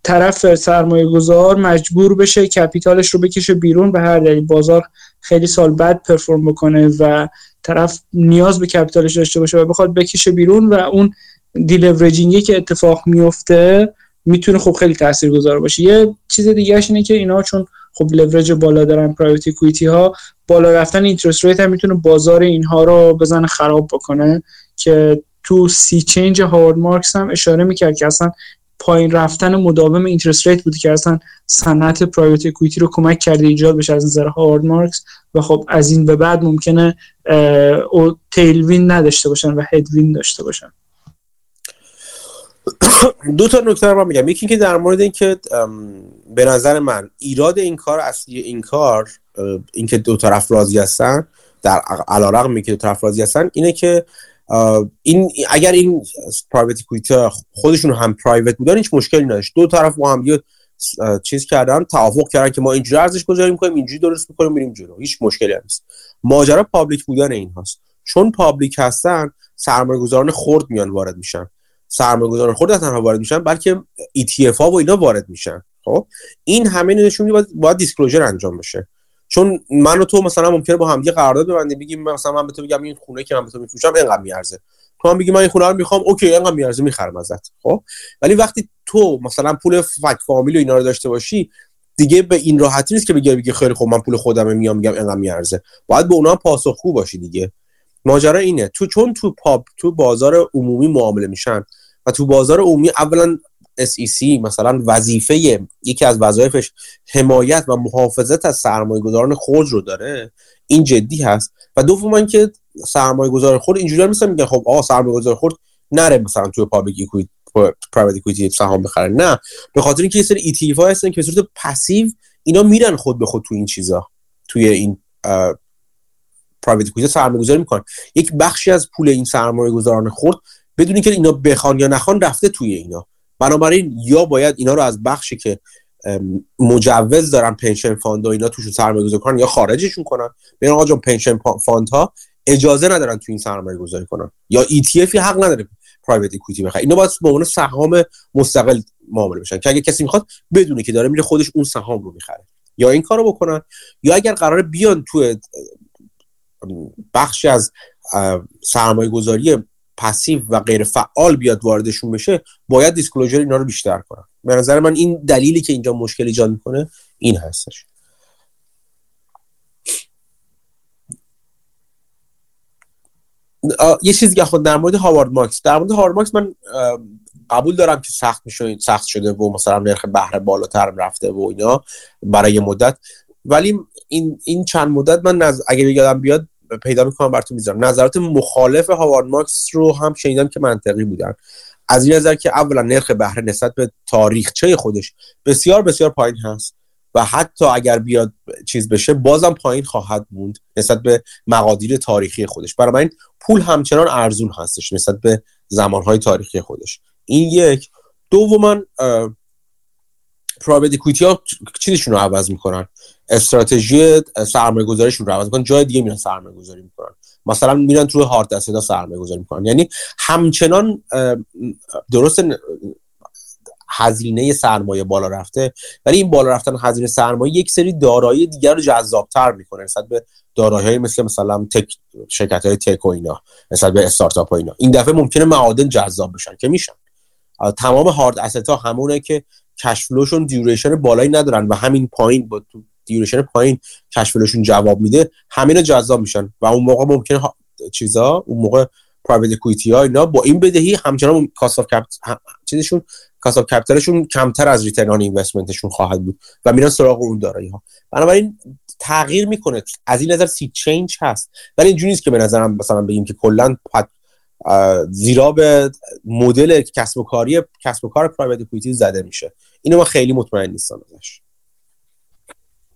طرف سرمایه گذار مجبور بشه capital ش رو بکشه بیرون به هر دلیل بازار خیلی سال بعد perform بکنه و طرف نیاز به capital ش داشته باشه و بخواد بکشه بیرون و اون deleveraging ی که اتفاق میفته می‌تونه خب خیلی تاثیرگذار باشه. یه چیز دیگه اینه که اینا چون خب لورج بالا دارن private equity ها بالا رفتن interest rate هم می‌تونه بازار اینها رو بزنه خراب بکنه که تو sea change هاوارد مارکس هم اشاره می‌کرد که اصلا پایین رفتن مداوم interest rate بود که اصلا صنعت private equity رو کمک کرده ایجاد بشه از نظر هاوارد مارکس و خب از این به بعد ممکنه اون tailwind نداشته باشن و headwind داشته باشن. دو تا نکته رو میگم. یکی اینکه در مورد اینکه به نظر من ایراد این کار اصلی این کار اینکه دو طرف راضی هستن در علیرغم که دو طرف راضی هستن اینه که این اگر این private equity ها خودشون هم private بودن هیچ مشکلی نداشت. دو طرف با هم یه چیز کردن توافق کردن که ما اینجوری ارزش گذاری می‌کنیم اینجوری درست می‌کنیم میریم جلو. هیچ مشکلی نیست. ماجرا public بودن این هاست چون public هستن سرمایه گذاران خرد میان وارد میشن. سرمایه گذاران خرد تنها وارد میشن بلکه ETF ها و اینا وارد میشن. خب؟ این همه نشون میده باید disclosure انجام بشه. چون من و تو مثلا ممکنه با هم یه قرارداد ببندیم بگیم مثلا من به تو بگم این خونه که من به تو میفروشم اینقدر میارزه. تو هم بگی من این خونه رو می‌خوام اوکی اینقدر میارزه می‌خرم ازت. خب؟ ولی وقتی تو مثلا پول فک فامیل و اینا رو داشته باشی دیگه به این راحتی نیست که بگی بگی خیلی خوب من پول خودم میام میگم اینقدر میارزه. باید به اونا پاسخگو باشی دیگه. ماجرا اینه. تو چون تو پاپ تو بازار عمومی معامله میشن تو بازار عمومی اولا SEC مثلا وظیفه یکی از وظایفش حمایت و محافظت از سرمایه گذاران خرد رو داره این جدی هست. و دوم که سرمایه گذار خرد اینجوری مثلا میگن خب آقا سرمایه گذار خرد نره مثلا توی public equity private equity سهام بخره. نه به خاطر اینکه یه سری ETF ها هستن که به صورت passive اینا میرن خود به خود تو این چیزا توی این private equity سرمایه گذاری می‌کنن. یک بخشی از پول این سرمایه گذاران خرد بدون اینکه اینا بخوان یا نخوان رفته توی اینا. بنابراین یا باید اینا رو از بخشی که مجوز دارن pension fund و اینا توشون سرمایه گذاری کنن یا خارجشون کنن. ببین آقا جون pension fund ها اجازه ندارن تو این سرمایه گذاری کنن. یا ETF حق نداره private equity بخره اینا باید به عنوان سهام مستقل معامله بشن. که اگه کسی می‌خواد بدونه که داره میره خودش اون سهام رو می‌خره. یا این کارو بکنن یا اگر قرار بیان تو بخشی از سرمایه گذاری passive و غیر فعال بیاد واردشون بشه باید disclosure اینا رو بیشتر کنن. به نظر من این دلیلی که اینجا مشکل ایجاد می‌کنه این هستش. یه چیزی که خود در مورد هاوارد مارکس. در مورد هاوارد مارکس من قبول دارم که سخت میشه سخت شده و مثلا نرخ بهره بالاتر رفته و اینا برای مدت. ولی این این چند مدت من نز... اگه یادم بیاد پیدا می‌کنم براتون می‌ذارم نظرات مخالف هاوارد مارکس رو هم شنیدم که منطقی بودن. از این نظر که اولا نرخ بهره نسبت به تاریخچه خودش بسیار بسیار پایین هست و حتی اگر بیاد چیز بشه بازم پایین خواهد موند نسبت به مقادیر تاریخی خودش. برای این پول همچنان ارزون هستش نسبت به زمانهای تاریخی خودش. این یک. دوما پرایوت اکویتی ها چیزشون رو عوض می‌کنن. استراتژی سرمایه گذاریشون رو عوض جای دیگه میرن سرمایه گذاری می‌کنن. مثلا میرن توی هارد اسید سرمایه گذاری می‌کنن. یعنی همچنان درست هزینه سرمایه بالا رفته. ولی این بالا رفتن هزینه سرمایه یک سری دارایی دیگر رو جذابتر می‌کنه نسبت به دارایی مثل مثلا تک شرکت های تک و اینا نسبت به استارتاپ و اینا. این دفعه ممکنه معادن جذاب بشن که میشن. تمام hard asset ها همونه که cash flowشون duration بالایی ندارن و همین پایین با duration پایین cash flowشون جواب میده همین جذاب میشن و اون موقع ممکنه چیزا اون موقع private equity ها اینا با این بدهی همچنان cost of چیزشون cost capitalشون کمتر از return on investmentشون خواهد بود و میرن سراغ اون دارایی ها. بنابراین تغییر می‌کنه. از این نظر sea change هست. ولی اینجوری نیست که به نظرم مثلا بگیم که کلا زیرا به مدل کسب و کاری کسب و کار private equity زده میشه. اینو من خیلی مطمئن نیستم ازش.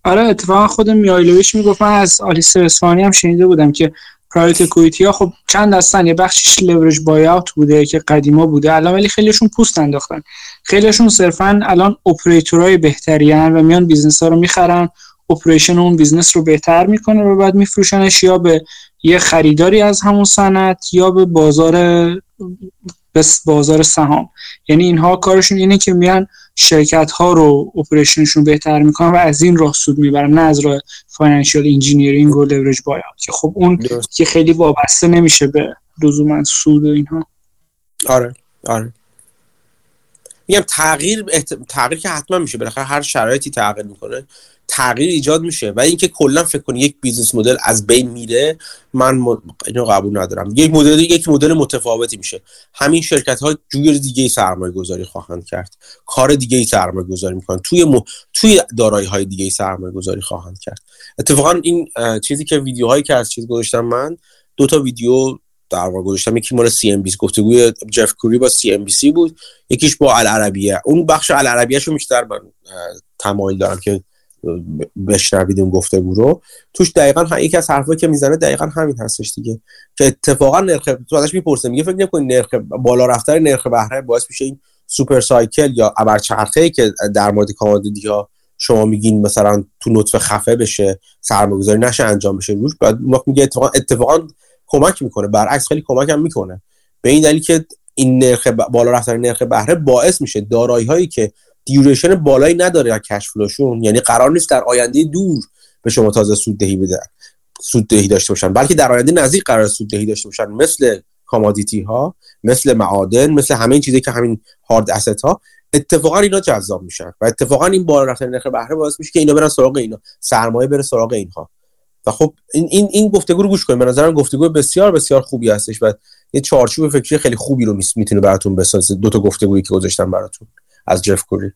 آره اتفاقا خود میهالیویچ می‌گفت من از کلیف اسنس هم شنیده بودم که private equity ها خب چند هستن یه بخشش leveraged buyout بوده که قدیما بوده الان ولی خیلیشون پوست انداختن. خیلیشون صرفا الان operatorهای بهترین و میان business ها رو می‌خرن operation اون business رو بهتر می‌کنه و بعد میفروشنش یا به یه خریداری از همون صنعت یا به بازار بس بازار سهام. یعنی اینها کارشون اینه که میان شرکت ها رو operationشون بهتر می‌کنن و از این راه سود می‌برن نه از راه financial engineering و لورج بای که خب اون که خیلی وابسته نمیشه به لزوما سود و اینها. آره آره. میگم تغییر تغییر که حتما میشه. بالاخره هر شرایطی تغییر می‌کنه. تغییر ایجاد میشه و اینکه کلا فکر کنی یک business model از بین میره من. اینو قبول ندارم. یک مدل یک مدل متفاوتی میشه. همین شرکت ها جور دیگه سرمایه گذاری خواهند کرد. کار دیگه ای سرمایه گذاری می‌کنن. توی م... توی دارایی های دیگه سرمایه گذاری خواهند کرد. اتفاقا این چیزی که ویدیوهایی که از چیز گذاشتم من دو تا ویدیو در واقع گذاشتم. یکی مال CNBC گفتگوی جف کاری با CNBC بود. یکیش با العربیه اون بخش العربیه شو بیشتر من تمایل دارم که بشنوید اون گفتگو رو. توش دقیقا یکی از حرفایی که می‌زنه دقیقا همین هستش دیگه. که اتفاقا نرخ تو ازش می‌پرسه میگه فکر نکنید نرخ بالا رفتن نرخ بهره باعث میشه این super cycle یا ابرچرخه ای که در مورد commodity ها شما میگین مثلا تو نطفه خفه بشه سرمایه‌گذاری نشه انجام بشه روش بعد میگه اتفاقا اتفاقا کمک می‌کنه برعکس خیلی کمک هم می‌کنه. به این دلیل که این نرخ بالا رفتن نرخ بهره باعث میشه دارایی هایی که duration بالایی نداره در cash flowشون یعنی قرار نیست در آینده دور به شما تازه سود دهی بدن سود دهی داشته باشن. بلکه در آینده نزدیک قرار سود دهی داشته باشن. مثل commodity ها مثل معادن مثل همه این چیزی که همین hard asset ها اتفاقا اینا جذاب میشن. و اتفاقا این بالا رفتن نرخ بهره باعث میشه که اینا برن سراغ اینا. سرمایه بره سراغ اینها. و خب این این این گفتگو رو گوش کنید. به نظرم گفتگو بسیار بسیار خوبی هستش و یه چارچوب فکری خیلی خوبی رو می‌تونه براتون بسازه. دو تا گفتگویی که گذاشتم براتون. از جف کوری.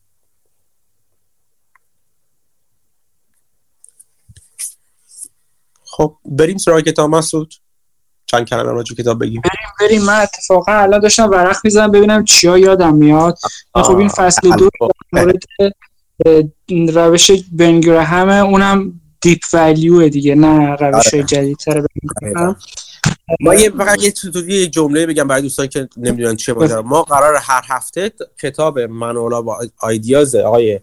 خب بریم سراغ کتاب مسعود. چند کلمه راجع کتاب بگیم؟ بریم بریم. من اتفاقا الان داشتم ورق می‌زنم ببینم چیا یادم میاد. خب این فصل دو مورد روش بنگرهمه اونم دیپ ولیو دیگه نه روش آره. جدیدتر ما یه فقط یه یه جمله بگم برای دوستانی که نمی‌دونن چه ماجرا ما قرار هر هفته کتاب منولا با آیدیاز آقای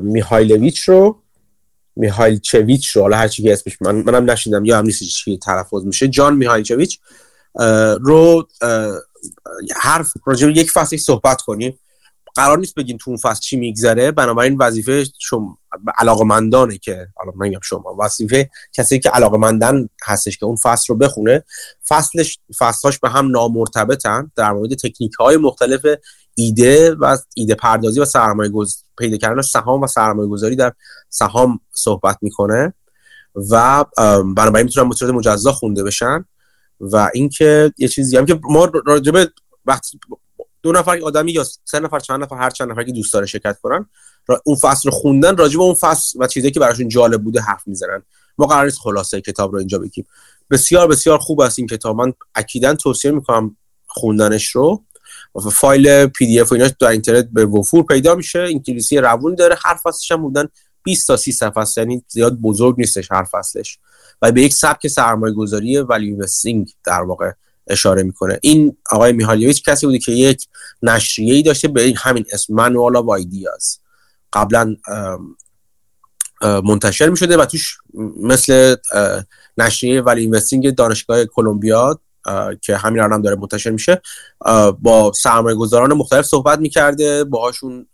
میهایلویچ رو میهایل چویچ رو حالا هر چی اسمش من منم نشیدم یا هم نیست چی تلفظ میشه جان میهایل چویچ رو حرف راجع یک فصل صحبت کنیم. قرار نیست بگیم تو اون فصل چی میگذره. بنابراین وظیفه شما علاقمندانه که حالا من شما وظیفه کسی که علاقمندن هستش که اون فصل رو بخونه. فصلش فصلهاش به هم نامرتبطن. در مورد تکنیک های مختلف ایده و ایده پردازی و سرمایه گذاری پیدا کردن سهام و سرمایه گذاری در سهام صحبت می‌کنه. و بنابراین می‌تونن به صورت مجزا خونده بشن. و اینکه یه چیزی هم که ما راجبه وقتی دو نفر آدمی یا سه نفر چند نفر هر چند نفر که دوست داره شرکت کنن اون فصل رو خوندن راجع به اون فصل و چیزی که براشون جالب بوده حرف می‌زنن. ما قرار نیست خلاصه کتاب رو اینجا بگیم. بسیار بسیار خوب است این کتاب. من اکیدا توصیه می‌کنم خوندنش رو. فایل PDF و اینا در اینترنت به وفور پیدا میشه. انگلیسی روون داره. هر فصلش هم بدون 20 تا 30 صفحه یعنی زیاد بزرگ نیستش هر فصلش. و به یک سبک سرمایه گذاری value investing در واقع. اشاره می‌کنه. این آقای میهالیویچ کسی بودی که یک نشریه ای داشته به همین اسم Manual of Ideas قبلا منتشر می‌شده و توش مثل نشریه value investing دانشگاه کلمبیا که همین الان هم داره منتشر میشه با سرمایه گذاران مختلف صحبت می‌کرده باهاشون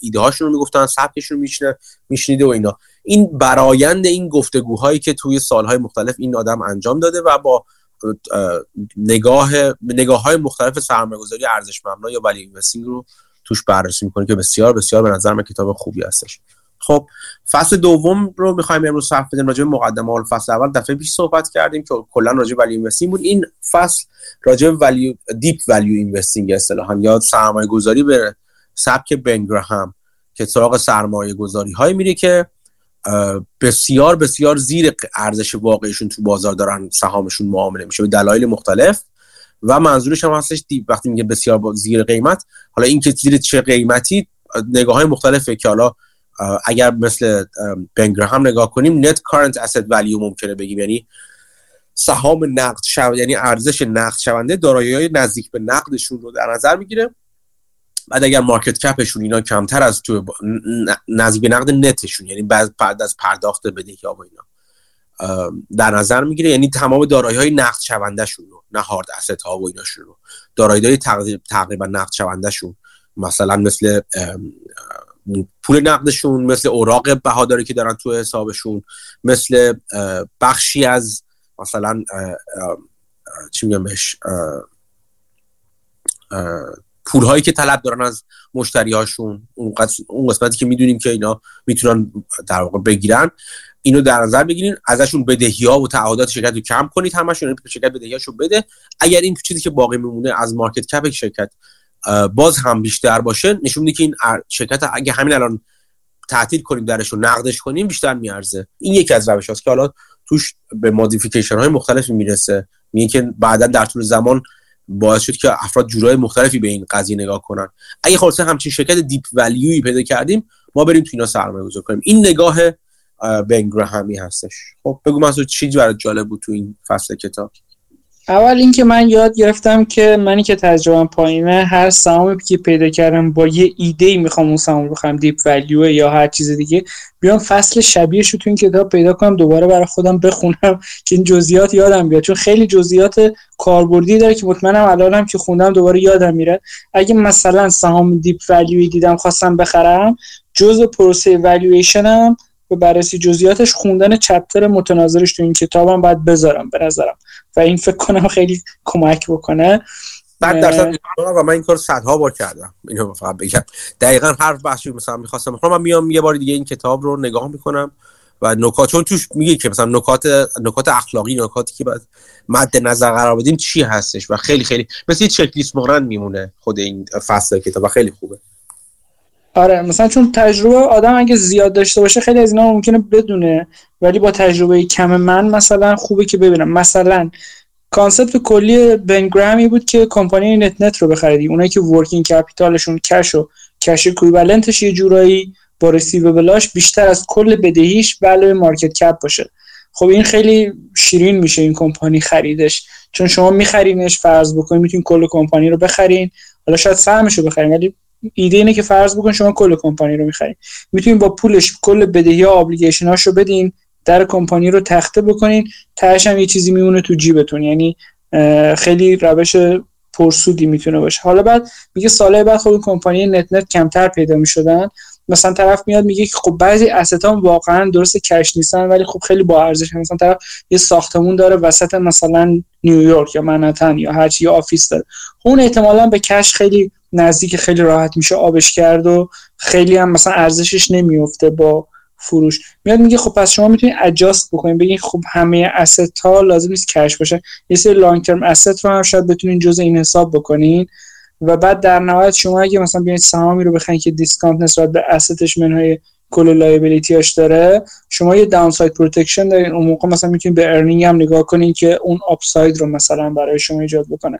ایده هاشون رو می‌گفتن سبکشون رو میشنیده و اینا. این برایند این گفتگوهایی که توی سالهای مختلف این آدم انجام داده و با نگاه نگاه های مختلف سرمایه گذاری ارزش مبنا یا value investing رو توش بررسی می‌کنه که بسیار بسیار به نظر من کتاب خوبی هستش. خب فصل دوم رو می‌خوایم امروز حرف بزنیم راجع به مقدمه اول. فصل اول دفعه پیش صحبت کردیم که کلا راجع value investing بود. این فصل راجع به value deep value investing اصطلاحا یا سرمایه گذاری به سبک بن گراهام که سراغ سرمایه گذاری میره که بسیار بسیار زیر ارزش واقعیشون تو بازار دارن سهامشون معامله میشه به دلایل مختلف و منظورش هم هستش وقتی میگه بسیار زیر قیمت حالا این که زیر چه قیمتی نگاه های مختلفه که حالا اگر مثل بنگرهم نگاه کنیم نت کارنت asset ولیو ممکنه بگیم. یعنی سهام نقد شو یعنی ارزش نقد شونده دارایی های نزدیک به نقدشون رو در نظر می‌گیره. بعد اگر مارکت کپشون اینا کمتر از تو نزدیک نقد نتشون یعنی بعد از پرداخت بدهی ها و اینا. در نظر می‌گیره یعنی تمام دارایی های نقد شونده شون رو نه هارد اسست ها و ایناشون رو. دارایی تقریبا نقد شونده شون مثلا مثل پول نقدشون مثل اوراق بهاداری که دارن تو حسابشون مثل بخشی از مثلا چی میگم بهش پول هایی که طلب دارن از مشتری هاشون اون قسمتی که می‌دونیم که اینا می‌تونن در واقع بگیرن اینو در نظر بگیرین ازشون بدهی ها و تعهدات شرکت رو کم کنید همشون یعنی شرکت بدهیاشو بده. اگر این چیزی که باقی میمونه از مارکت کپ شرکت باز هم بیشتر باشه نشون میده که این شرکت اگه همین الان تعطیل کنیم درش رو نقدش کنیم بیشتر میارزه. این یکی از روش که حالا توش به مودیفیکیشن های مختلفی می‌رسه. میگه که بعدا در طول زمان باعث شد که افراد جورای مختلفی به این قضیه نگاه کنن. اگه خلاصه همچین شرکت deep valueی پیدا کردیم ما بریم تو اینا سرمایه گذاری کنیم. این نگاه بن گراهامی هستش. خب بگو مسعود چیزی برات جالب بود تو این فصل کتاب؟ اول اینکه من یاد گرفتم که منی که تجربه پایینه هر سهامی که پیدا کردم با یه ایده ای می‌خوام اون سهام بخوام deep value یا هر چیز دیگه بیام فصل شبیهش رو تو این کتاب پیدا کنم دوباره برای خودم بخونم که این جزئیات یادم بیاد. چون خیلی جزئیات کاربردی داره که مطمئنم الانم که خوندم دوباره یادم میره. اگه مثلا سهام دیپ ولیوی دیدم خواستم بخرم جزء پروسه والویشنم به بررسی جزئیاتش خوندن چپتر متناظرش تو این کتابم باید بذارم به نظرم. و این فکر کنم خیلی کمک بکنه. بعد درصد و من این کار صدها بار کردم. اینو فقط بگم. دقیقا هر بحثی مثلا می‌خواستم من میام یه بار دیگه این کتاب رو نگاه می‌کنم و نکات چون توش میگه که مثلا نکات نکات اخلاقی نکاتی که باید مد نظر قرار بدیم چی هستش و خیلی خیلی مثل یه چک لیست میمونه خود این فصل کتاب و خیلی خوبه. آره مثلا چون تجربه آدم اگه زیاد داشته باشه خیلی از اینا ممکنه بدونه ولی با تجربه کم من مثلا خوبه که ببینم. مثلا concept کلی بن گراهامی بود که کمپانی net net رو بخریدی. اونایی که working capital شون cash و cash equivalent ش یه جورایی با receivable هاش بیشتر از کل بدهیش بله market cap باشه. خب این خیلی شیرین میشه این کمپانی خریدش. چون شما میخرینش فرض بکنید می‌تونید کل کمپانی رو بخرین. حالا شاید سهمش رو بخرین ولی ایده اینه که فرض بکن شما کل کمپانی رو می‌خرید. می‌تونید با پولش کل بدهی obligation هاشو بدین در کمپانی رو تخته بکنین. تهش هم یه چیزی میمونه تو جیبتون. یعنی خیلی روش پرسودی می‌تونه باشه. حالا بعد میگه ساله بعد خود کمپانی net net کمتر پیدا می‌شدن. مثلا طرف میاد میگه که خب بعضی asset واقعا درست cash نیستن ولی خب خیلی با ارزش مثلا طرف یه ساختمون داره وسط مثلا نیویورک یا منهتن یا هر چی office داره. خب اون احتمالا به cash خیلی نزدیک خیلی راحت میشه آبش کرد و خیلی هم مثلا ارزشش نمیفته با فروش. میاد میگه خب پس شما می‌تونید adjust بکنید بگین خب همه asset ها لازم نیست cash باشه. یه سری long term asset رو هم شاید بتونین جزء این حساب بکنین. و بعد در نهایت شما اگه مثلا بیاید سهامی رو بخرید که discount نسبت به asset ش منهای کل liability هاش داره شما یه downside protection دارین. اون موقع مثلا می‌تونید به earning هم نگاه کنین که اون upside رو مثلا برای شما ایجاد بکنه.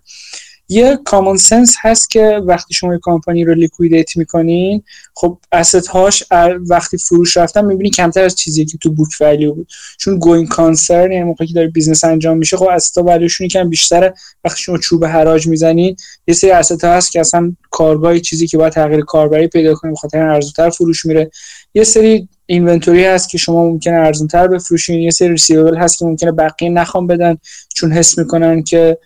یه common sense هست که وقتی شما یه کمپانی رو liquidate می‌کنین خب asset هاش وقتی فروش رفتن می‌بینی کمتر از چیزی که تو book value بود. چون going concern یعنی موقعی که داره business انجام میشه خب asset ها value شون یکم بیشتره وقتی شما چوب حراج می‌زنین یه سری asset ها هست که اصلا کارگاهی چیزی که باید تغییر کاربری پیدا کنه بخاطر ارزونتر فروش میره. یه سری inventory هست که شما ممکنه ارزونتر بفروشین. یه سری receivable هست که ممکنه بقیه نخوان بدن چون حس می‌کنن که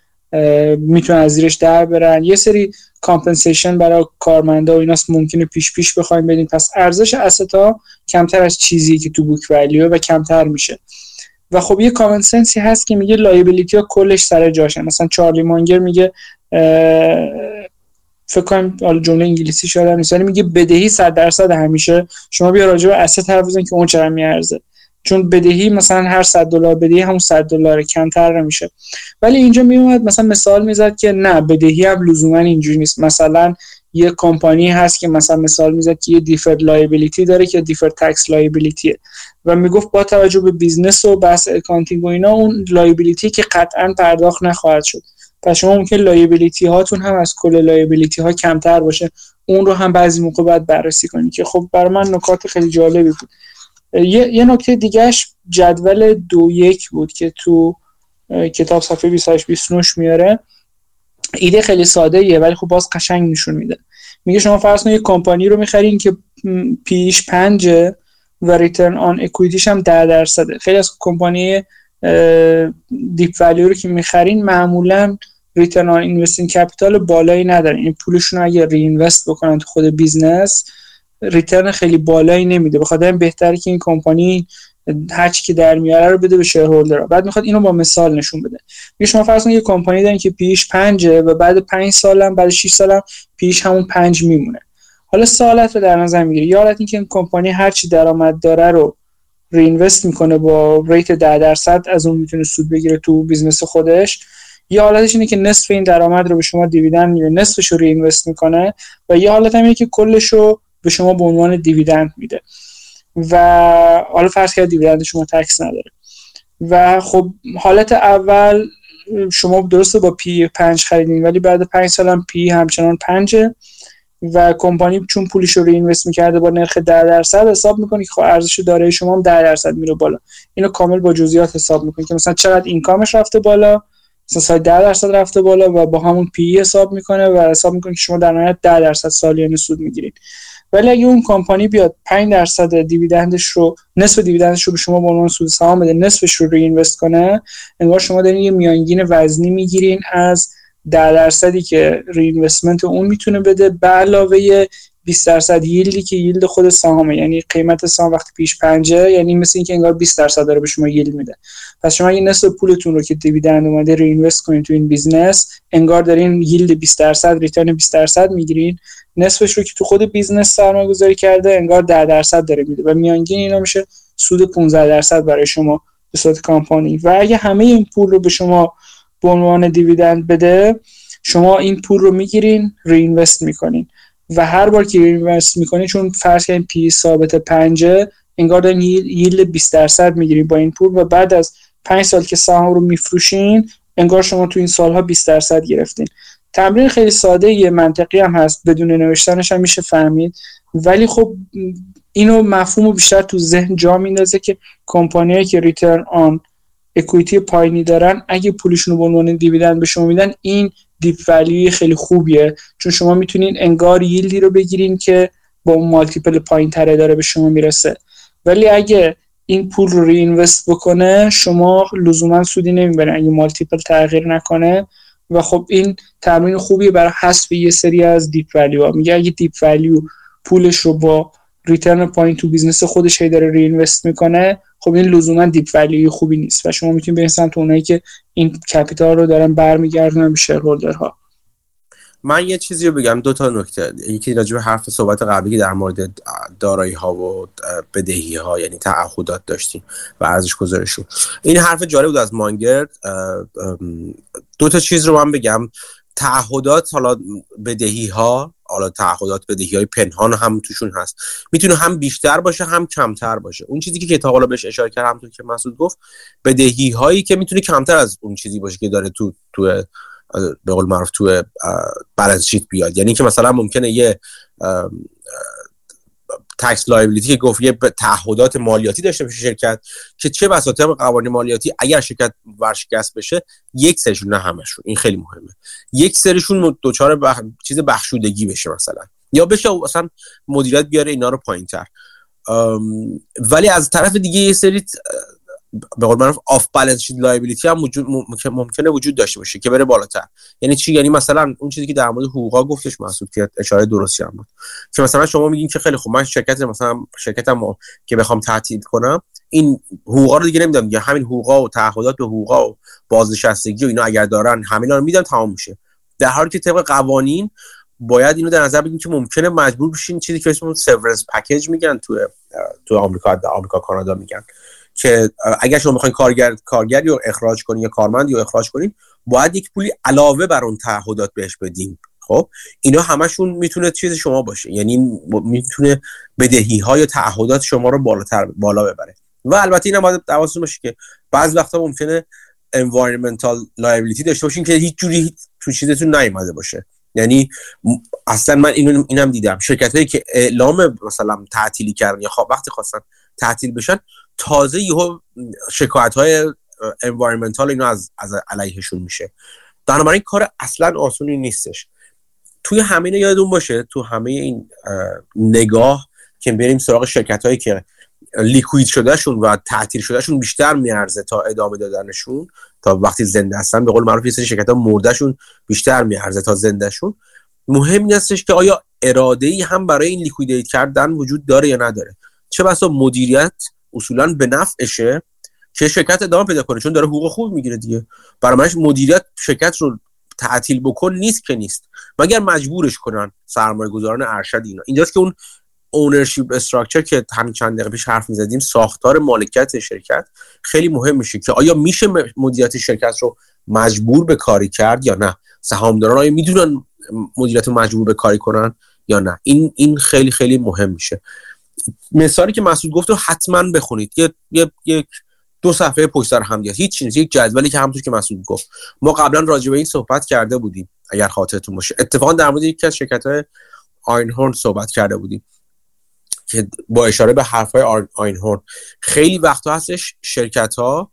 می‌تونن از زیرش در برن. یه سری compensation برای کارمندا و ایناست ممکنه پیش پیش بخوایم بدین پس ارزش asset ها کمتر از چیزی که تو book value و کمتر میشه. و خب یه common sense ی هست که میگه liability ها کلش سر جاشه مثلا چارلی مانگر میگه فکر کنم حالا جمله انگلیسی شده نیست میگه بدهی 100 درصد همیشه. شما بیا راجع به asset حرف که اون چقدر میارزه. چون بدهی مثلا هر 100 دلار بدهی همون 100 دلار کمتر نمیشه. ولی اینجا میومد مثلا مثال می‌زد که نه بدهی هم لزوما اینجوری نیست. مثلا یه کمپانی هست که مثلا مثال می‌زد که یه deferred liability داره که deferred tax liability ه و می‌گفت با توجه به business و بحث accounting و اینا اون liability که قطعا پرداخت نخواهد شد. پس شما ممکنه liability هاتون هم از کل liability ها کمتر باشه. اون رو هم بعضی موقع باید بررسی کنید که خب برای من نکات خیلی جالبی بود. یه, یه نکته دیگهش جدول دو یک بود که تو کتاب صفحه 28 29 میاره. ایده خیلی ساده ایه ولی خب باز قشنگ نشون میده. میگه شما فرض کنید یک کمپانی رو می‌خرین که P/E ش پنجه و return on equity ش هم ده درصده. خیلی از کمپانی deep value رو که می‌خرین معمولا return on invested capital بالایی ندارن. این پولشون رو اگه reinvest بکنن تو خود business return خیلی بالایی نمیده. بخاطر بهتره که این کمپانی هر چی که در میاره رو بده به shareholder بعد می‌خواد اینو با مثال نشون بده. میگه شما فرض کنید یه کمپانی دارین که P/E ش پنجه و بعد پنج سالم بعد 6 سالم P/E ش همون پنج میمونه. حالا سه حالت رو در نظر می‌گیره یه حالت اینکه این کمپانی هر چی درآمد داره رو reinvest می‌کنه با rate 10 درصد از اون می‌تونه سود بگیره تو business خودش یه حالتش اینه که نصف این درآمد رو به شما dividend میده نصفش رو reinvest می‌کنه و یه حالت هم اینه که کلش رو به شما به عنوان dividend میده. و حالا فرض کرد dividend شما tax نداره. و خب حالت اول شما درسته با P/E پنج خریدین ولی بعد پنج سال هم P/E همچنان پنجه و کمپانی چون پولش رو invest می‌کرده با نرخ 10 درصد حساب می‌کنی که خب ارزش دارایی شما هم 10 درصد میره بالا. اینو کامل با جزئیات حساب می‌کنی که مثلا چقدر income ش رفته بالا مثلا سال 10 درصد رفته بالا و با همون P/E حساب می‌کنه و حساب می‌کنه که شما در نهایت 10 درصد سالیانه سود می‌گیرید. ولی اگه اون کمپانی بیاد 5 درصد dividend ش رو نصف dividend ش رو به شما به عنوان سود سهام بده نصفش رو ری کنه انگار شما دارین یه میانگین وزنی می‌گیرین از 10 درصدی که ری اون می‌تونه بده به علاوه 20 درصد yield ی که yield خود سهامه. یعنی قیمت سهام وقتی P/E ش پنجه یعنی مثل اینکه انگار 20 درصد داره به شما yield میده. پس شما این نصف پولتون رو که dividend اومده reinvest کنین تو این business انگار دارین yield 20 درصد return 20 درصد می‌گیرین. نصفش رو که تو خود business سرمایه گذاری کرده انگار 10 درصد داره میده. و میانگین اینا میشه سود 15 درصد برای شما به صورت کامپانی. و اگه همه این پول رو به شما به عنوان دیویدند بده شما این پول رو می‌گیرین رینوست می‌کنین. و هر بار که اینوست می‌کنی چون فرض کنید پی ثابت پنجه انگار دارین ییل 20 درصد می‌گیرین با این پول و بعد از 5 سال که سهام رو میفروشین انگار شما تو این سالها 20 درصد گرفتین. تمرین خیلی ساده یه منطقی هم هست بدون نوشتنش هم میشه فهمید. ولی خب اینو مفهوم بیشتر تو ذهن جا میندازه که کمپانیایی که return on equity پایینی دارن اگه پولشون رو به عنوان dividend به شما میدن این deep value ی خیلی خوبیه. چون شما می‌تونین انگار yield ی رو بگیرین که با اون multiple پایین تره داره به شما می‌رسه. ولی اگه این پول رو reinvest بکنه شما لزوما سودی نمی‌برین. اگه multiple تغییر نکنه و خب این تمرین خوبی برای حذف یه سری از deep value میگه اگه deep value پولش رو با return پایین تو business خودش هی داره reinvest می‌کنه خب این لزوما deep value خوبی نیست و شما می‌تونید برین سمت اونایی که این capital رو دارن برمیگردونن به shareholder ها من یه چیزی رو بگم دو تا نکته. یکی راجع به حرف صحبت قبلی در مورد دارایی ها و بدهی ها یعنی تعهدات داشتیم و ارزش گذاریشون. این حرف جالب بود از مانگر. دو تا چیز رو من بگم. تعهدات حالا بدهی ها حالا تعهدات بدهی های پنهان هم توشون هست. می‌تونه هم بیشتر باشه هم کمتر باشه. اون چیزی که کتاب حالا بهش اشاره کرد همونطور که مسعود گفت بدهی هایی که می‌تونه کمتر از اون چیزی باشه که داره تو تو به قول معروف تو بالانس شیت بیاد. یعنی که مثلا ممکنه یه tax liability که گفت یه تعهدات مالیاتی داشته باشه شرکت که چه بسا قوانین مالیاتی اگر شرکت ورشکست بشه یک سرشون نه همشون این خیلی مهمه. یک سرشون دچار بخ... چیز بخشودگی بشه مثلا. یا بشه مثلا مدیریت بیاره اینا رو پایینتر. ولی از طرف دیگه یه سری به قول معروف off balance sheet liability هم وجود ممکنه وجود داشته باشه که بره بالاتر. یعنی چی؟ یعنی مثلا اون چیزی که در مورد حقوقا گفتش محسوب که اشاره درستی هم بود. که مثلا شما میگین که خیلی خوب من شرکت مثلا شرکتم که بخوام تعطیل کنم این حقوقا رو دیگه نمیدم یا همین حقوقا و تعهدات به حقوقا و بازنشستگی و اینا اگر دارن همینا رو میدم تمام میشه. در حالی که طبق قوانین باید اینو در نظر بگیریم که ممکنه مجبور بشین چیزی که اسمش severance package میگن تو تو آمریکا آمریکا کانادا میگن. که اگر شما می‌خواین کارگر کارگری رو اخراج کنین یا کارمندی رو اخراج کنین باید یک پولی علاوه بر اون تعهدات بهش بدین. خب؟ اینا همشون می‌تونه چیز شما باشه. یعنی می‌تونه بدهی های تعهدات شما رو بالاتر بالا ببره. و البته اینم باید حواستون باشه که بعض وقتا ممکنه environmental liability داشته باشین که هیچ جوری تو چیزتون نیومده باشه. یعنی اصلا من اینو اینم دیدم. شرکت هایی که اعلام مثلا تعطیلی کردن یا خواب وقتی خواستن تعطیل بشن تازه یهو شکایت های انوایرمنتال اینو از, از علیهشون میشه. بنابراین کار اصلا آسونی نیستش. توی همه یادون باشه تو همه این نگاه که بریم سراغ شرکت هایی که لیکوید شدهشون و تعطیل شدهشون بیشتر میارزه تا ادامه دادنشون تا وقتی زنده هستن به قول معروف یه سری شرکت ها مردهشون بیشتر میارزه تا زندهشون. مهم این هستش که آیا اراده ای هم برای این لیکویدیت کردن وجود داره یا نداره؟ چه بسا مدیریت اصولا به نفعشه که شرکت ادامه پیدا کنه چون داره حقوق خوب می‌گیره دیگه. برای مدیریت شرکت رو تعطیل بکن نیست که نیست. مگر مجبورش کنن سرمایه گذاران ارشد اینا. اینجاست که اون اونرشیپ استراکچر که همین چند دقیقه پیش حرف می‌زدیم ساختار مالکیت شرکت خیلی مهم میشه که آیا میشه مدیریت شرکت رو مجبور به کاری کرد یا نه؟ سهامداران آیا می‌دونن مدیریت رو مجبور به کاری کنن یا نه؟ این این خیلی خیلی مهم میشه. مثالی که مسعود گفت رو حتما بخونید. یه یک دو صفحه پشت سر هم هیچ چیزی یک جدولی که همونطور که مسعود گفت. ما قبلا راجع به این صحبت کرده بودیم اگر خاطرتون باشه. اتفاقا در مورد یکی از شرکت های آینهورن صحبت کرده بودیم که با اشاره به حرف های آینهورن. خیلی وقتا هستش شرکت ها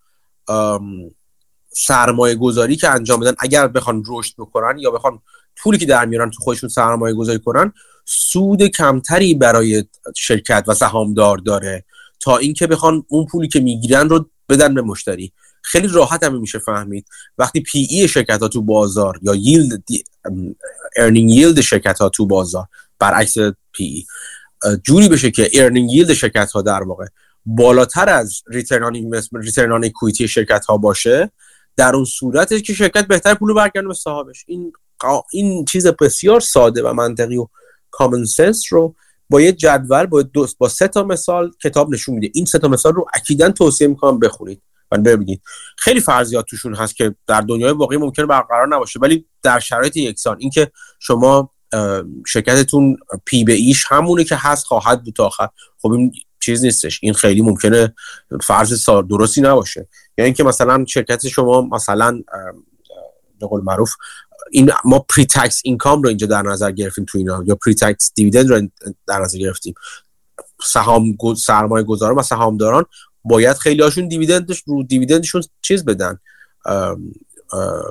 سرمایه گذاری که انجام بدن اگر بخوان رشد بکنن یا بخوان پولی که در میارن تو خودشون سرمایه گذاری کنن سود کمتری برای شرکت و سهامدار داره تا اینکه بخوان اون پولی که می‌گیرن رو بدن به مشتری. خیلی راحت هم میشه فهمید. وقتی P/E شرکت ها تو بازار یا yield earning yield شرکت ها تو بازار برعکس P/E جوری بشه که earning yield شرکت ها در واقع بالاتر از return investment return equity شرکت ها باشه در اون صورت که شرکت بهتر پول برگردونه به صاحبش. این این چیز بسیار ساده و منطقی و کامن سنس رو با یه جدول با دو با سه تا مثال کتاب نشون میده. این سه تا مثال رو اکیدا توصیه می‌کنم بخونید و ببینید. خیلی فرضیات توشون هست که در دنیای واقعی ممکنه برقرار نباشه ولی در شرایط یکسان اینکه شما شرکتتون پی به ایش همونه که هست خواهد بود تا آخر. خب این چیز نیستش. این خیلی ممکنه فرض درستی نباشه. یا یعنی اینکه مثلا شرکت شما مثلا به قول معروف این ما پری تکس اینکام رو اینجا در نظر گرفتیم تو اینا یا پری تکس دیویدند رو در نظر گرفتیم. سهام سرمایه گذاران و سهامداران باید خیلی هاشون دیویدندش رو دیویدندشون چیز بدن.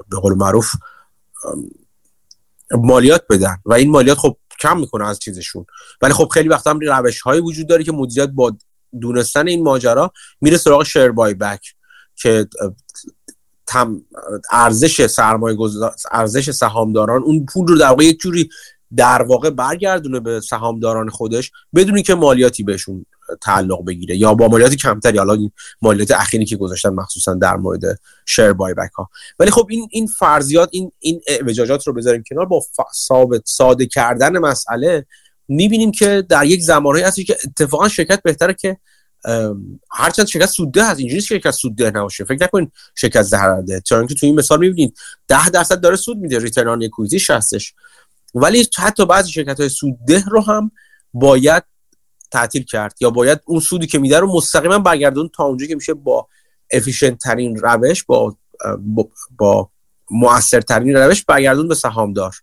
به قول معروف مالیات بدن. و این مالیات خب کم می‌کنه از چیزشون. ولی خب خیلی وقتا هم روش هایی وجود داره که مدیریت با دونستن این ماجرا میره سراغ شیر بای بک که ارزش سرمایه ارزش سهامداران اون پول رو در واقع یک جوری در واقع برگردونه به سهامداران خودش بدون که مالیاتی بهشون تعلق بگیره یا با مالیات کمتری. حالا این مالیات اخیری که گذاشتن مخصوصا در مورد شیر بای بک ها. ولی خب این این فرضیات این این اعوجاجات رو بذاریم کنار. با ثابت ساده کردن مسئله می‌بینیم که در یک زمانهایی هستی که اتفاقا شرکت بهتره که هرچند شرکت سودده هست اینجوری شرکت سودده نباشه. فکر نکنید شرکت ضررده چون اینکه تو این مثال می‌بینید 10 درصد داره سود میده return on equity ش هستش ولی حتی بعضی شرکت های سودده رو هم باید تعطیل کرد یا باید اون سودی که میده رو مستقیما برگردون تا اونجا که میشه با efficient ترین روش با با, با موثرترین روش برگردون به سهامدار.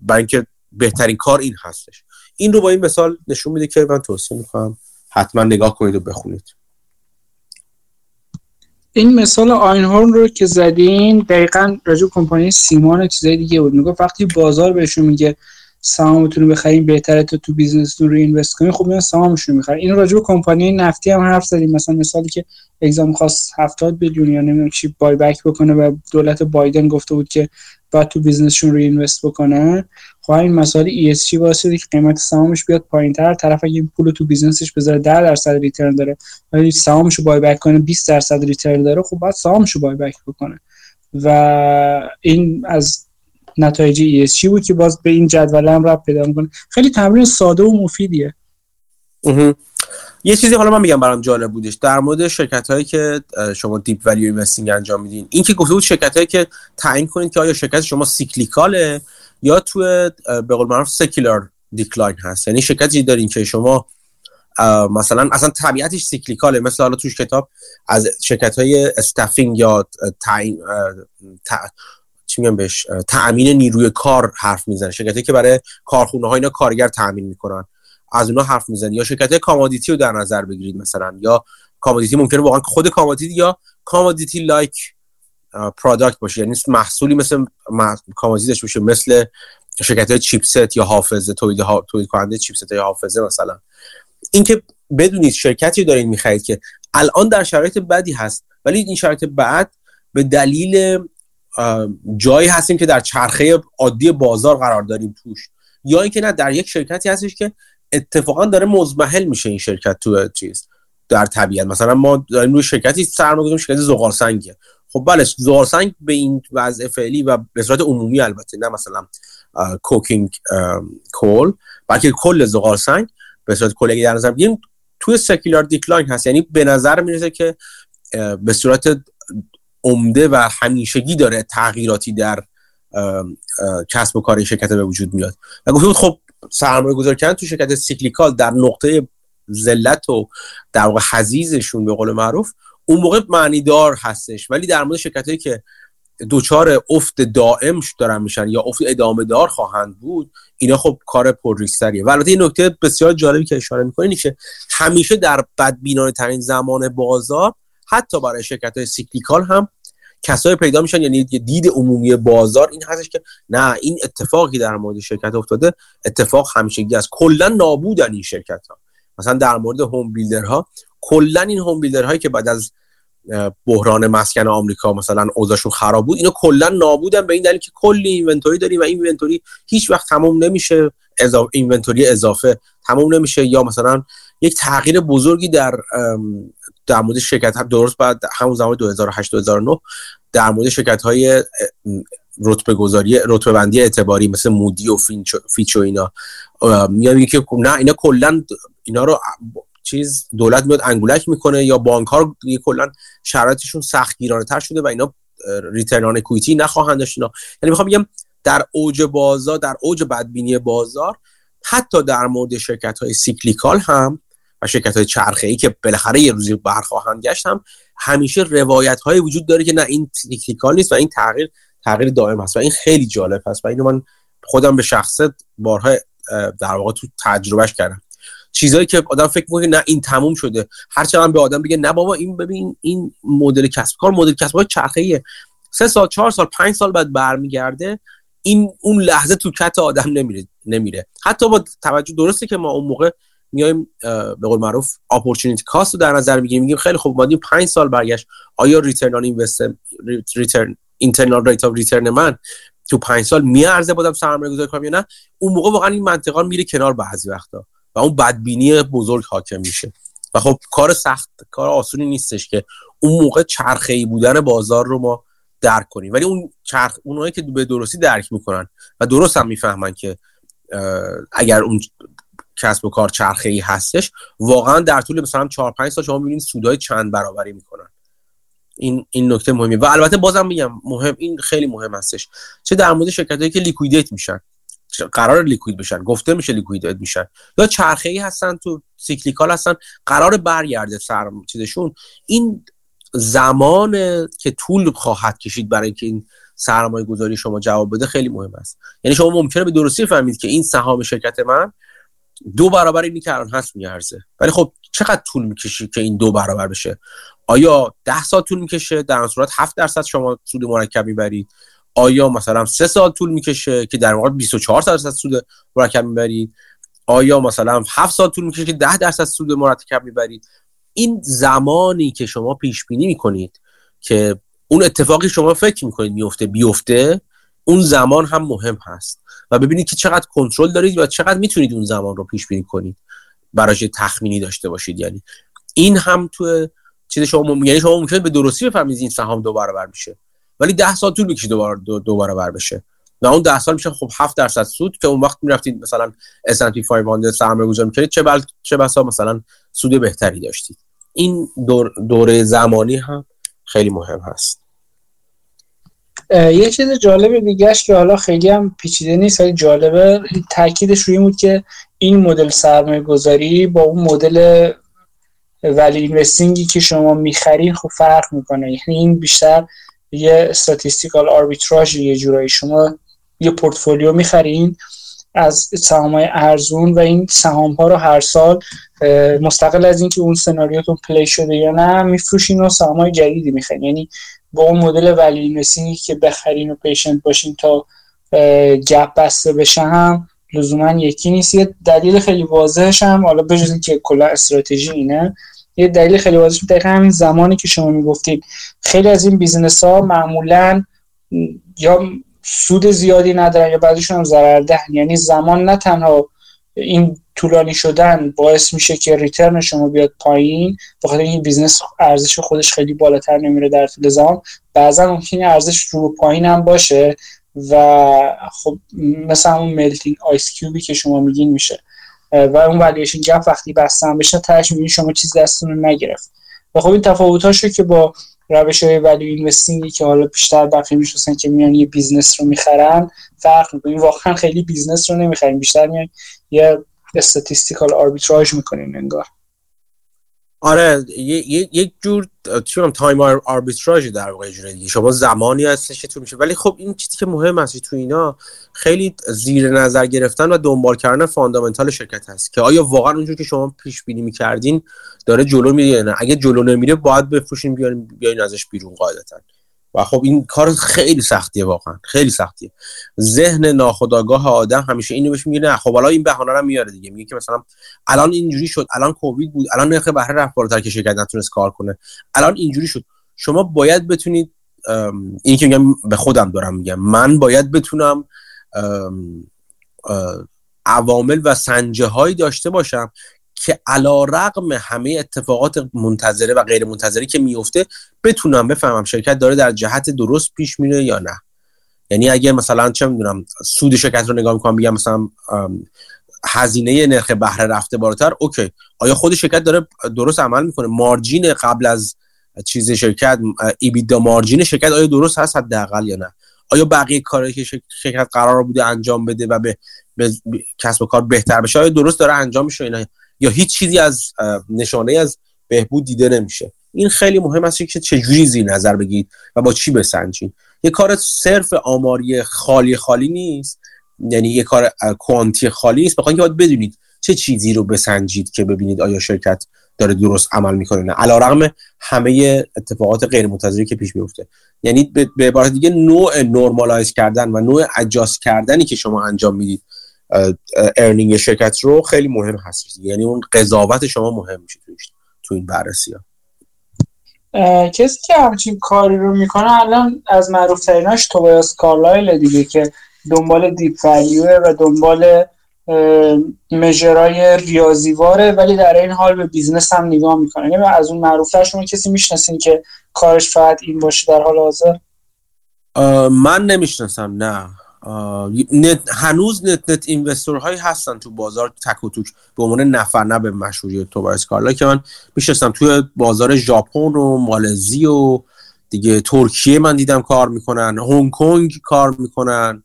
برای اینکه بهترین کار این هستش. این رو با این مثال نشون میده که من توصیه می‌کنم حتما نگاه کنید و بخونید. این مثال آینهورن رو که زدین دقیقا راجع کمپانی سیمان و چیزای دیگه بود. می‌گفت وقتی بازار بهشون میگه سهامتون رو بخرین بهتره تا تو بیزنستون رو اینوست کنین خب میان سهامشون می‌خرن. این راجع به کمپانی نفتی هم حرف زدیم. مثلا مثالی که اگزام خواست 70 میلیون یا نمی‌دونم چی بای بک بکنه و دولت بایدن گفته بود که باید تو business شون رو invest بکنن خب این مسائل ESG باعث شده که قیمت سهامش بیاد پایینتر. طرف اگه پول تو business ش بذاره 10 درصد return داره. ولی سهامش رو buy back کنه 20 درصد return داره خب باید سهامش رو buy back بکنه. و این از نتایج ESG بود که باز به این جدول هم ربط پیدا می‌کنه. خیلی تمرین ساده و مفیدیه. یه چیزی حالا من میگم برام جالب بودش. در مورد شرکت هایی که شما deep value investing انجام میدین این که گفته بود شرکت هایی که تعیین کنید که آیا شرکت شما cyclical ه یا تو به قول معروف secular decline هست. یعنی شرکتی دارین که شما مثلا اصلا طبیعتش cyclical ه. مثل حالا توش کتاب از شرکت های staffing یا تعیین چی میگم بهش تأمین نیروی کار حرف می‌زنه. شرکتی که برای کارخونه ها اینا کارگر تأمین می‌کنن. از اونها حرف می‌زنه یا شرکت commodity رو در نظر بگیرید مثلا یا commodity ممکنه واقعا خود commodity یا commodity like product باشه. یعنی محصولی مثل commodity داشته باشه مثل شرکت های chipset یا حافظه تولید ها... تولید کننده chipset یا حافظه مثلا. اینکه بدونید شرکتی دارین می‌خرید که الان در شرایط بدی هست ولی این شرایط بعد به دلیل جایی هستیم که در چرخه عادی بازار قرار داریم توش. یا اینکه نه در یک شرکتی هستش که اتفاقا داره مزمحل میشه این شرکت تو چیز در طبیعت. مثلا ما داریم روی شرکتی سرمایه شرکت زغال سنگه خب بله زغال سنگ به این وضع فعلی و به صورت عمومی البته نه مثلا کوکینگ کول بلکه کل زغال سنگ به صورت کلی در نظر بگیریم توی سکولار دیکلاین هست. یعنی به نظر می‌رسه که به صورت عمده و همیشگی داره تغییراتی در کسب و کار شرکت به وجود میاد. و گفتیم خب سرمایه گذار کردن تو شرکت cyclical در نقطه ذلت و در واقع حضیضشون به قول معروف اون موقع معنی دار هستش. ولی در مورد شرکت هایی که دچار افت دائم دارن میشن یا افت ادامه دار خواهند بود اینا خب کار پرریسکتریه و البته این نکته بسیار جالبی که اشاره می‌کنین که همیشه در بدبینانه ترین زمان بازار حتی برای شرکت های cyclical هم کسای پیدا میشن یعنی دید عمومی بازار این هستش که نه این اتفاقی در مورد شرکت افتاده اتفاق همیشگی است. کلا نابودن این شرکت ها مثلا در مورد هوم ها کلا این هوم هایی که بعد از بحران مسکن آمریکا مثلا اوضاعشون خراب بود اینا کلا نابودن به این دلیل که کلی اینونتوری داریم و این اینونتوری هیچ وقت تموم نمیشه اضافه اینونتوری اضافه تموم نمیشه یا مثلا یک تغییر بزرگی در در مورد شرکت ها درست بعد همون زمان 2008 2009 در مورد شرکت های رتبه گذاری رتبه بندی اعتباری مثل مودیز و فیچ و اینا. میگن که نه اینا کلا اینا رو چیز دولت میاد انگولک می‌کنه یا بانک ها کلا شرایطشون سخت گیرانه تر شده و اینا return equity نخواهند داشت یعنی می‌خوام بگم در اوج بازار در اوج بدبینی بازار حتی در مورد شرکت های cyclical هم و شرکت های چرخه ای که بالاخره یه روزی برخواهند گشت هم همیشه روایت های وجود داره که نه این سیکلیکال نیست و این تغییر تغییر دائم هست و این خیلی جالب هست و اینو من خودم به شخصت بارها در واقع تو تجربهش کردم. چیزایی که آدم فکر می‌کنه نه این تموم شده. هر چقدر به آدم بگه نه بابا این ببین این مدل کسب کار مدل کسب کار چرخه سه سال چهار سال پنج سال بعد برمیگرده این اون لحظه تو کت آدم نمیره نمیره. حتی با توجه درسته که ما اون موقع میایم به قول معروف opportunity cost رو در نظر می‌گیریم. میگیم خیلی خوب ما 5 سال برگشت. آیا return on return internal rate of return من تو 5 سال می‌ارزه بودم سرمایه گذاری کنم یا نه؟ اون موقع واقعا این منطقه میره کنار بعضی وقتا و اون بدبینی بزرگ حاکم میشه. و خب کار سخت کار آسونی نیستش که اون موقع چرخه ای بودن بازار رو ما درک کنیم. ولی اون چرخ اونایی که به درستی درک می‌کنن و درست هم می‌فهمن که اگر اون کسب و کار چرخه ای هستش واقعا در طول مثلا 4 5 سال شما می‌بینید سودهای چند برابری می‌کنن. این این نکته مهمی و البته بازم میگم مهم این خیلی مهم هستش. چه در مورد شرکتایی که liquidate میشن. قرار liquid بشن گفته میشه liquidate میشن. یا چرخه ای هستن تو cyclical هستن قرار برگرده سر چیزشون. این زمان که طول خواهد کشید برای اینکه این سرمایه گذاری شما جواب بده خیلی مهم است. یعنی شما ممکنه به درستی فهمید که این سهام شرکت من دو برابر اینی که الان هست میارزه ولی خب چقدر طول می‌کشه که این دو برابر بشه؟ آیا ده سال طول می‌کشه؟ در صورت 7 درصد شما سود مرکب می‌برید. آیا مثلا سه سال طول می‌کشه که در واقع 24 درصد سود مرکب می‌برید؟ آیا مثلا 7 سال طول می‌کشه که 10 درصد سود مرکب می‌برید؟ این زمانی که شما پیش بینی می‌کنید که اون اتفاقی شما فکر می‌کنید میفته بیفته اون زمان هم مهم هست. و ببینید که چقدر کنترل دارید و چقدر می‌تونید اون زمان رو پیش بینی کنید. براش تخمینی داشته باشید. یعنی این هم تو چیز شما یعنی شما ممکنه به درستی بفهمید این سهام دو برابر میشه. ولی ده سال طول می‌کشه دوباره دو, دو برابر بشه. و اون ده سال میشه خب 7 درصد سود که اون وقت می‌رفتید مثلا S&P 500 سرمایه گذاری می‌کردید چه بل... چه بسا مثلا سود بهتری داشتید. این دور... دوره زمانی هم خیلی مهم هست. یه چیز جالب دیگهش که حالا خیلی هم پیچیده نیست ولی جالبه تاکیدش روی بود که این مدل سرمایه گذاری با اون مدل ولی اینوستینگی که شما می‌خرین خب فرق می‌کنه. یعنی این بیشتر یه استاتیستیکال آربیتراژ یه جورایی شما یه پورتفولیو می‌خرین از سهام های ارزون و این سهام ها رو هر سال مستقل از اینکه اون سناریوتون play شده یا نه میفروشین و سهام های جدیدی می‌خرین. یعنی با اون مدل value investing ی که بخرین و patient باشین تا gap بسته بشه هم لزوما یکی نیست. یه دلیل خیلی واضحش هم حالا بجز که کلا استراتژی اینه یه دلیل خیلی واضحش دقیقا همین زمانی که شما می‌گفتید. خیلی از این business ها معمولا یا سود زیادی ندارن یا بعضیشون هم ضرر ده یعنی زمان نه تنها این طولانی شدن باعث میشه که return شما بیاد پایین بخاطر این business ارزش خودش خیلی بالاتر نمیره در طول زمان. بعضا ممکنه ارزش رو پایین هم باشه و خب مثلا اون melting ice cube ی که شما میگین میشه. و اون valuation gap وقتی بسته بشه تهش می‌بینی شما چیز دستتون نگرفت. و خب این تفاوتاشو که با روش های value investing ی که حالا بیشتر بقیه میشناسن که میان یه business رو می‌خرن فرق می‌کنه. واقعا خیلی business رو نمی‌خریم. بیشتر میان یه statistical arbitrage می‌کنین انگار. آره یک جور چون time arbitrage در واقع جوره دیگه. شما زمانی هستش تو میشه. ولی خب این چیزی که مهم هست تو اینا خیلی زیر نظر گرفتن و دنبال کردن fundamental شرکت هست که آیا واقعا اونجور که شما پیش بینی می‌کردین داره جلو میره نه؟ اگه جلو نمیره باید بفروشین بیاین بیاین ازش بیرون قاعدتا. و خب این کار خیلی سختیه واقعا خیلی سختیه. ذهن ناخودآگاه آدم همیشه اینو بهش میگه نه خب حالا این بهانه رو میاره دیگه میگه که مثلا الان اینجوری شد الان کووید بود الان نرخ بهره رفت بالاتر که شرکت نتونست کار کنه. الان اینجوری شد. شما باید بتونید این که میگم به خودم دارم میگم من باید بتونم عوامل و سنجه هایی داشته باشم که علا رقم همه اتفاقات منتظره و غیر منتظره که میفته بتونم بفهمم شرکت داره در جهت درست پیش میره یا نه. یعنی اگه مثلا چه می‌دونم سود شرکت رو نگاه می‌کنم بگم مثلا هزینه نرخ بهره رفته بالاتر اوکی. آیا خود شرکت داره درست عمل می‌کنه؟ مارجین قبل از چیز شرکت ایبیدا مارجین شرکت آیا درست هست حداقل یا نه؟ آیا بقیه کاری که شرکت قرار بوده انجام بده و به, به کسب و کار بهتر بشه آیا درست داره انجام میشه یا هیچ چیزی از نشانه از بهبود دیده نمیشه. این خیلی مهم است که چجوری زیر نظر بگیرید و با چی بسنجید. یه کار صرف آماری خالی خالی نیست یعنی یه کار کوانتی خالی نیست. بخواید که باید بدونید چه چیزی رو بسنجید که ببینید آیا شرکت داره درست عمل می‌کنه نه. علیرغم همه اتفاقات غیر منتظری که پیش میفته یعنی به عبارت دیگه نوع normalize کردن و نوع adjust کردنی که شما انجام می‌دید earning شرکت رو خیلی مهم هست. یعنی اون قضاوت شما مهم میشه تو این بررسی ها. کسی که همچین کاری رو می‌کنه الان از معروف ترین‌هاش توبایاس کارلایل دیگه که دنبال deep value ئه و دنبال مجرای ریاضیواره ولی در این حال به business هم نگاه می‌کنه. یعنی از اون معروفتر شما کسی می‌شناسین که کارش فقط این باشه در حال حاضر؟ من نمی‌شناسم نه. نت هنوز net net investor هایی هستن تو بازار تک و توک. به عنوان نفر نه به مشهوری توبایس کارلایل که من میشناسم توی بازار ژاپن و مالزی و دیگه ترکیه من دیدم کار می‌کنن. هنگ کنگ کار می‌کنن.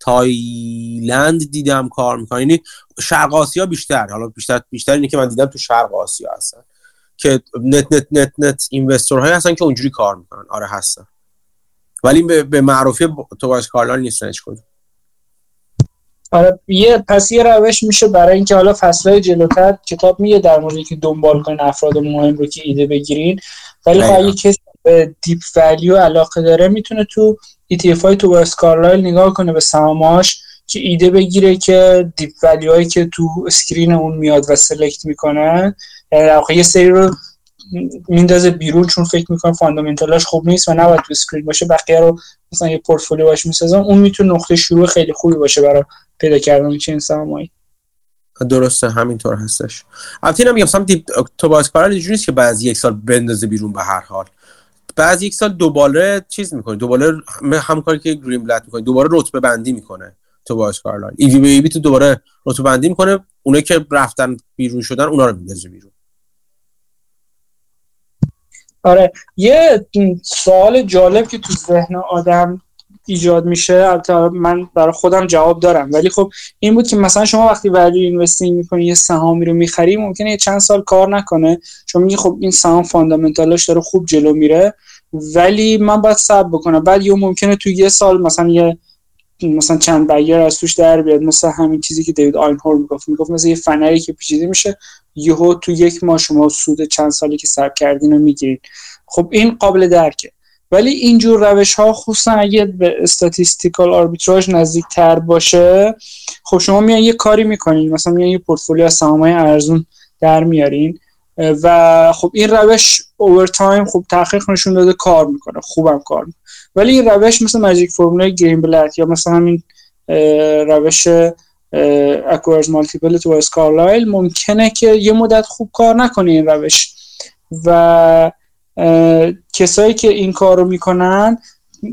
تایلند دیدم کار می‌کنن. یعنی شرق آسیا بیشتر. حالا بیشتر بیشتر اینه که من دیدم تو شرق آسیا هستن. که net net net net investor هایی هستن که اونجوری کار می‌کنن. آره هستن. ولی به معروفی توباس کارلایل نیستن هیچ آره یه پس یه روش میشه برای اینکه حالا فصلهای جلوتر کتاب میگه در موردی که دنبال کنین افراد مهم رو که ایده بگیرین. ولی خب اگه کسی به deep value علاقه داره می‌تونه تو ETF های توبایاس کارلایل نگاه کنه به سهاماش که ایده بگیره که deep value که تو screen اون میاد و select می‌کنه. یعنی یه سری رو میندازه بیرون چون فکر می‌کنه fundamental هاش خوب نیست و نباید تو screen باشه بقیه رو مثلا یه پورتفولیو باش می‌سازم. اون می‌تونه نقطه شروع خیلی خوبی باشه برای پیدا کردن چنین سهامایی درسته همینطور هستش. البته اینم میگم مثلا توبایاس اینجوری نیست که بعد یک سال بندازه بیرون به هر حال. بعد یک سال دوباره چیز می‌کنه دوباره هم کاری که گرین‌بلت می‌کنه دوباره رتبه بندی می‌کنه توبایاس ای وی بی تو دوباره رتبه بندی می‌کنه اونایی که رفتن بیرون شدن اونا رو میندازه بیرون. آره. یه سوال جالب که تو ذهن آدم ایجاد میشه البته من برای خودم جواب دارم ولی خب این بود که مثلا شما وقتی ولی اینوستینگ می‌کنی یه سهامی رو می‌خری ممکنه یه چند سال کار نکنه شما میگی خب این سهام فاندامنتالش داره خوب جلو میره ولی من باید صبر بکنم. بعد یه ممکنه تو یه سال مثلا یه مثلا چند بگر از توش در بیاد مثلا همین چیزی که دیوید آینهورن می‌گفت. می‌گفت مثلا یه فنری که پیچیده میشه یهو تو یک ماه شما سود چند سالی که صرف کردین رو می‌گیرید خب این قابل درکه. ولی اینجور روش ها خصوصا اگه به statistical arbitrage نزدیک تر باشه خب شما میان یه کاری می‌کنین. مثلا میان یه پورتفولیو از سهامای ارزون در میارین. و خب این روش over time خب تحقیق نشون داده کار می‌کنه. خوبم کار می‌کنه. ولی این روش مثل magic formula ی گرین‌بلت یا مثلا همین روش acquirer's multiple توبایاس کارلایل ممکنه که یه مدت خوب کار نکنه این روش. و کسایی که این کار رو می‌کنن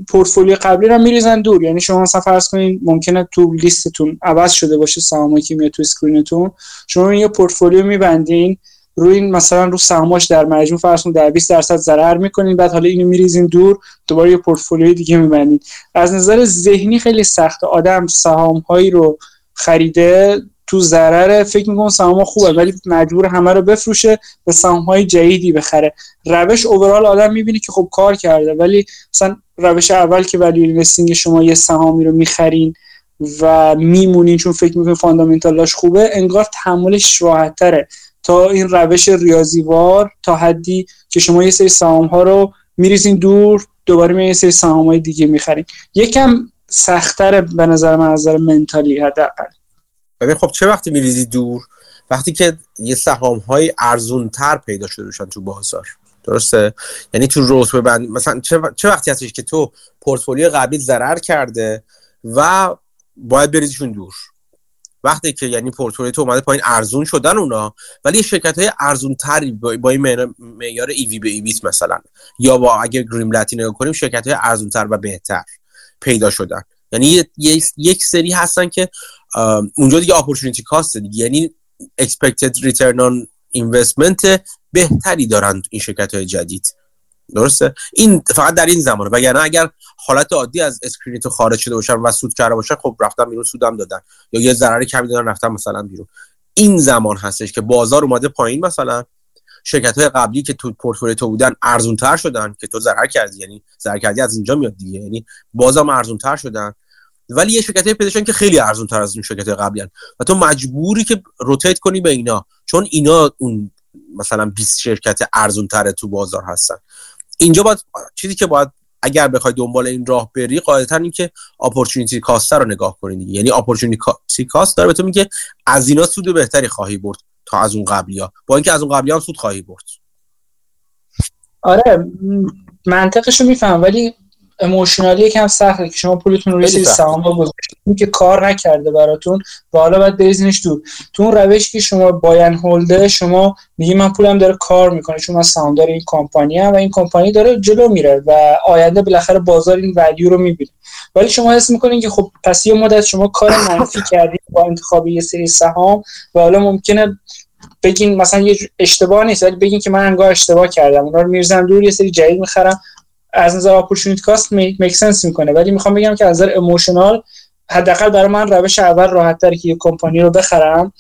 پورتفولیو قبلی رو میریزن دور. یعنی شما مثلا فرض کنید ممکنه تو لیستتون عوض شده باشه سهامی که میاد تو screen تون شما یه پورتفولیو میبندین. روی این مثلا رو سهاماش در مجموع فرض کنید در 20 درصد ضرر می‌کنین بعد حالا اینو میریزین دور دوباره یه پورتفولیو دیگه میبندین. از نظر ذهنی خیلی سخت آدم سهام هایی رو خریده تو ضرر فکر می‌کنم سهام خوبه ولی مجبور همه رو بفروشه به سهام های جدیدی بخره. روش اوورال آدم می‌بینه که خب کار کرده ولی مثلا روش اول که ولی اینوستینگ شما یه سهامی رو می‌خرین و میمونین چون فکر می‌کنین فاندامنتالاش خوبه انگار تحملش راحت تره تا این روش ریاضیوار تا حدی که شما یه سری سهام ها رو میریزین دور دوباره می یه سری سهام های دیگه می‌خرین. یکم سختتر به نظر من از نظر mentally حداقل. ببین خب چه وقتی میریزی دور؟ وقتی که یه سهام های ارزون تر پیدا شده باشن تو بازار. درسته؟ یعنی تو رتبه بندی مثلا چه, چه وقتی هستش که تو پورتفولیو قبلی ضرر کرده و باید بریزیشون دور؟ وقتی که یعنی پورتفولیو تو اومده پایین ارزون شدن اونا ولی شرکت های ارزون تری با این معیار ایوی به ایویس مثلا. یا با اگه گرین‌بلتی نگاه کنیم شرکت های ارزون تر و بهتر پیدا شدن. یعنی یک سری هستن که اونجا دیگه opportunity cost دیگه. یعنی expected return on investment بهتری دارن این شرکت های جدید. درسته؟ این فقط در این زمانه. وگرنه اگر حالت عادی از screen تو خارج شده باشن و سود کرده باشن خب رفتن بیرون سودم دادن. یا یه ضرری کمی دادن رفتن مثلا بیرون. این زمان هستش که بازار اومده پایین مثلا. شرکت های قبلی که تو پورتفولیو تو بودن ارزون تر شدن که تو ضرر کردی. یعنی ضرر کردی از اینجا میاد دیگه. یعنی بازم ارزون تر شدن. ولی یه شرکت پیدا که خیلی ارزون تر از اون شرکت قبلی هن. و تو مجبوری که روتیت کنی به اینا. چون اینا اون مثلا 20 شرکت ارزون تر تو بازار هستن. اینجا باید چیزی که باید اگر بخوای دنبال این راه بری قاعدتا این که اپورتونتی کاست رو نگاه کنید یعنی اپورتونتی کاست داره به تو میگه از اینا سود بهتری خواهی برد تا از اون قبلی ها. با اینکه از اون قبلی ها سود خواهی برد. آره منطقش رو میفهم ولی اموشنالی یکم سخته که شما پولتون رو روی سهام گذاشتین که کار نکرده براتون و حالا باید بریزینش دور. تو اون روش که شما باین هولده شما میگی من پولم داره کار می‌کنه چون من سهامدار این کمپانی و این کمپانی داره جلو میره و آینده بالاخره بازار این ولیو رو می‌بینه. ولی شما حس می‌کنین که خب پس یه مدت شما کار منفی کردید با انتخاب یه سری سهام و حالا ممکنه بگین مثلا یه اشتباه نیست ولی بگین که من انگار اشتباه کردم. اونا رو میریزم دور یه سری جدید می‌خرم. از نظر opportunity cost make sense می‌کنه. ولی می‌خوام بگم که از نظر emotional حداقل برای من روش اول راحت تره که یه کمپانی رو بخرم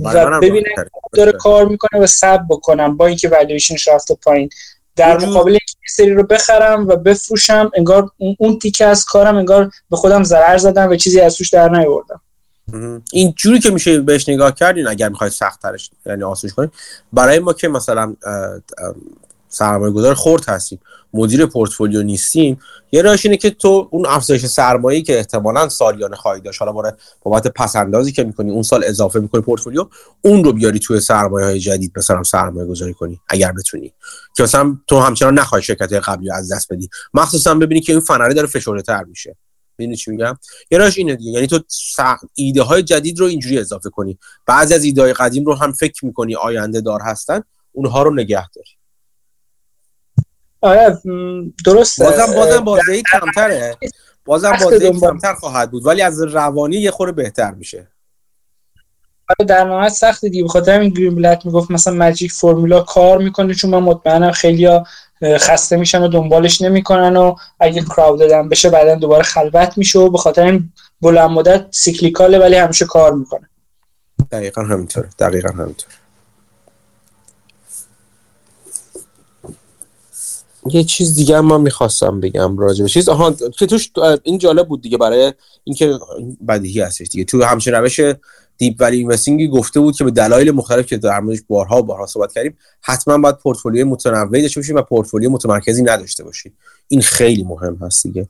و ببینم داره کار می‌کنه و صبر بکنم با اینکه والویشنش رفته پایین. در مقابل اینکه سری رو بخرم و بفروشم انگار اون تیکه از کارم انگار به خودم ضرر زدم و چیزی از توش در نیاوردم. این جوری که میشه بهش نگاه کردین اگر می‌خواید سخت ترش یعنی آسونش کنید برای ما که مثلا سرمایه گذار خورد هستیم مدیر پورتفولیو نیستیم یه راهش اینه که تو اون افزایش سرمایه‌ای که احتمالا سالیانه خواهی داشت حالا برای بابت پسندازی که می‌کنی اون سال اضافه می‌کنی پورتفولیو اون رو بیاری توی سرمایه های جدید مثلا سرمایه گذاری کنی اگر بتونی. که مثلا تو همچنان نخواهی شرکت قبلی از دست بدی. مخصوصا ببینی که این فنره داره فشرده تر میشه. می‌دونی چی میگم؟ یه راهش اینه دیگه. یعنی تو ایده های جدید رو اینجوری اضافه کنی. بعضی از ایده های قدیم رو هم فکر می‌کنی آینده دار هستن اونها رو نگه داری. آره درسته. بازم بازم بازی کمتره. بازم بازی کمتر خواهد بود ولی از روانی یه خوره بهتر میشه. آره در نهایت سخت دیگه. بخاطر همین گرین بلک می‌گفت مثلا ماجیک فرمولا کار می‌کنه چون من مطمئنم خیلیا خسته میشن و دنبالش نمی‌کنن و اگه کراود دادن بشه بعدا دوباره خلوت میشه و به خاطر این بلند مدت سیکلیکاله ولی همیشه کار می‌کنه. دقیقا همینطوره. دقیقا همینطوره. یه چیز دیگه من می‌خواستم بگم راجع به چیز. آها که توش این جالب بود دیگه برای اینکه بدیهی هستش دیگه. تو همچین روش deep value investing ی گفته بود که به دلایل مختلف که در موردش بارها و بارها صحبت کردیم حتما باید پورتفولیوی متنوعی داشته باشید و پورتفولیو متمرکزی نداشته باشید این خیلی مهم هست دیگه.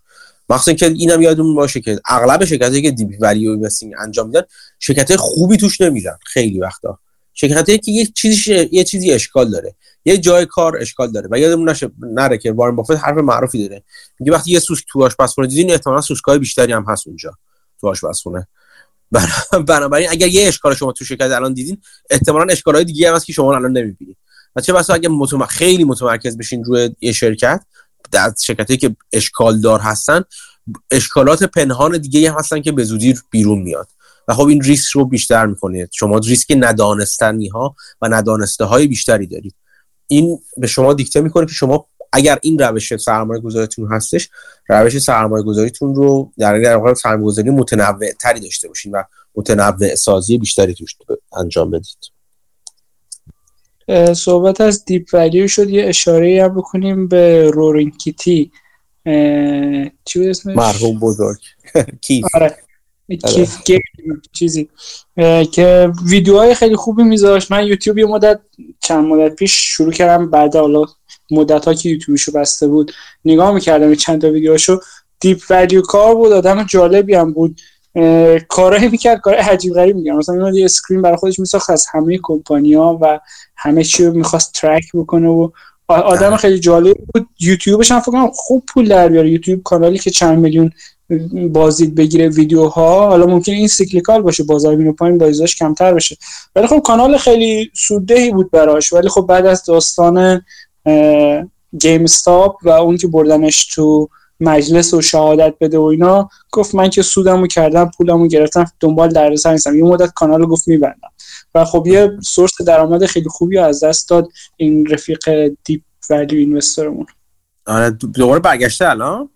مخصوصا که اینم یادمون باشه که اغلب شرکتایی که deep value investing انجام میدن شرکت خوبی توش نمیدن خیلی وقتا. شرکتی که یه چیزی یه چیزی اشکال داره. یه جای کار اشکال داره و یادمون نشه نره که وارن بافت حرف معروفی داره. میگه وقتی یه سوسک تو آشپزخونه دیدین احتمالاً سوسکای بیشتری هم هست اونجا تو آشپزخونه. بنابراین اگر یه اشکال شما تو شرکت الان دیدین احتمالا اشکالای دیگه هم هست که شما الان نمی‌بینید و چه بسا اگه متم... خیلی متمرکز بشین روی یه شرکت در شرکتی که اشکال دار هستن اشکالات پنهان دیگه هم هستن که به زودی بیرون میاد. و خب این ریسک رو بیشتر می‌کنه شما ریسک ندانستنی ها و ندانسته های بیشتری دارید. این به شما دیکته می‌کنه که شما اگر این روش سرمایه گذاریتون هستش روش سرمایه گذاریتون رو در در واقع سرمایه گذاری متنوع تری داشته باشین و متنوع سازی بیشتری توش انجام بدید. صحبت از دیپ ولیو شد. یه اشاره هم بکنیم به رورینگ کیتی چی بود اسمش؟ مرحوم بزرگ. کیف. آره. کیف چیزی. که ویدیوهای خیلی خوبی میذاشت. من یوتیوب یه مدت چند مدت پیش شروع کردم. بعد حالا مدت ها که یوتیوبشو بسته بود نگاه می‌کردم چند تا ویدیوهاشو. deep value کار بود. آدم جالبی هم بود. کارهایی می‌کرد کار عجیب غریب میگم مثلا یه screen برای خودش میساخت از همه کمپانیا و همه چی رو می‌خواست track بکنه و آدم خیلی جالب بود. یوتیوبش هم فکر خوب پول در بیاره. یوتیوب channel ی که چند میلیون بازدید بگیره ویدیوها حالا ممکن این cyclical باشه بازار bear ینو پایین بازدیدش کمتر بشه. ولی خب کانال خیلی سوددهی بود براش. ولی خب بعد از داستان گیم استاپ و اون که بردنش تو مجلس و شهادت بده و اینا گفت من که سودمو کردم پولمو گرفتم دنبال دردسر نیستم. یه مدت کانال رو گفت میبندم. و خب یه source درآمد خیلی خوبی از دست داد این رفیق دیپ ولیو اینوسترمون آره دوباره برگشته الان؟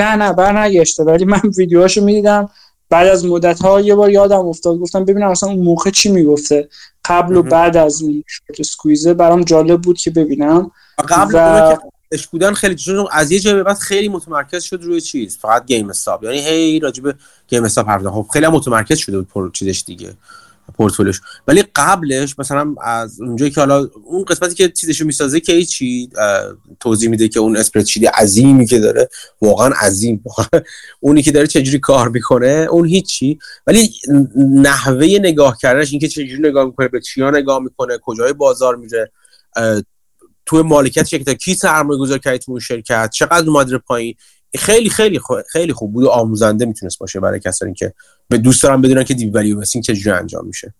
نه نه بر نگشته ولی من ویدیوهاشو می‌دیدم. بعد از مدت ها یه بار یادم افتاد گفتم ببینم اصلا اون موقع چی می‌گفته. قبل و بعد از اون شورت سکویزه برام جالب بود که ببینم. قبل و... اش بودن خیلی چون از یه جای به بعد خیلی متمرکز شد روی چیز فقط گیم استاپ. یعنی هی راجب گیم استاپ حرف خب خیلی متمرکز شده بود پر چیزش دیگه. پورتفولیوش. ولی قبلش مثلا از اونجایی که حالا اون قسمتی که چیزشو می‌سازه که چی توضیح میده که اون اسپرچیدی عظیمی که داره واقعا عظیم. اونی که داره چجوری کار می‌کنه اون هیچی. ولی نحوه نگاه کردنش اینکه چجوری نگاه می‌کنه به چیا نگاه می‌کنه کجای بازار میره تو مالکیت شرکت کی سرمایه گذاری کرد تو اون شرکت چقدر اومد پایین. خیلی خیلی خیلی خوب بود و آموزنده می‌تونست باشه برای کسانی که به دوست دارن بدونن که دیو ولیو اینوستینگ چجوری انجام میشه.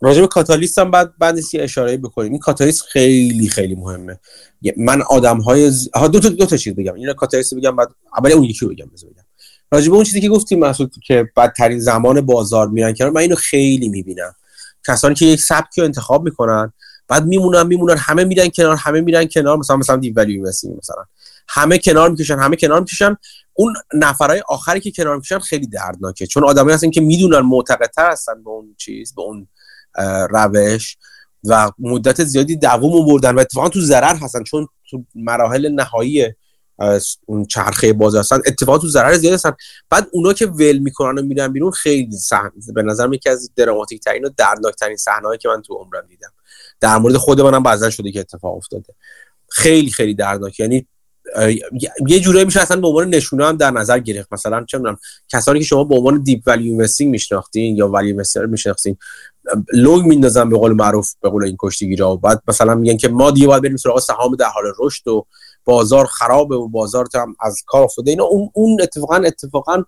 راجع به کاتالیست هم بعد بعد یه اشاره بکنیم. این کاتالیست خیلی خیلی مهمه. من آدم های ز... دو تا دو تا چیز بگم. این کاتالیست بگم بعد اول اون یکی بگم بذار بگم. راجع به اون چیزی که گفتیم مسعود که بدترین زمان بازار میرن کنار من اینو خیلی می‌بینم. کسانی که یک سبکی رو انتخاب می‌کنن بعد میمونن میمونن همه میرن کنار همه میرن کنار مثلا مثلا دیو ولیو مثلا. همه کنار می‌کشن همه کنار می‌کشن. اون نفرای آخری که کنار می‌کشن خیلی دردناکه. چون آدمایی هستن که می‌دونن معتقدتر هستن به اون چیز به اون روش و مدت زیادی دووم بردن و اتفاقا تو ضرر هستن چون تو مراحل نهایی اون چرخه باز هستن. اتفاقا تو ضرر زیاد هستن. بعد اونا که ول می‌کنن و میرن بیرون خیلی صحنه به نظر یکی از dramatic ترین و دردناک ترین صحنه‌ای که من تو عمرم دیدم. در مورد خود منم بعضا شده که اتفاق افتاده. خیلی خیلی دردناک. یعنی یه جورایی میشه اصلا به عنوان نشونه هم در نظر گرفت. مثلا چه می‌دونم کسانی که شما به عنوان deep value investing میشناختین یا value investor میشناختین لوگ میندازن به قول معروف به قول این کشتیگیرا بعد مثلا میگن که ما دیگه باید بریم سراغ سهام در حال رشد و بازار خرابه و بازار هم از کار افتاده. اینا اون اتفاقا اتفاقا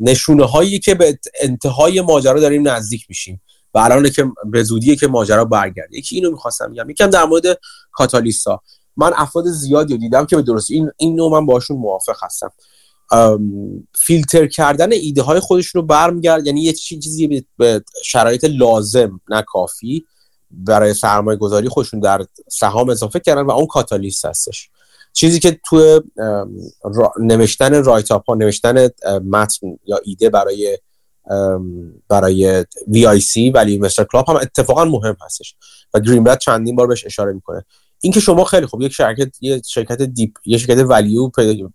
نشونه هایی که به انتهای ماجرا داریم نزدیک میشیم و الان که به زودیه که ماجرا برگرده. یکی اینو می‌خواستم بگم. یکم در مورد کاتالیستا. من افراد زیادی دیدم که به درستی این این نوع من باشون موافق هستم. فیلتر کردن ایده های خودشون رو برمیگرده. یعنی یه چیزی به شرایط لازم نه کافی. برای سرمایه گذاری خودشون در سهام اضافه کردن و اون کاتالیست هستش. چیزی که تو نوشتن write-up ها نوشتن متن یا ایده برای برای VIC Value Investors Club هم اتفاقا مهم هستش و گرین چندین بار بهش اشاره می‌کنه. اینکه شما خیلی خوب یک شرکت یه شرکت deep یه شرکت value پیدا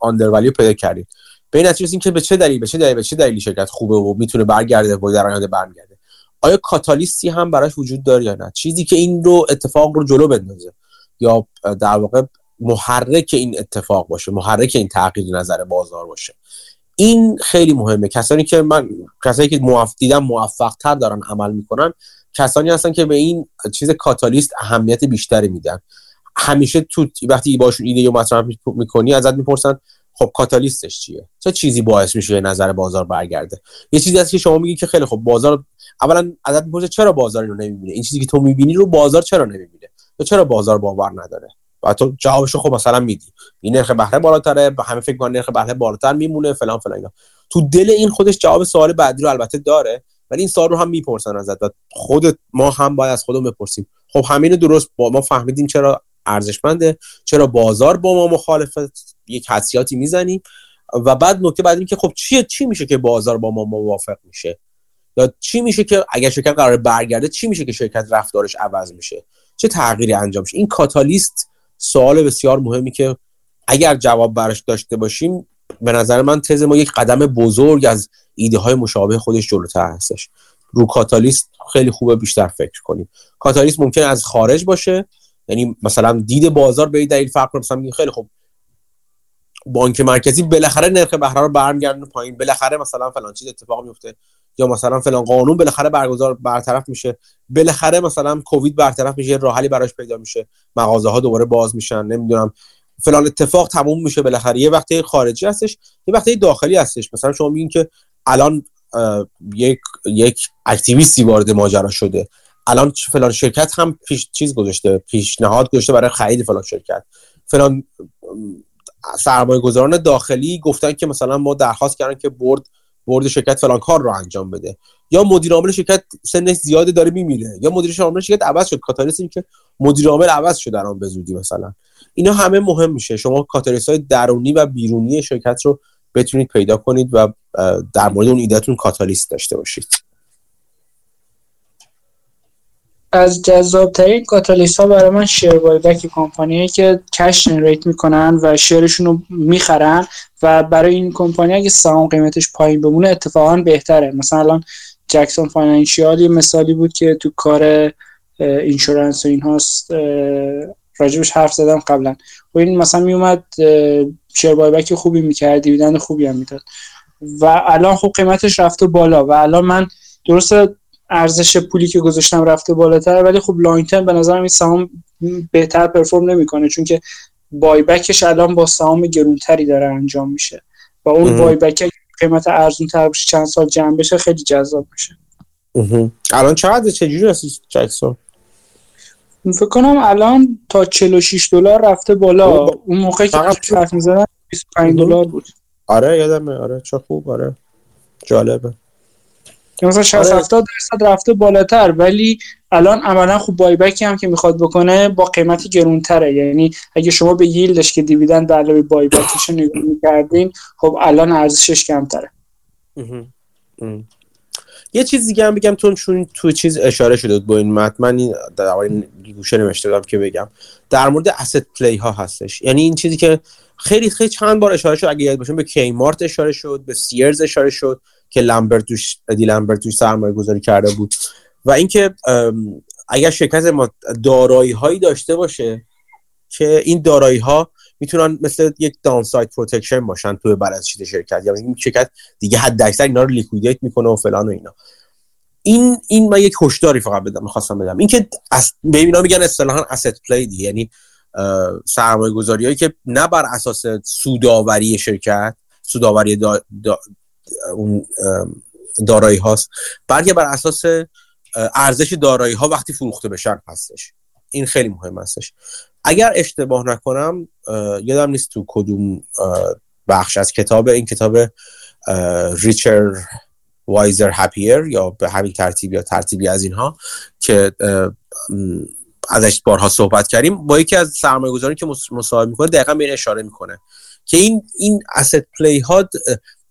آندر ولیو پیدا کردید. به این نتیجه که به چه دلیل به چه دلیل به چه دلیلی شرکت خوبه و می‌تونه برگرده و در آینده برگرده آیا کاتالیستی هم براش وجود داره یا نه؟ چیزی که این رو اتفاق رو جلو بندازه. یا در واقع محرک این اتفاق باشه محرک این تغییر نظر بازار باشه. این خیلی مهمه. کسانی که من کسانی که موفق دیدم موفق تر دارن عمل می‌کنن کسانی هستن که به این چیز کاتالیست اهمیت بیشتری میدن. همیشه تو وقتی باشون ایده مطرح می‌کنی ازت می‌پرسن خب کاتالیستش چیه؟ چه چیزی باعث میشه نظر بازار برگرده؟ یه چیزی هست که شما میگی که خیلی خب بازار اولا ازت می‌پرسه چرا بازار اینو نمی‌بینه این چیزی که تو می‌بینی رو بازار چرا نمی‌بینه تو چرا بازار باور نداره؟ و تو جوابشو خب مثلا میدی. این نرخ بهره بالاتره همه فکر می‌کنن نرخ بهره بالاتر میمونه فلان فلان اینا. تو دل این خودش جواب سوال بعدی رو البته داره ولی این سوال رو هم می‌پرسن ازت و خودت ما هم باید از خودمون بپرسیم. خب همین درست با ما فهمیدیم چرا ارزشمنده چرا بازار با ما مخالفت یک حسیاتی می‌زنیم. و بعد نکته بعد این که خب چی چی میشه که بازار با ما موافق میشه؟ یا چی میشه که اگر شرکت قرار برگرده چی میشه که شرکت رفتارش عوض میشه؟ چه تغییری انجام میشه؟ این کاتالیست سوال بسیار مهمی که اگر جواب براش داشته باشیم به نظر من تز ما یک قدم بزرگ از ایده های مشابه خودش جلوتر هستش. رو کاتالیست خیلی خوبه بیشتر فکر کنیم. کاتالیست ممکن از خارج باشه یعنی مثلا دید بازار به دلیل فرق کنه مثلا خیلی خوب بانک مرکزی بالاخره نرخ بهره رو برمیگردونه پایین بالاخره مثلا فلان چیز اتفاق میفته یا مثلا فلان قانون بالاخره برگزار برطرف میشه. بالاخره مثلا کووید برطرف میشه راه حلی براش پیدا میشه. مغازه ها دوباره باز میشن نمی‌دونم. فلان اتفاق تموم میشه بالاخره. یه وقتی خارجی هستش یه وقتی داخلی هستش. مثلا شما میگین که الان یک یک اکتیویستی وارد ماجرا شده. الان فلان شرکت هم پیش چیز گذاشته پیشنهاد گذاشته برای خرید فلان شرکت. فلان سرمایه گذاران داخلی گفتن که مثلا ما درخواست کردن که برد برد شرکت فلان کار رو انجام بده. یا مدیر عامل شرکت سنش زیاده داره میمیره. یا مدیر عامل شرکت عوض شد. کاتالیست این که مدیر عامل عوض شد در آن به مثلا. اینا همه مهم میشه. شما کاتالیست های درونی و بیرونی شرکت رو بتونید پیدا کنید و در مورد اون ایدهتون کاتالیست داشته باشید. از جذابترین کاتالیست ها برای من share buyback کمپانی که cash generate می‌کنن و share شون رو می‌خرن و برای این کمپانی اگه سهام قیمتش پایین بمونه اتفاقا بهتره. مثلا الان جکسون فاینانشیال یه مثالی بود که تو کار اینشورنس و این هاست راجبش حرف زدم قبلا. و این مثلا میومد شیر بایبک خوبی می‌کرد دیویدند خوبی هم می‌داد. و الان خب قیمتش رفته بالا و الان من درست ارزش پولی که گذاشتم رفته بالاتر ولی خب لانگ ترم به نظرم این سهام بهتر پرفورم نمی‌کنه چون که بایبکش الان با سهام گرونتری داره انجام میشه و اون بایبک قیمت ارزون تر بشه چند سال جمع بشه خیلی جذاب میشه. الان چقدر؟ چجوری هستی جکسون؟ فکر کنم الان تا 46 دلار رفته بالا. اون موقع که حرف می‌زدن 25 دلار بود. آره یادمه. آره چه خوب. آره. جالبه. مثلا 60 70 درصد رفته بالاتر ولی الان عملا خوب بایبکی هم که می‌خواد بکنه با قیمتی گرونتره. یعنی اگه شما به ییلدش که دیویدند به علاوه بایبکش نگاه می‌کردین خب الان ارزشش کمتره. یه چیز دیگه هم بگم تو چون تو چیز اشاره شده با این متن من این در این گوشه نوشته بودم که بگم. در مورد asset play ها هستش. یعنی این چیزی که خیلی خیلی چند بار اشاره شد اگه یاد باشه به کیمارت اشاره شد به سیرز اشاره شد. که لامبرت توش ادی لامبرت توش سرمایه گذاری کرده بود. و اینکه اگر شرکت ما دارایی هایی داشته باشه که این دارایی ها می‌تونن مثل یک downside protection باشن توی balance sheet شرکت. یا این شرکت دیگه حد اکثر اینا رو liquidate می‌کنه و فلان و اینا. این این من یک هشداری فقط بدم می‌خواستم بدم. اینکه از اینا میگن اصطلاحا asset play دی یعنی سرمایه گذاری هایی که نه بر اساس سوداوری شرکت سوداوری دا اون دارایی هاست. بلکه بر اساس ارزش دارایی ها وقتی فروخته بشن هستش. این خیلی مهم هستش. اگر اشتباه نکنم یادم نیست تو کدوم بخش از کتاب این کتاب ریچر وایزر هپیر یا به همین ترتیب یا ترتیبی از اینها که ازش بارها صحبت کردیم با یکی از سرمایه‌گذارانی که مصاحبه می‌کنه دقیقا به این اشاره می‌کنه که این این asset پلی ها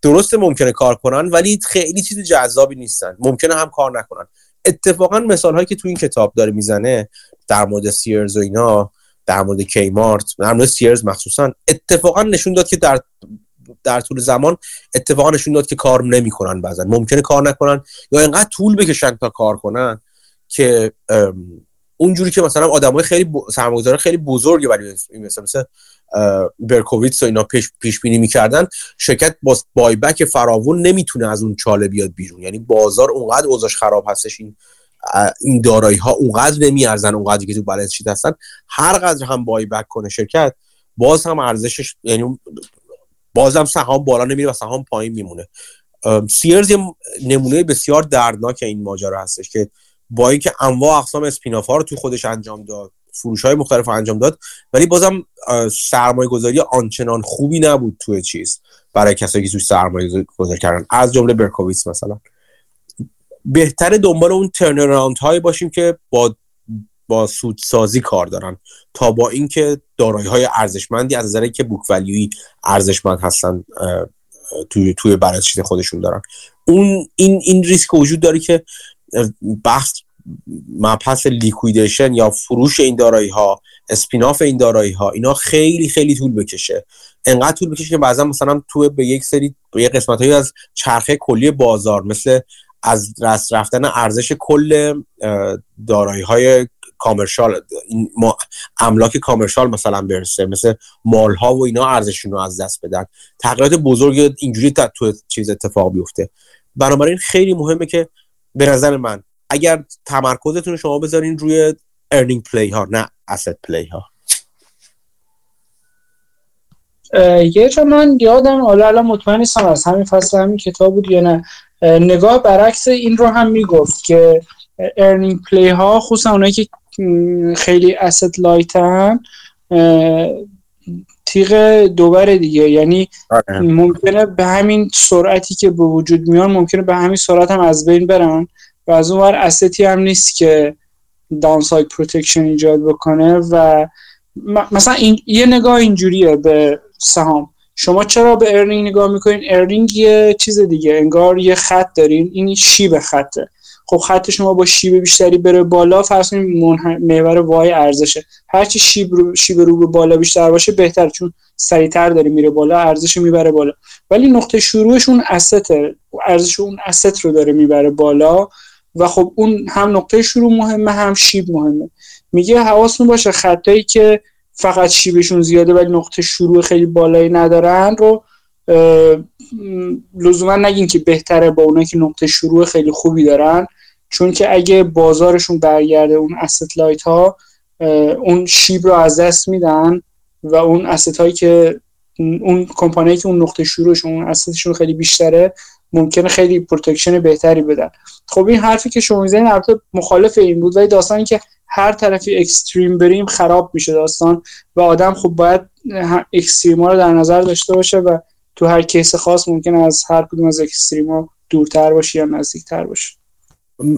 درسته ممکنه کار کنن ولی خیلی چیز جذابی نیستن. ممکنه هم کار نکنن. اتفاقا مثال هایی که تو این کتاب داره می‌زنه در مورد سیرز و اینا در مورد کیمارت در مورد سیرز مخصوصا اتفاقا نشون داد که در در طول زمان اتفاقا نشون داد که کار نمی‌کنن بعضا. ممکنه کار نکنن یا اینقدر طول بکشن تا کار کنن که اونجوری که مثلا آدمای خیلی. سرمایه‌گذار خیلی بزرگی ولی مثلا مثل برکوویتس و اینا پیش, پیش بینی می‌کردن شرکت با بایبک فراوون نمی‌تونه از اون چاله بیاد بیرون یعنی بازار اونقدر اوضاعش خراب هستش این این دارایی ها اونقدر نمیارزن اونقدر که تو بالانس شیت هستن هر قدر هم بای بک کنه شرکت باز هم ارزشش یعنی باز هم سهام بالا نمیره و سهام پایین میمونه سیرز یه نمونه بسیار دردناک این ماجرا هستش که با اینکه انواع اقسام اسپیناف ها رو تو خودش انجام داد فروش های مختلف انجام داد ولی بازم سرمایه گذاری آنچنان خوبی نبود توی چیز. برای کسایی که توی سرمایه گذاری کردن. از جمله برکوویتس مثلا. بهتر دنبال اون turnaround هایی باشیم که با با سودسازی کار دارن. تا با اینکه دارایی های ارزشمندی از نظر که book value ی ارزشمند هستن توی توی برای خودشون دارن. اون این این ریسک وجود داره که بحث مبحث liquidation یا فروش این دارایی ها spin-off این دارایی ها اینا خیلی خیلی طول بکشه. انقدر طول بکشه که بعضا مثلا تو به یک سری به یک قسمت از چرخه کلی بازار مثل از دست رفتن ارزش کل دارایی های commercial املاک commercial مثلا برسه مثل mall ها و اینا ارزششون رو از دست بدن. تغییرات بزرگ اینجوری تو چیز اتفاق بیفته. بنابراین خیلی مهمه که به نظر من اگر تمرکزتون شما بذارین روی earning play ها نه asset play ها یه جا من یادم حالا الان مطمئن نیستم از همین فصل همین کتاب بود یا نه. نگاه برعکس این رو هم می‌گفت که earning play ها خصوصا اونایی که خیلی asset light ن تیغ دولبه دیگه. یعنی آره. ممکنه به همین سرعتی که به وجود میان ممکنه به همین سرعت هم از بین برن و از اون ور asset ی هم نیست که downside protection ایجاد بکنه و مثلا این یه نگاه اینجوریه به سهام. شما چرا به earning نگاه می‌کنین؟ earning یه چیز دیگه. انگار یه خط دارین. این شیب خطه. خب خط شما با شیب بیشتری بره بالا فرض کنید محور Y ارزشه. هرچی شیب رو شیب رو به بالا بیشتر باشه بهتر چون سریعتر داره میره بالا ارزش می‌بره بالا. ولی نقطه شروعش اون asset ه ارزش اون asset رو داره می‌بره بالا و خب اون هم نقطه شروع مهمه هم شیب مهمه. میگه حواستون باشه خطایی که فقط شیبشون زیاده ولی نقطه شروع خیلی بالایی ندارن رو لزوما نگین که بهتره با اونایی که نقطه شروع خیلی خوبی دارن. چون که اگه بازارشون برگرده اون asset light ها اون شیب رو از دست میدن و اون asset هایی که اون کمپانی که اون نقطه شروعشون اون خیلی بیشتره ممکنه خیلی protection بهتری بدن. خب این حرفی که شما می‌زنید البته مخالف این بود ولی داستانی که هر طرفی extreme بریم خراب میشه داستان و آدم خب باید extreme ها رو در نظر داشته باشه و تو هر case خاص ممکن از هر کدوم از extreme ها دورتر باشه یا نزدیکتر باشه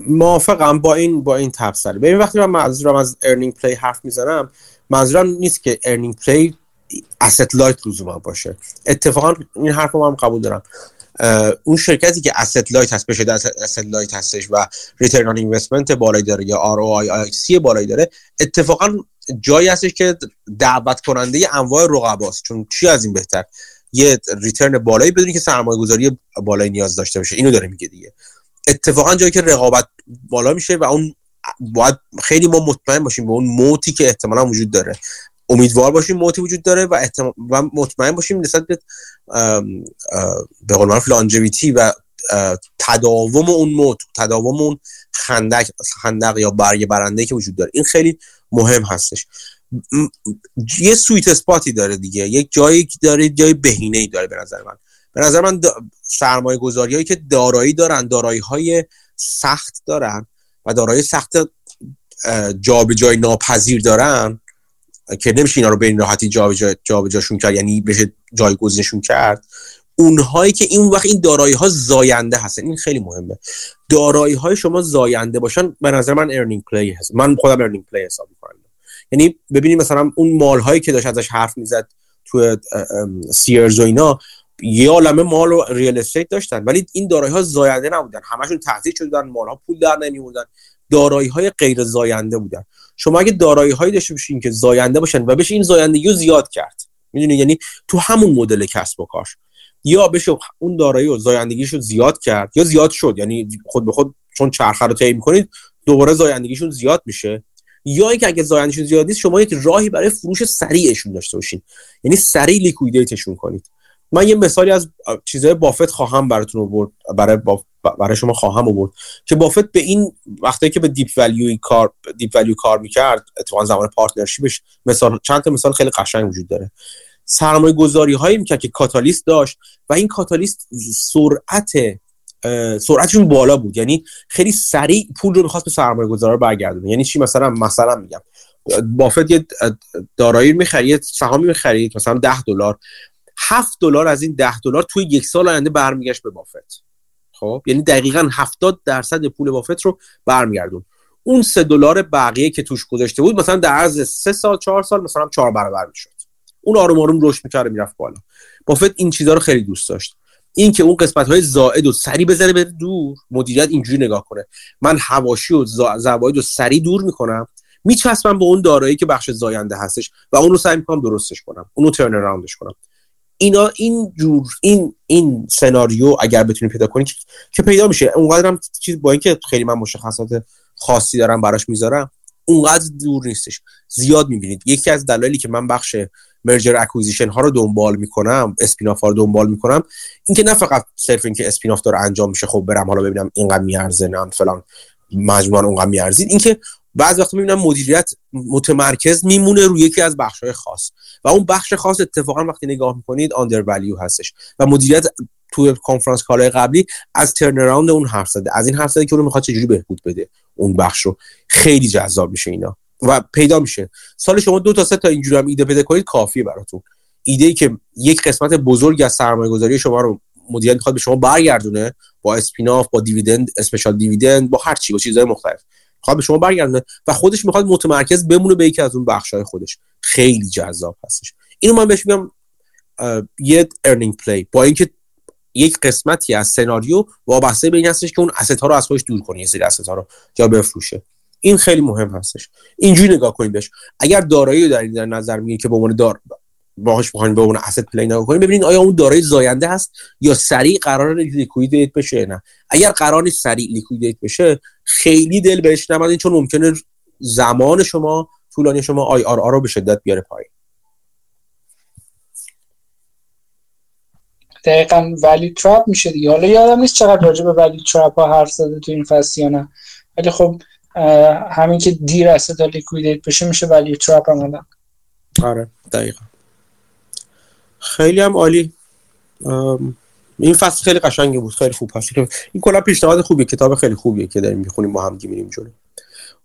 موافقم با این با این تفسیر ببین وقتی من منظورم از earning play حرف می‌زنم منظورم نیست که earning play asset light لزوما باشه. اتفاقا این حرف رو قبول دارم. اون شرکتی که asset light هست بشه asset light هستش و ریترن آن اینوستمنت بالایی داره یا ROI سی بالایی داره اتفاقا جایی هستش که دعوت کننده انواع رقباست. چون چی از این بهتر؟ یه ریترن بالایی بدونی که سرمایه گذاری بالایی نیاز داشته باشه. اینو داره میگه دیگه. اتفاقا جایی که رقابت بالا میشه و اون باید خیلی ما مطمئن باشیم به اون موتی که احتمالا وجود داره. امیدوار باشیم موتی وجود داره و, و مطمئن باشیم نسبت به به قول معروف لانجویتی و تداوم اون موت تداوم اون خندق خندق یا برگ برنده که وجود داره. این خیلی مهم هستش. یه سویت اسپاتی داره دیگه. یک جایی داره جای بهینه ای داره به نظر من. به نظر من سرمایه گذاری هایی که دارایی دارن دارایی های سخت دارن و دارایی سخت جابجایی ناپذیر دارن که نمیشه اینا رو به این راحتی جابجا جابجاشون کرد یعنی بشه جایگزینشون کرد. اونهایی که این وقت این دارایی ها زاینده هستن این خیلی مهمه. دارایی های شما زاینده باشن به نظر من earning play هست. من خودم earning play حساب می‌کنم. یعنی ببینید مثلا اون mall هایی که داشت ازش حرف می‌زد تو سیرز و اینا یه عالمه mall و real estate داشتن. ولی این دارایی ها زاینده نبودن. همشون تهدید شدن mall ها پول در نمیوردن. دارایی های غیر زاینده بودن. شما اگه دارایی هایی داشته باشین که زاینده باشن و بشه این زایندگی زیاد کرد. می‌دونی یعنی تو همون مدل کسب و کار. یا بشه اون دارایی و زایندگیش رو زیاد کرد یا زیاد شد. یعنی خود به خود چون چرخه رو طی می‌کنید دوباره زایندگیشون زیاد میشه. یا اینکه اگه زایندگیشون زیاد نیست شما یک راهی برای فروش سریعشون داشته باشین. یعنی سریع liquidate شون کنید. من یه مثالی از چیزهای بافت خواهم براتون رو برد برای برای شما خواهم آورد که بافت به این وقتی که به deep value کار deep value کار می‌کرد اتفاقا زمان partnership ش مثال چند تا مثال خیلی قشنگ وجود داره. سرمایه گذاری هایی می‌کرد که کاتالیست داشت و این کاتالیست سرعت سرعتشون بالا بود. یعنی خیلی سریع پول رو می‌خواست به سرمایه برگردونه. یعنی چی؟ مثلا مثلا میگم. بافت یه دارایی می‌خرید سهامی می‌خرید مثلا 10 دلار. 7 دلار از این 10 دلار توی یک سال آینده برمیگشت به بافت. خب؟ یعنی دقیقا 70 درصد پول بافت رو برمیگردون. اون سه دلار بقیه که توش گذاشته بود مثلا در عرض سه سال چهار سال مثلا چهار برابر می‌شد. اون آروم آروم رشد می‌کرد می‌رفت بالا. بافت این چیزها رو خیلی دوست داشت. این که اون قسمت های زائد و سری بذاره بره دور مدیریت اینجوری نگاه کنه. من هواشی و زواید رو سری دور می‌کنم میچسبم به اون دارایی که بخش زاینده هستش و اون رو سعی می‌کنم درستش کنم اون رو ترن کنم. اینا این جور این این سناریو اگر بتونی پیدا کنی که, پیدا میشه. اونقدر چیز با اینکه خیلی من مشخصات خاصی دارم براش می‌ذارم اونقدر دور نیستش. زیاد می‌بینید. یکی از دلایلی که من بخش merger acquisition ها رو دنبال می‌کنم spin-off ها رو دنبال می‌کنم اینکه نه فقط صرف اینکه spin-off داره انجام میشه خب برم حالا ببینم اینقدر میارزه نه فلان مجموعا اونقدر میارزید. اینکه بعض وقت می‌بینم مدیریت متمرکز میمونه روی یکی از بخش های خاص. و اون بخش خاص اتفاقا وقتی نگاه می‌کنید undervalue هستش. و مدیریت تو conference call های قبلی از turn اون حرف زده. از این حرف زده که اون می‌خواد چجوری بهبود بده اون بخش رو. خیلی جذاب میشه اینا. و پیدا میشه. سال شما دو تا سه تا اینجوری هم ایده پیدا کنید کافیه براتون. ایده ای که یک قسمت بزرگ از سرمایه گذاری شما رو مدیریت می‌خواد به شما برگردونه با اسپیناف با دیویدند اسپشال دیویدند با هر چی با چیزهای مختلف. می‌خواد به شما برگردونه و خودش می‌خواد متمرکز بمونه به یکی از اون بخشای خودش. خیلی جذاب هستش. اینو من بهش میگم یه earning play با اینکه یک قسمتی از سناریو وابسته به این هستش که اون asset ها رو از خودش دور کنه یه سری asset ها رو یا بفروشه. این خیلی مهم هستش. اینجوری نگاه کنید بهش. اگر دارایی در در نظر می‌گیرید که به عنوان دار باهاش بخواید به عنوان asset play نگاه کنید ببینید آیا اون دارایی زاینده هست یا سریع قرار liquidate بشه نه. اگر قرار نیست سریع liquidate بشه خیلی دل بهش نبازین چون ممکنه زمان شما طولانی شما IRR رو به شدت بیاره پایین. دقیقا value trap میشه دیگه. حالا یادم نیست چقدر راجع به value trap ها حرف زده تو این فصل یا نه. ولی خب همین که دیر است تا liquidate بشه میشه value trap هم آره دقیقا. خیلی هم عالی. این فصل خیلی قشنگی بود خیلی خوب هست این کلا پیشنهاد خوبیه کتاب خیلی خوبیه که داریم می‌خونیم با هم میریم جلو.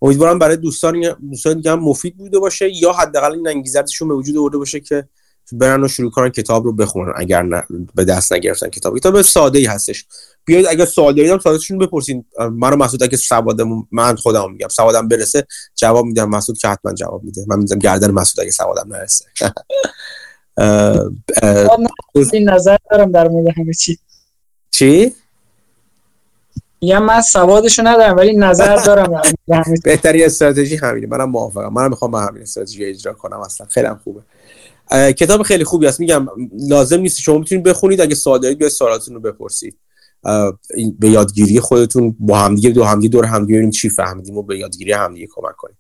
امیدوارم برای دوستان دوستان دیگه هم مفید بوده باشه یا حداقل این انگیزتشون به وجود آورده باشه که برن و شروع کنن کتاب رو بخونن اگر نه به دست نگرفتن کتاب. کتاب ساده ای هستش. بیاید اگر سوال دارید هم بپرسین. منو مسعود اگه سوادم من خودم میگم. سوادم برسه جواب میدم. مسعود که حتما جواب میده. من می‌ذارم گردن مسعود اگه سوادم نرسه. این نظر دارم در مورد همه چی. چی؟ میگم من سوادشو ندارم ولی نظر دارم بهتری استراتژی همینه. منم موافقم. منم می‌خوام با همین استراتژی اجرا کنم اصلا. خیلی هم خوبه کتاب خیلی خوبی است میگم لازم نیست شما می‌تونید بخونید. اگه سوال دارید بیاید سوالاتتون رو بپرسید. به یادگیری خودتون با همدیگه دو همدیگه دور همدیگه ببینیم چی فهمیدیم و به یادگیری همدیگه کمک کنیم.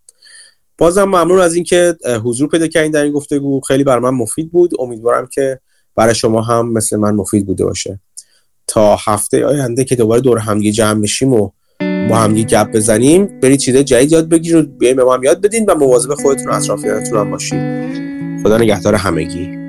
بازم ممنون از اینکه حضور پیدا کردین در این گفتگو. خیلی بر من مفید بود. امیدوارم که برای شما هم مثل من مفید بوده باشه. تا هفته آینده که دوباره دور همدیگه جمع میشیم و با همدیگه گپ بزنیم برید چیزای جدید یاد بگیرید بیاین به ما هم یاد بدین و مواظب خودتون و اطرافیانتون هم باشید خدا نگهدار همگی.